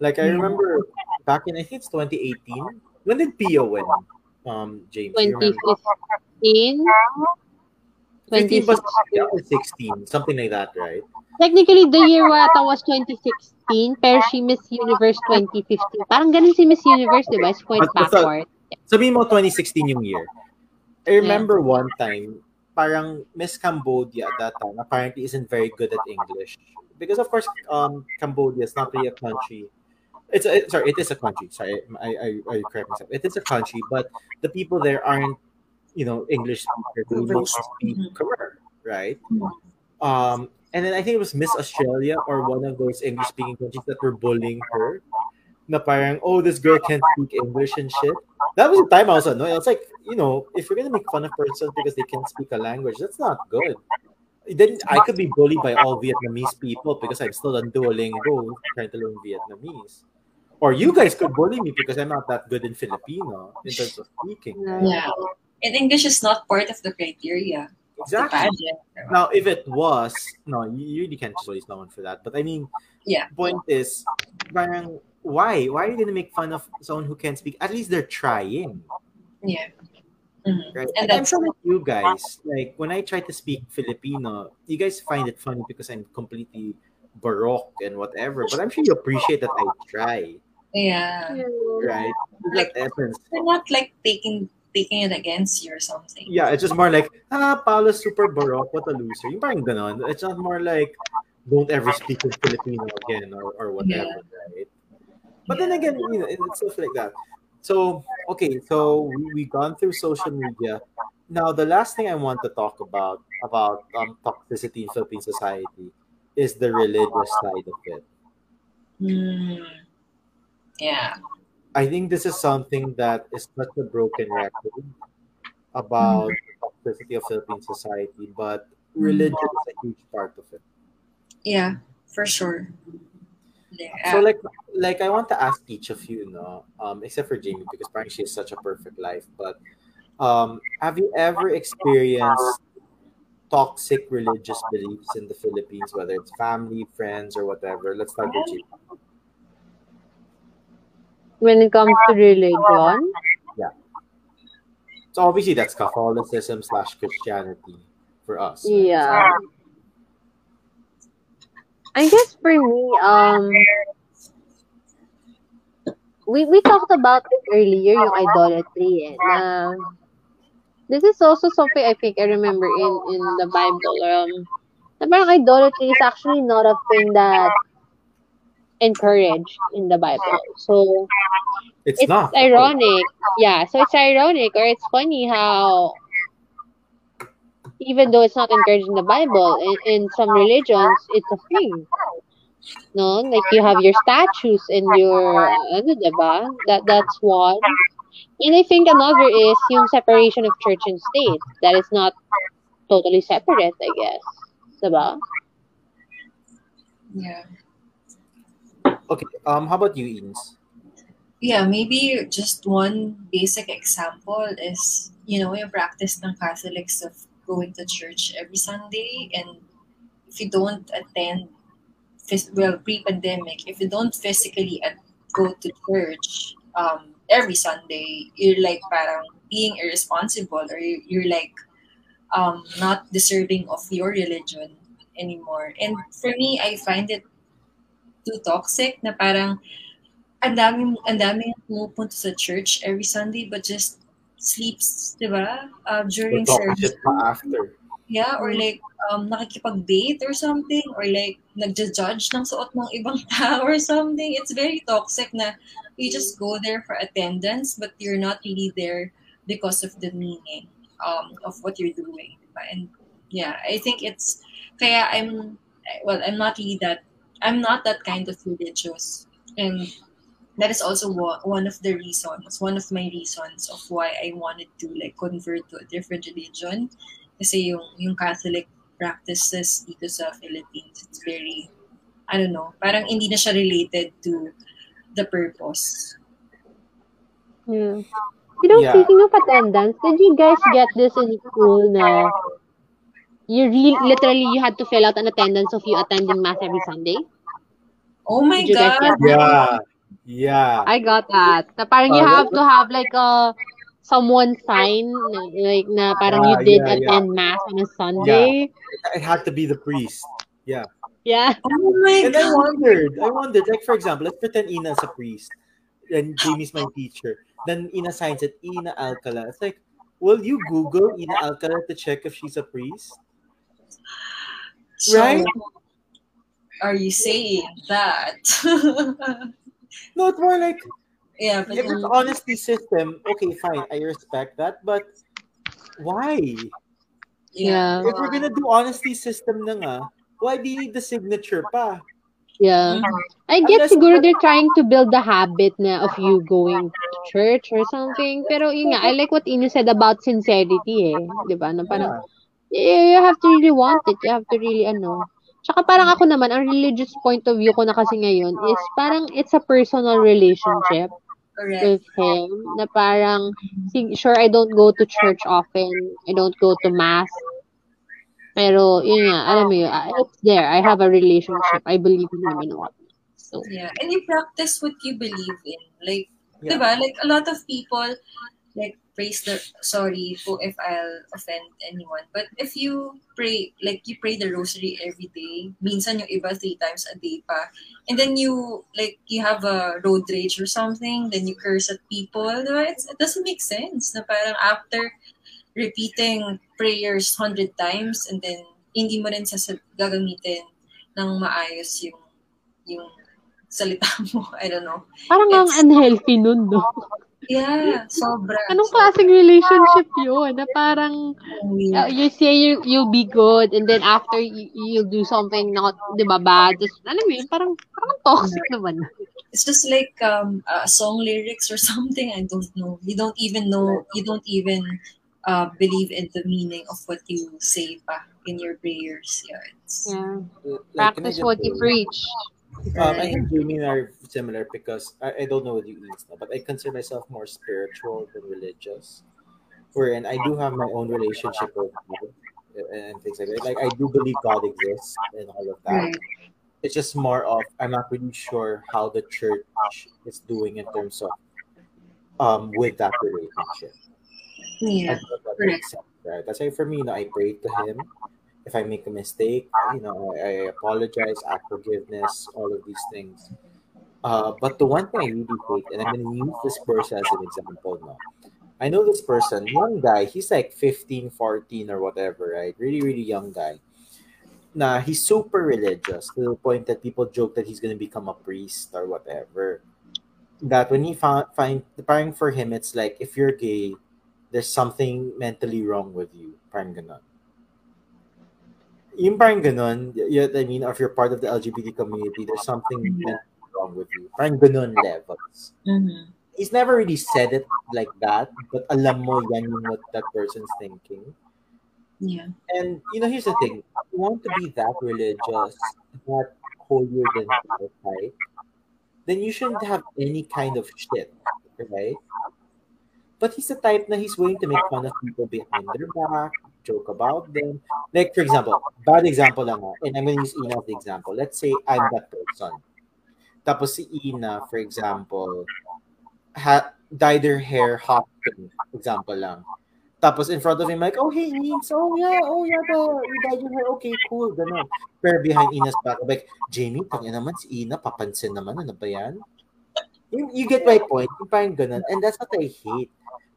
Like I remember back in I think it's 2018. When did Pia win? Um, James, do you remember? 2015? 15 was 2016. yeah, or 16, something like that, right? Technically, the year wata was 2016, pero she Miss Universe 2015. Parang ganun si Miss Universe, di ba? It's point But- but- backward. Sabihin mo 2016 yung year. I remember one time, parang Miss Cambodia at that time apparently isn't very good at English. Because of course, um, Cambodia is not really a country. It's a, sorry, it is a country. Sorry, I, I, I correct myself. It is a country, but the people there aren't, you know, English speakers who don't speak. Khmer, right? Mhm. Um, and then I think it was Miss Australia or one of those English speaking countries that were bullying her. Na parang, oh, this girl can't speak English and shit. That was the time I was annoyed. I was like, you know, if you're gonna make fun of person because they can't speak a language, that's not good. Then I could be bullied by all Vietnamese people because I'm still on Duolingo trying to learn Vietnamese. Or you guys could bully me because I'm not that good in Filipino in terms of speaking. Yeah. And English is not part of the criteria of the Exactly. Now, if it was, no, you you really can't bully someone for that. But I mean, Yeah. point is, parang, why? Why are you gonna make fun of someone who can't speak? At least they're trying, Yeah. Mhm. right? And And I'm sure like you guys, like when I try to speak Filipino, you guys find it funny because I'm completely baroque and whatever. But I'm sure you appreciate that I try, yeah. right? Like- That happens. They're not like taking taking it against you or something. Yeah, it's just more like, ah, Paolo's super baroque, what a loser. Yung parang ganon. It's not more like, don't ever speak in Filipino again or, or whatever, right? But then again, you know, it's stuff like that. So, okay, so we, we gone through social media. Now, the last thing I want to talk about, about um, toxicity in Philippine society, is the religious side of it. Mm. Yeah. I think this is something that is such a broken record about the toxicity of Philippine society, but religion is a huge part of it. Yeah, for sure. Yeah. So like like I want to ask each of you, no, um, except for Jamie because apparently she has such a perfect life. But um, have you ever experienced toxic religious beliefs in the Philippines, whether it's family, friends, or whatever? Let's start with Jamie. When it comes to religion, Yeah. So obviously that's Catholicism slash Christianity for us. right? yeah. I guess for me, um, we we talked about it earlier, yung idolatry. Eh, na this is also something I think I remember in in the Bible. Um, na parang idolatry is actually not a thing that encouraged in the Bible. So It's, it's not ironic. Yeah, so it's ironic or it's funny how even though it's not encouraged in the Bible, in, in some religions, it's a thing. No, like you have your statues and your ano, diba? That that's one. And I think another is yung separation of church and state. That is not totally separate, I guess. Diba? yeah. Okay. Um, how about you, Eames? Yeah, maybe just one basic example is, you know, yung practice ng Catholics of going to church every Sunday. And if you don't attend, well, pre-pandemic, if you don't physically go to church um, every Sunday, you're like parang being irresponsible or you- you're like um, not deserving of your religion anymore. And for me, I find it too toxic na parang ang daming, ang daming pumupunta sa church every Sunday but just sleeps, di ba? Uh, during Talk service. pa after. Yeah, or like um, nakikipag-date or something or like nagja-judge ng suot ng ibang tao or something. It's very toxic na you just go there for attendance but you're not really there because of the meaning um, of what you're doing. diba? And yeah, I think it's kaya I'm well, I'm not really that I'm not that kind of religious. And that is also one of the reasons, one of my reasons of why I wanted to like convert to a different religion. Kasi yung, yung Catholic practices dito sa Philippines, it's very, I don't know, parang hindi na siya related to the purpose. Yeah. You know, Yeah. speaking of attendance, did you guys get this in school na you really, literally, you had to fill out an attendance of you attending mass every Sunday? Oh my Did you guys God! Yeah. Yeah. I got that. Na parang you Uh, have to have like a someone sign like na parang you Ah, did yeah, yeah. attend mass on a Sunday. Yeah. It had to be the priest. Yeah. Yeah. Oh my And I wondered, I wondered, like for example, let's pretend Ina's a priest and Jamie's my teacher. Then Ina signs it, Ina Alcala. It's like, will you Google Ina Alcala to check if she's a priest? So, Right? Are you saying that? No, it's more like yeah, but if it's honesty system, okay, fine, I respect that, but why? Yeah. If we're gonna do honesty system na nga, why do you need the signature pa? Yeah. Mhm. I get Unless- siguro they're trying to build the habit na of you going to church or something. Pero yun nga, I like what Ina said about sincerity eh. Di ba? Na parang, Yeah. You, you have to really want it. You have to really ano. Tsaka parang ako naman, ang religious point of view ko na kasi ngayon is parang it's a personal relationship correct. with him. Na parang, sure, I don't go to church often. I don't go to mass. Pero, yun nga, alam mo yun, it's there. I have a relationship. I believe in him and all. So, Yeah, and you practice what you believe in. Like, Yeah. diba? Like, a lot of people, like, praise the, sorry po if I'll offend anyone, but if you pray, like, you pray the rosary every day, minsan yung iba three times a day pa, and then you, like, you have a road rage or something, then you curse at people, diba? It's, it doesn't make sense na parang after repeating prayers hundred times and then hindi mo rin sasab- gagamitin ng maayos yung yung salita mo. I don't know. parang ang unhealthy nun, no? Yeah, sobra. Anong klaseng relationship yun? Na parang, uh, you say you, you'll be good, and then after, you, you'll do something not, di ba, bad. Just, alam mo yun, parang, parang toxic naman. It's just like um a song lyrics or something. I don't know. You don't even know. You don't even uh, believe in the meaning of what you say pa in your prayers. Yeah, it's Yeah. Practice what you preach. Um, I think Jamie and I are similar because I, I don't know what you eat, but I consider myself more spiritual than religious. Wherein I do have my own relationship with God and things like that. Like I do believe God exists and all of that. right. It's just more of I'm not really sure how the church is doing in terms of um with that relationship. Yeah. that sense, right? That's why for me, you know, I pray to him. If I make a mistake, you know, I, I apologize, ask forgiveness, all of these things. Uh, but the one thing I really hate, and I'm going to use this person as an example now. I know this person, young guy, he's like 15, 14 or whatever, right? Really, really young guy. Nah, he's super religious to the point that people joke that he's going to become a priest or whatever. That when he found, find, parang for him, it's like if you're gay, there's something mentally wrong with you. Parang ganon. Yung parang ganon, y- y- I mean, if you're part of the LGBT community, there's something wrong with you. Parang ganon levels. Mhm. He's never really said it like that, but alam mo yan yung what that person's thinking. Yeah. And, you know, here's the thing. If you want to be that religious, that holier than thou type, then you shouldn't have any kind of shit, right? But he's the type na he's willing to make fun of people behind their back, joke about them. Like, for example, bad example lang ha, and I'm going to use Ina as the example. Let's say I'm that person. Tapos si Ina, for example, ha- dyed her hair hot pink, example lang. Tapos in front of him, like, oh, hey, Ines, oh, yeah, oh, yeah, the, you dyed your hair, okay, cool, ganun. Pero behind Ina's back, like, Jamie, tangin naman, si Ina, papansin naman, ano ba yan? You, you get my point, yung parang ganun. And that's what I hate.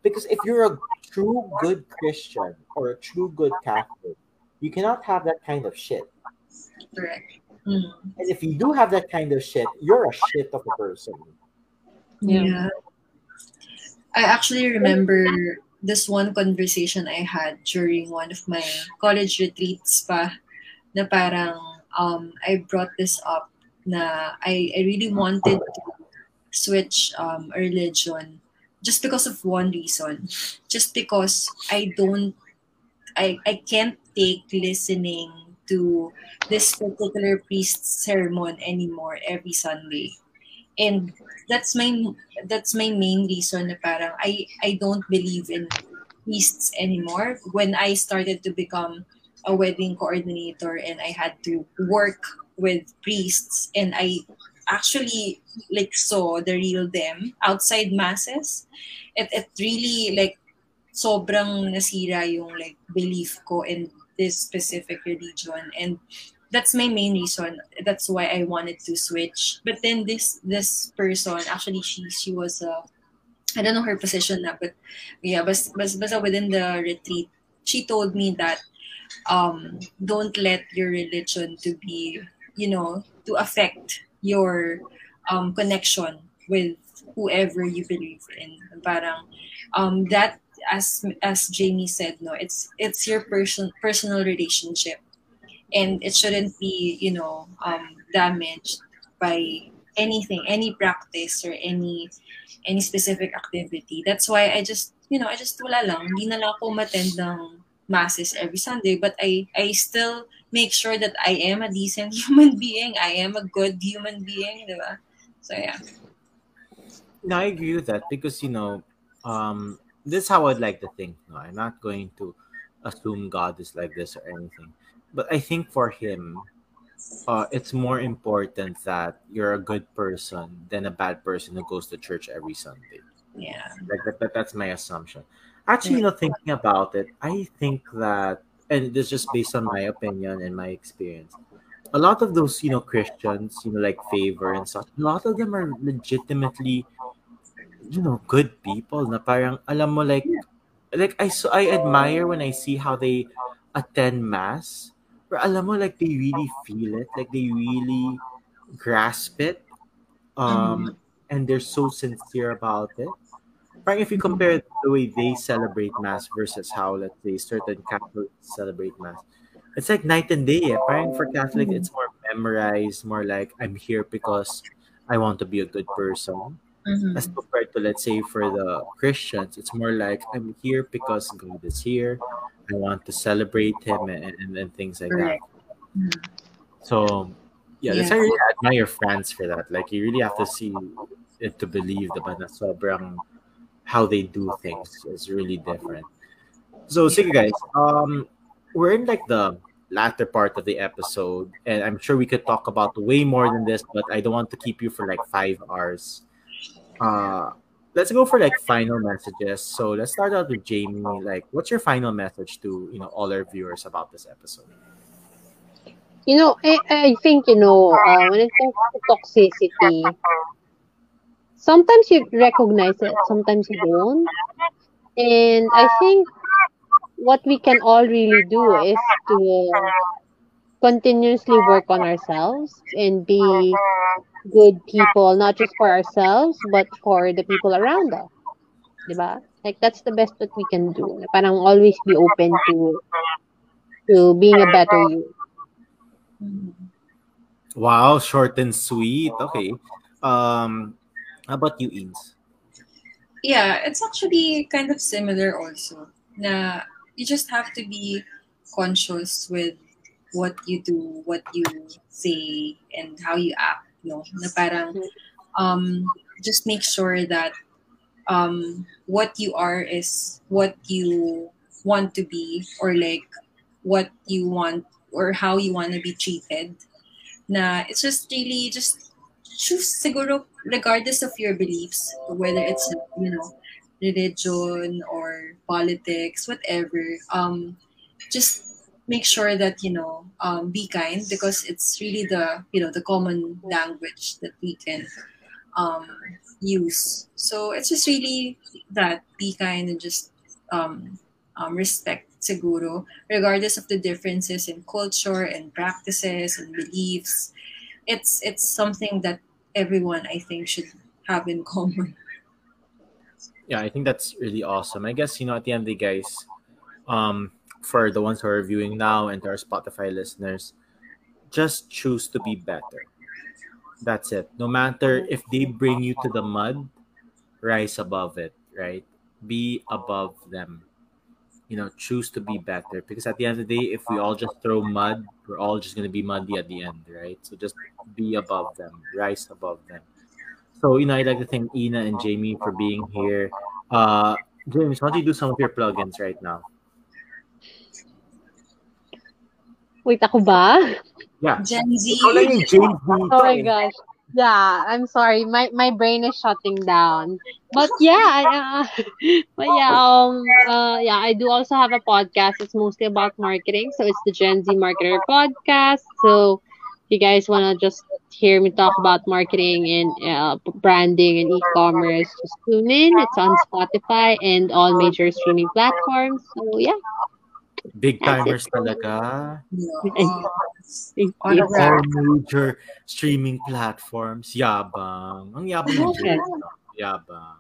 Because if you're a true good Christian or a true good Catholic, you cannot have that kind of shit. Correct. Mm. And if you do have that kind of shit, you're a shit of a person. Yeah. Yeah. I actually remember this one conversation I had during one of my college retreats pa na parang um, I brought this up na I, I really wanted to switch um, religion just because of one reason. Just because I don't I, I can't take listening to this particular priest's sermon anymore every Sunday. And that's my that's my main reason na parang I I don't believe in priests anymore. When I started to become a wedding coordinator and I had to work with priests and I actually like saw the real them outside masses, it it really like sobrang nasira yung like belief ko in this specific religion and that's my main reason. That's why I wanted to switch. But then this this person actually she she was uh I don't know her position na, but yeah, but but, but within the retreat, she told me that um don't let your religion to be you know to affect your um connection with whoever you believe in. Parang um that as as Jamie said, no, it's it's your person personal relationship. And it shouldn't be you know um, damaged by anything any practice or any any specific activity. That's why i just you know i just wala lang. Hindi na lang ako attend ng masses every sunday. But i i still make sure that i am a decent human being. I am a good human being diba? so yeah. No, I agree with that because you know, um, this is how I'd like to think. No, I'm not going to assume God is like this or anything. But I think for him, uh, it's more important that you're a good person than a bad person who goes to church every Sunday. yeah Like that, that that's my assumption. Actually, you know, thinking about it, I think that, and this is just based on my opinion and my experience. A lot of those, you know, Christians, you know, like favor and such. A lot of them are legitimately, you know, good people. Na parang alam mo, like, like I so I admire when I see how they attend mass. But alam mo, like they really feel it, like they really grasp it, um, and they're so sincere about it. Parang if you compare the way they celebrate mass versus how let's say certain Catholics celebrate mass, it's like night and day. Eh. Parang for Catholic, it's more memorized, more like I'm here because I want to be a good person. Mhm. As compared to let's say for the Christians, it's more like I'm here because God is here. I want to celebrate Him and, and, and things like that. Correct. Mhm. So yeah, that's Yeah. why I really admire France for that. Like you really have to see it to believe the na sobrang how they do things is really different. So see you guys, um we're in like the latter part of the episode and I'm sure we could talk about way more than this, but I don't want to keep you for like five hours. Uh let's go for like final messages. So let's start out with Jamie. Like what's your final message to you know all our viewers about this episode? You know, I, I think, you know, uh, when it comes to toxicity, sometimes you recognize it, sometimes you don't. And I think what we can all really do is to continuously work on ourselves and be good people, not just for ourselves, but for the people around us. Diba? Like, that's the best that we can do. Parang always be open to to being a better you. Wow, short and sweet. Okay. Um, how about you, Ins? Yeah, it's actually kind of similar also. Na you just have to be conscious with what you do, what you say, and how you act. No, na parang um, just make sure that um, what you are is what you want to be, or like what you want, or how you want to be treated. Na it's just really just choose siguro regardless of your beliefs, whether it's you know religion or politics, whatever. Um, just make sure that you know um, be kind because it's really the you know the common language that we can um, use. So it's just really that be kind and just um, um, respect seguro, regardless of the differences in culture and practices and beliefs. It's it's something that everyone I think should have in common. Yeah, I think that's really awesome. I guess you know at the end of the day, guys, um, for the ones who are viewing now and to our Spotify listeners, just choose to be better. That's it. No matter if they bring you to the mud, rise above it, right? Be above them. You know, choose to be better because at the end of the day, if we all just throw mud, we're all just going to be muddy at the end, right? So just be above them, rise above them. So, you know, I'd like to thank Ina and Jamie for being here. Uh, James, why don't you do some of your plugins right now? Wait, ako ba? Yeah. Gen Z. Ikaw lang yung James Oh my gosh. Yeah, I'm sorry. My my brain is shutting down. But yeah, I, uh, but yeah, um, uh, yeah, I do also have a podcast. It's mostly about marketing, so it's the Gen Z Marketer Podcast. So, if you guys wanna just hear me talk about marketing and uh, branding and e-commerce, just tune in. It's on Spotify and all major streaming platforms. So yeah, Big timers talaga. Yeah. On you. a wrap. All major streaming platforms. Yabang. Ang yabang ng Okay. James. Yabang.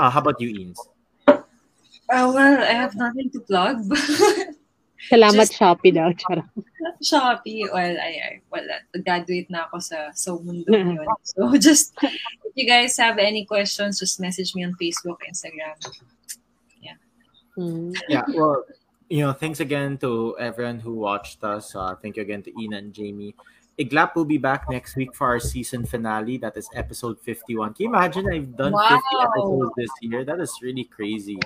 Ah, how about you, Ins? Uh, well, I have nothing to plug. Salamat Just- Shopee daw. Charot. Shopee, well, I, I well, graduate na ako sa So Mundo yun. So just, if you guys have any questions, just message me on Facebook, Instagram. Hmm. Yeah, well, you know, thanks again to everyone who watched us. Uh, thank you again to Ina and Jamie. Iglap will be back next week for our season finale. That is episode 51. Can you imagine I've done 50 episodes this year? That is really crazy.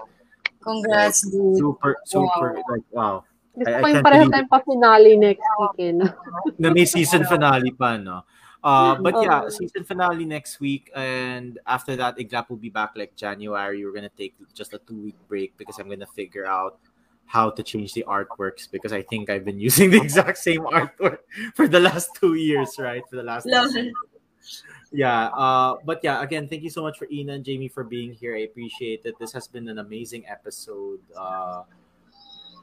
Congrats, dude. Super, super, like, wow. Gusto I- I ko yung can't pareho believe tayong pa-finale next weekend. na may season finale pa, no? Uh, but yeah, Oo. season finale next week, and after that, Iglap will be back like January. We're gonna take just a two week break because I'm gonna figure out how to change the artworks because I think I've been using the exact same artwork for the last two years, right? For the last Love yeah. Uh, but yeah, again, thank you so much for Ina and Jamie for being here. I appreciate it. This has been an amazing episode. Uh,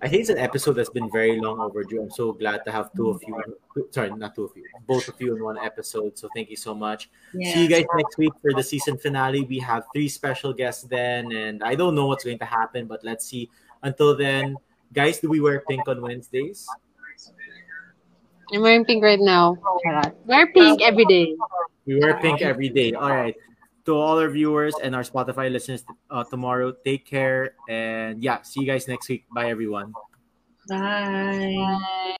I think it's an episode that's been very long overdue. I'm so glad to have two of you. Sorry, not two of you. Both of you in one episode. So thank you so much. See you guys next week for the season finale. We have three special guests then, and I don't know what's going to happen, but let's see. Until then, guys, do we wear pink on Wednesdays? I'm wearing pink right now. Charot. Wear pink every day. We wear pink every day. All right. To all our viewers and our Spotify listeners uh, tomorrow, take care. And yeah, see you guys next week. Bye, everyone. Bye.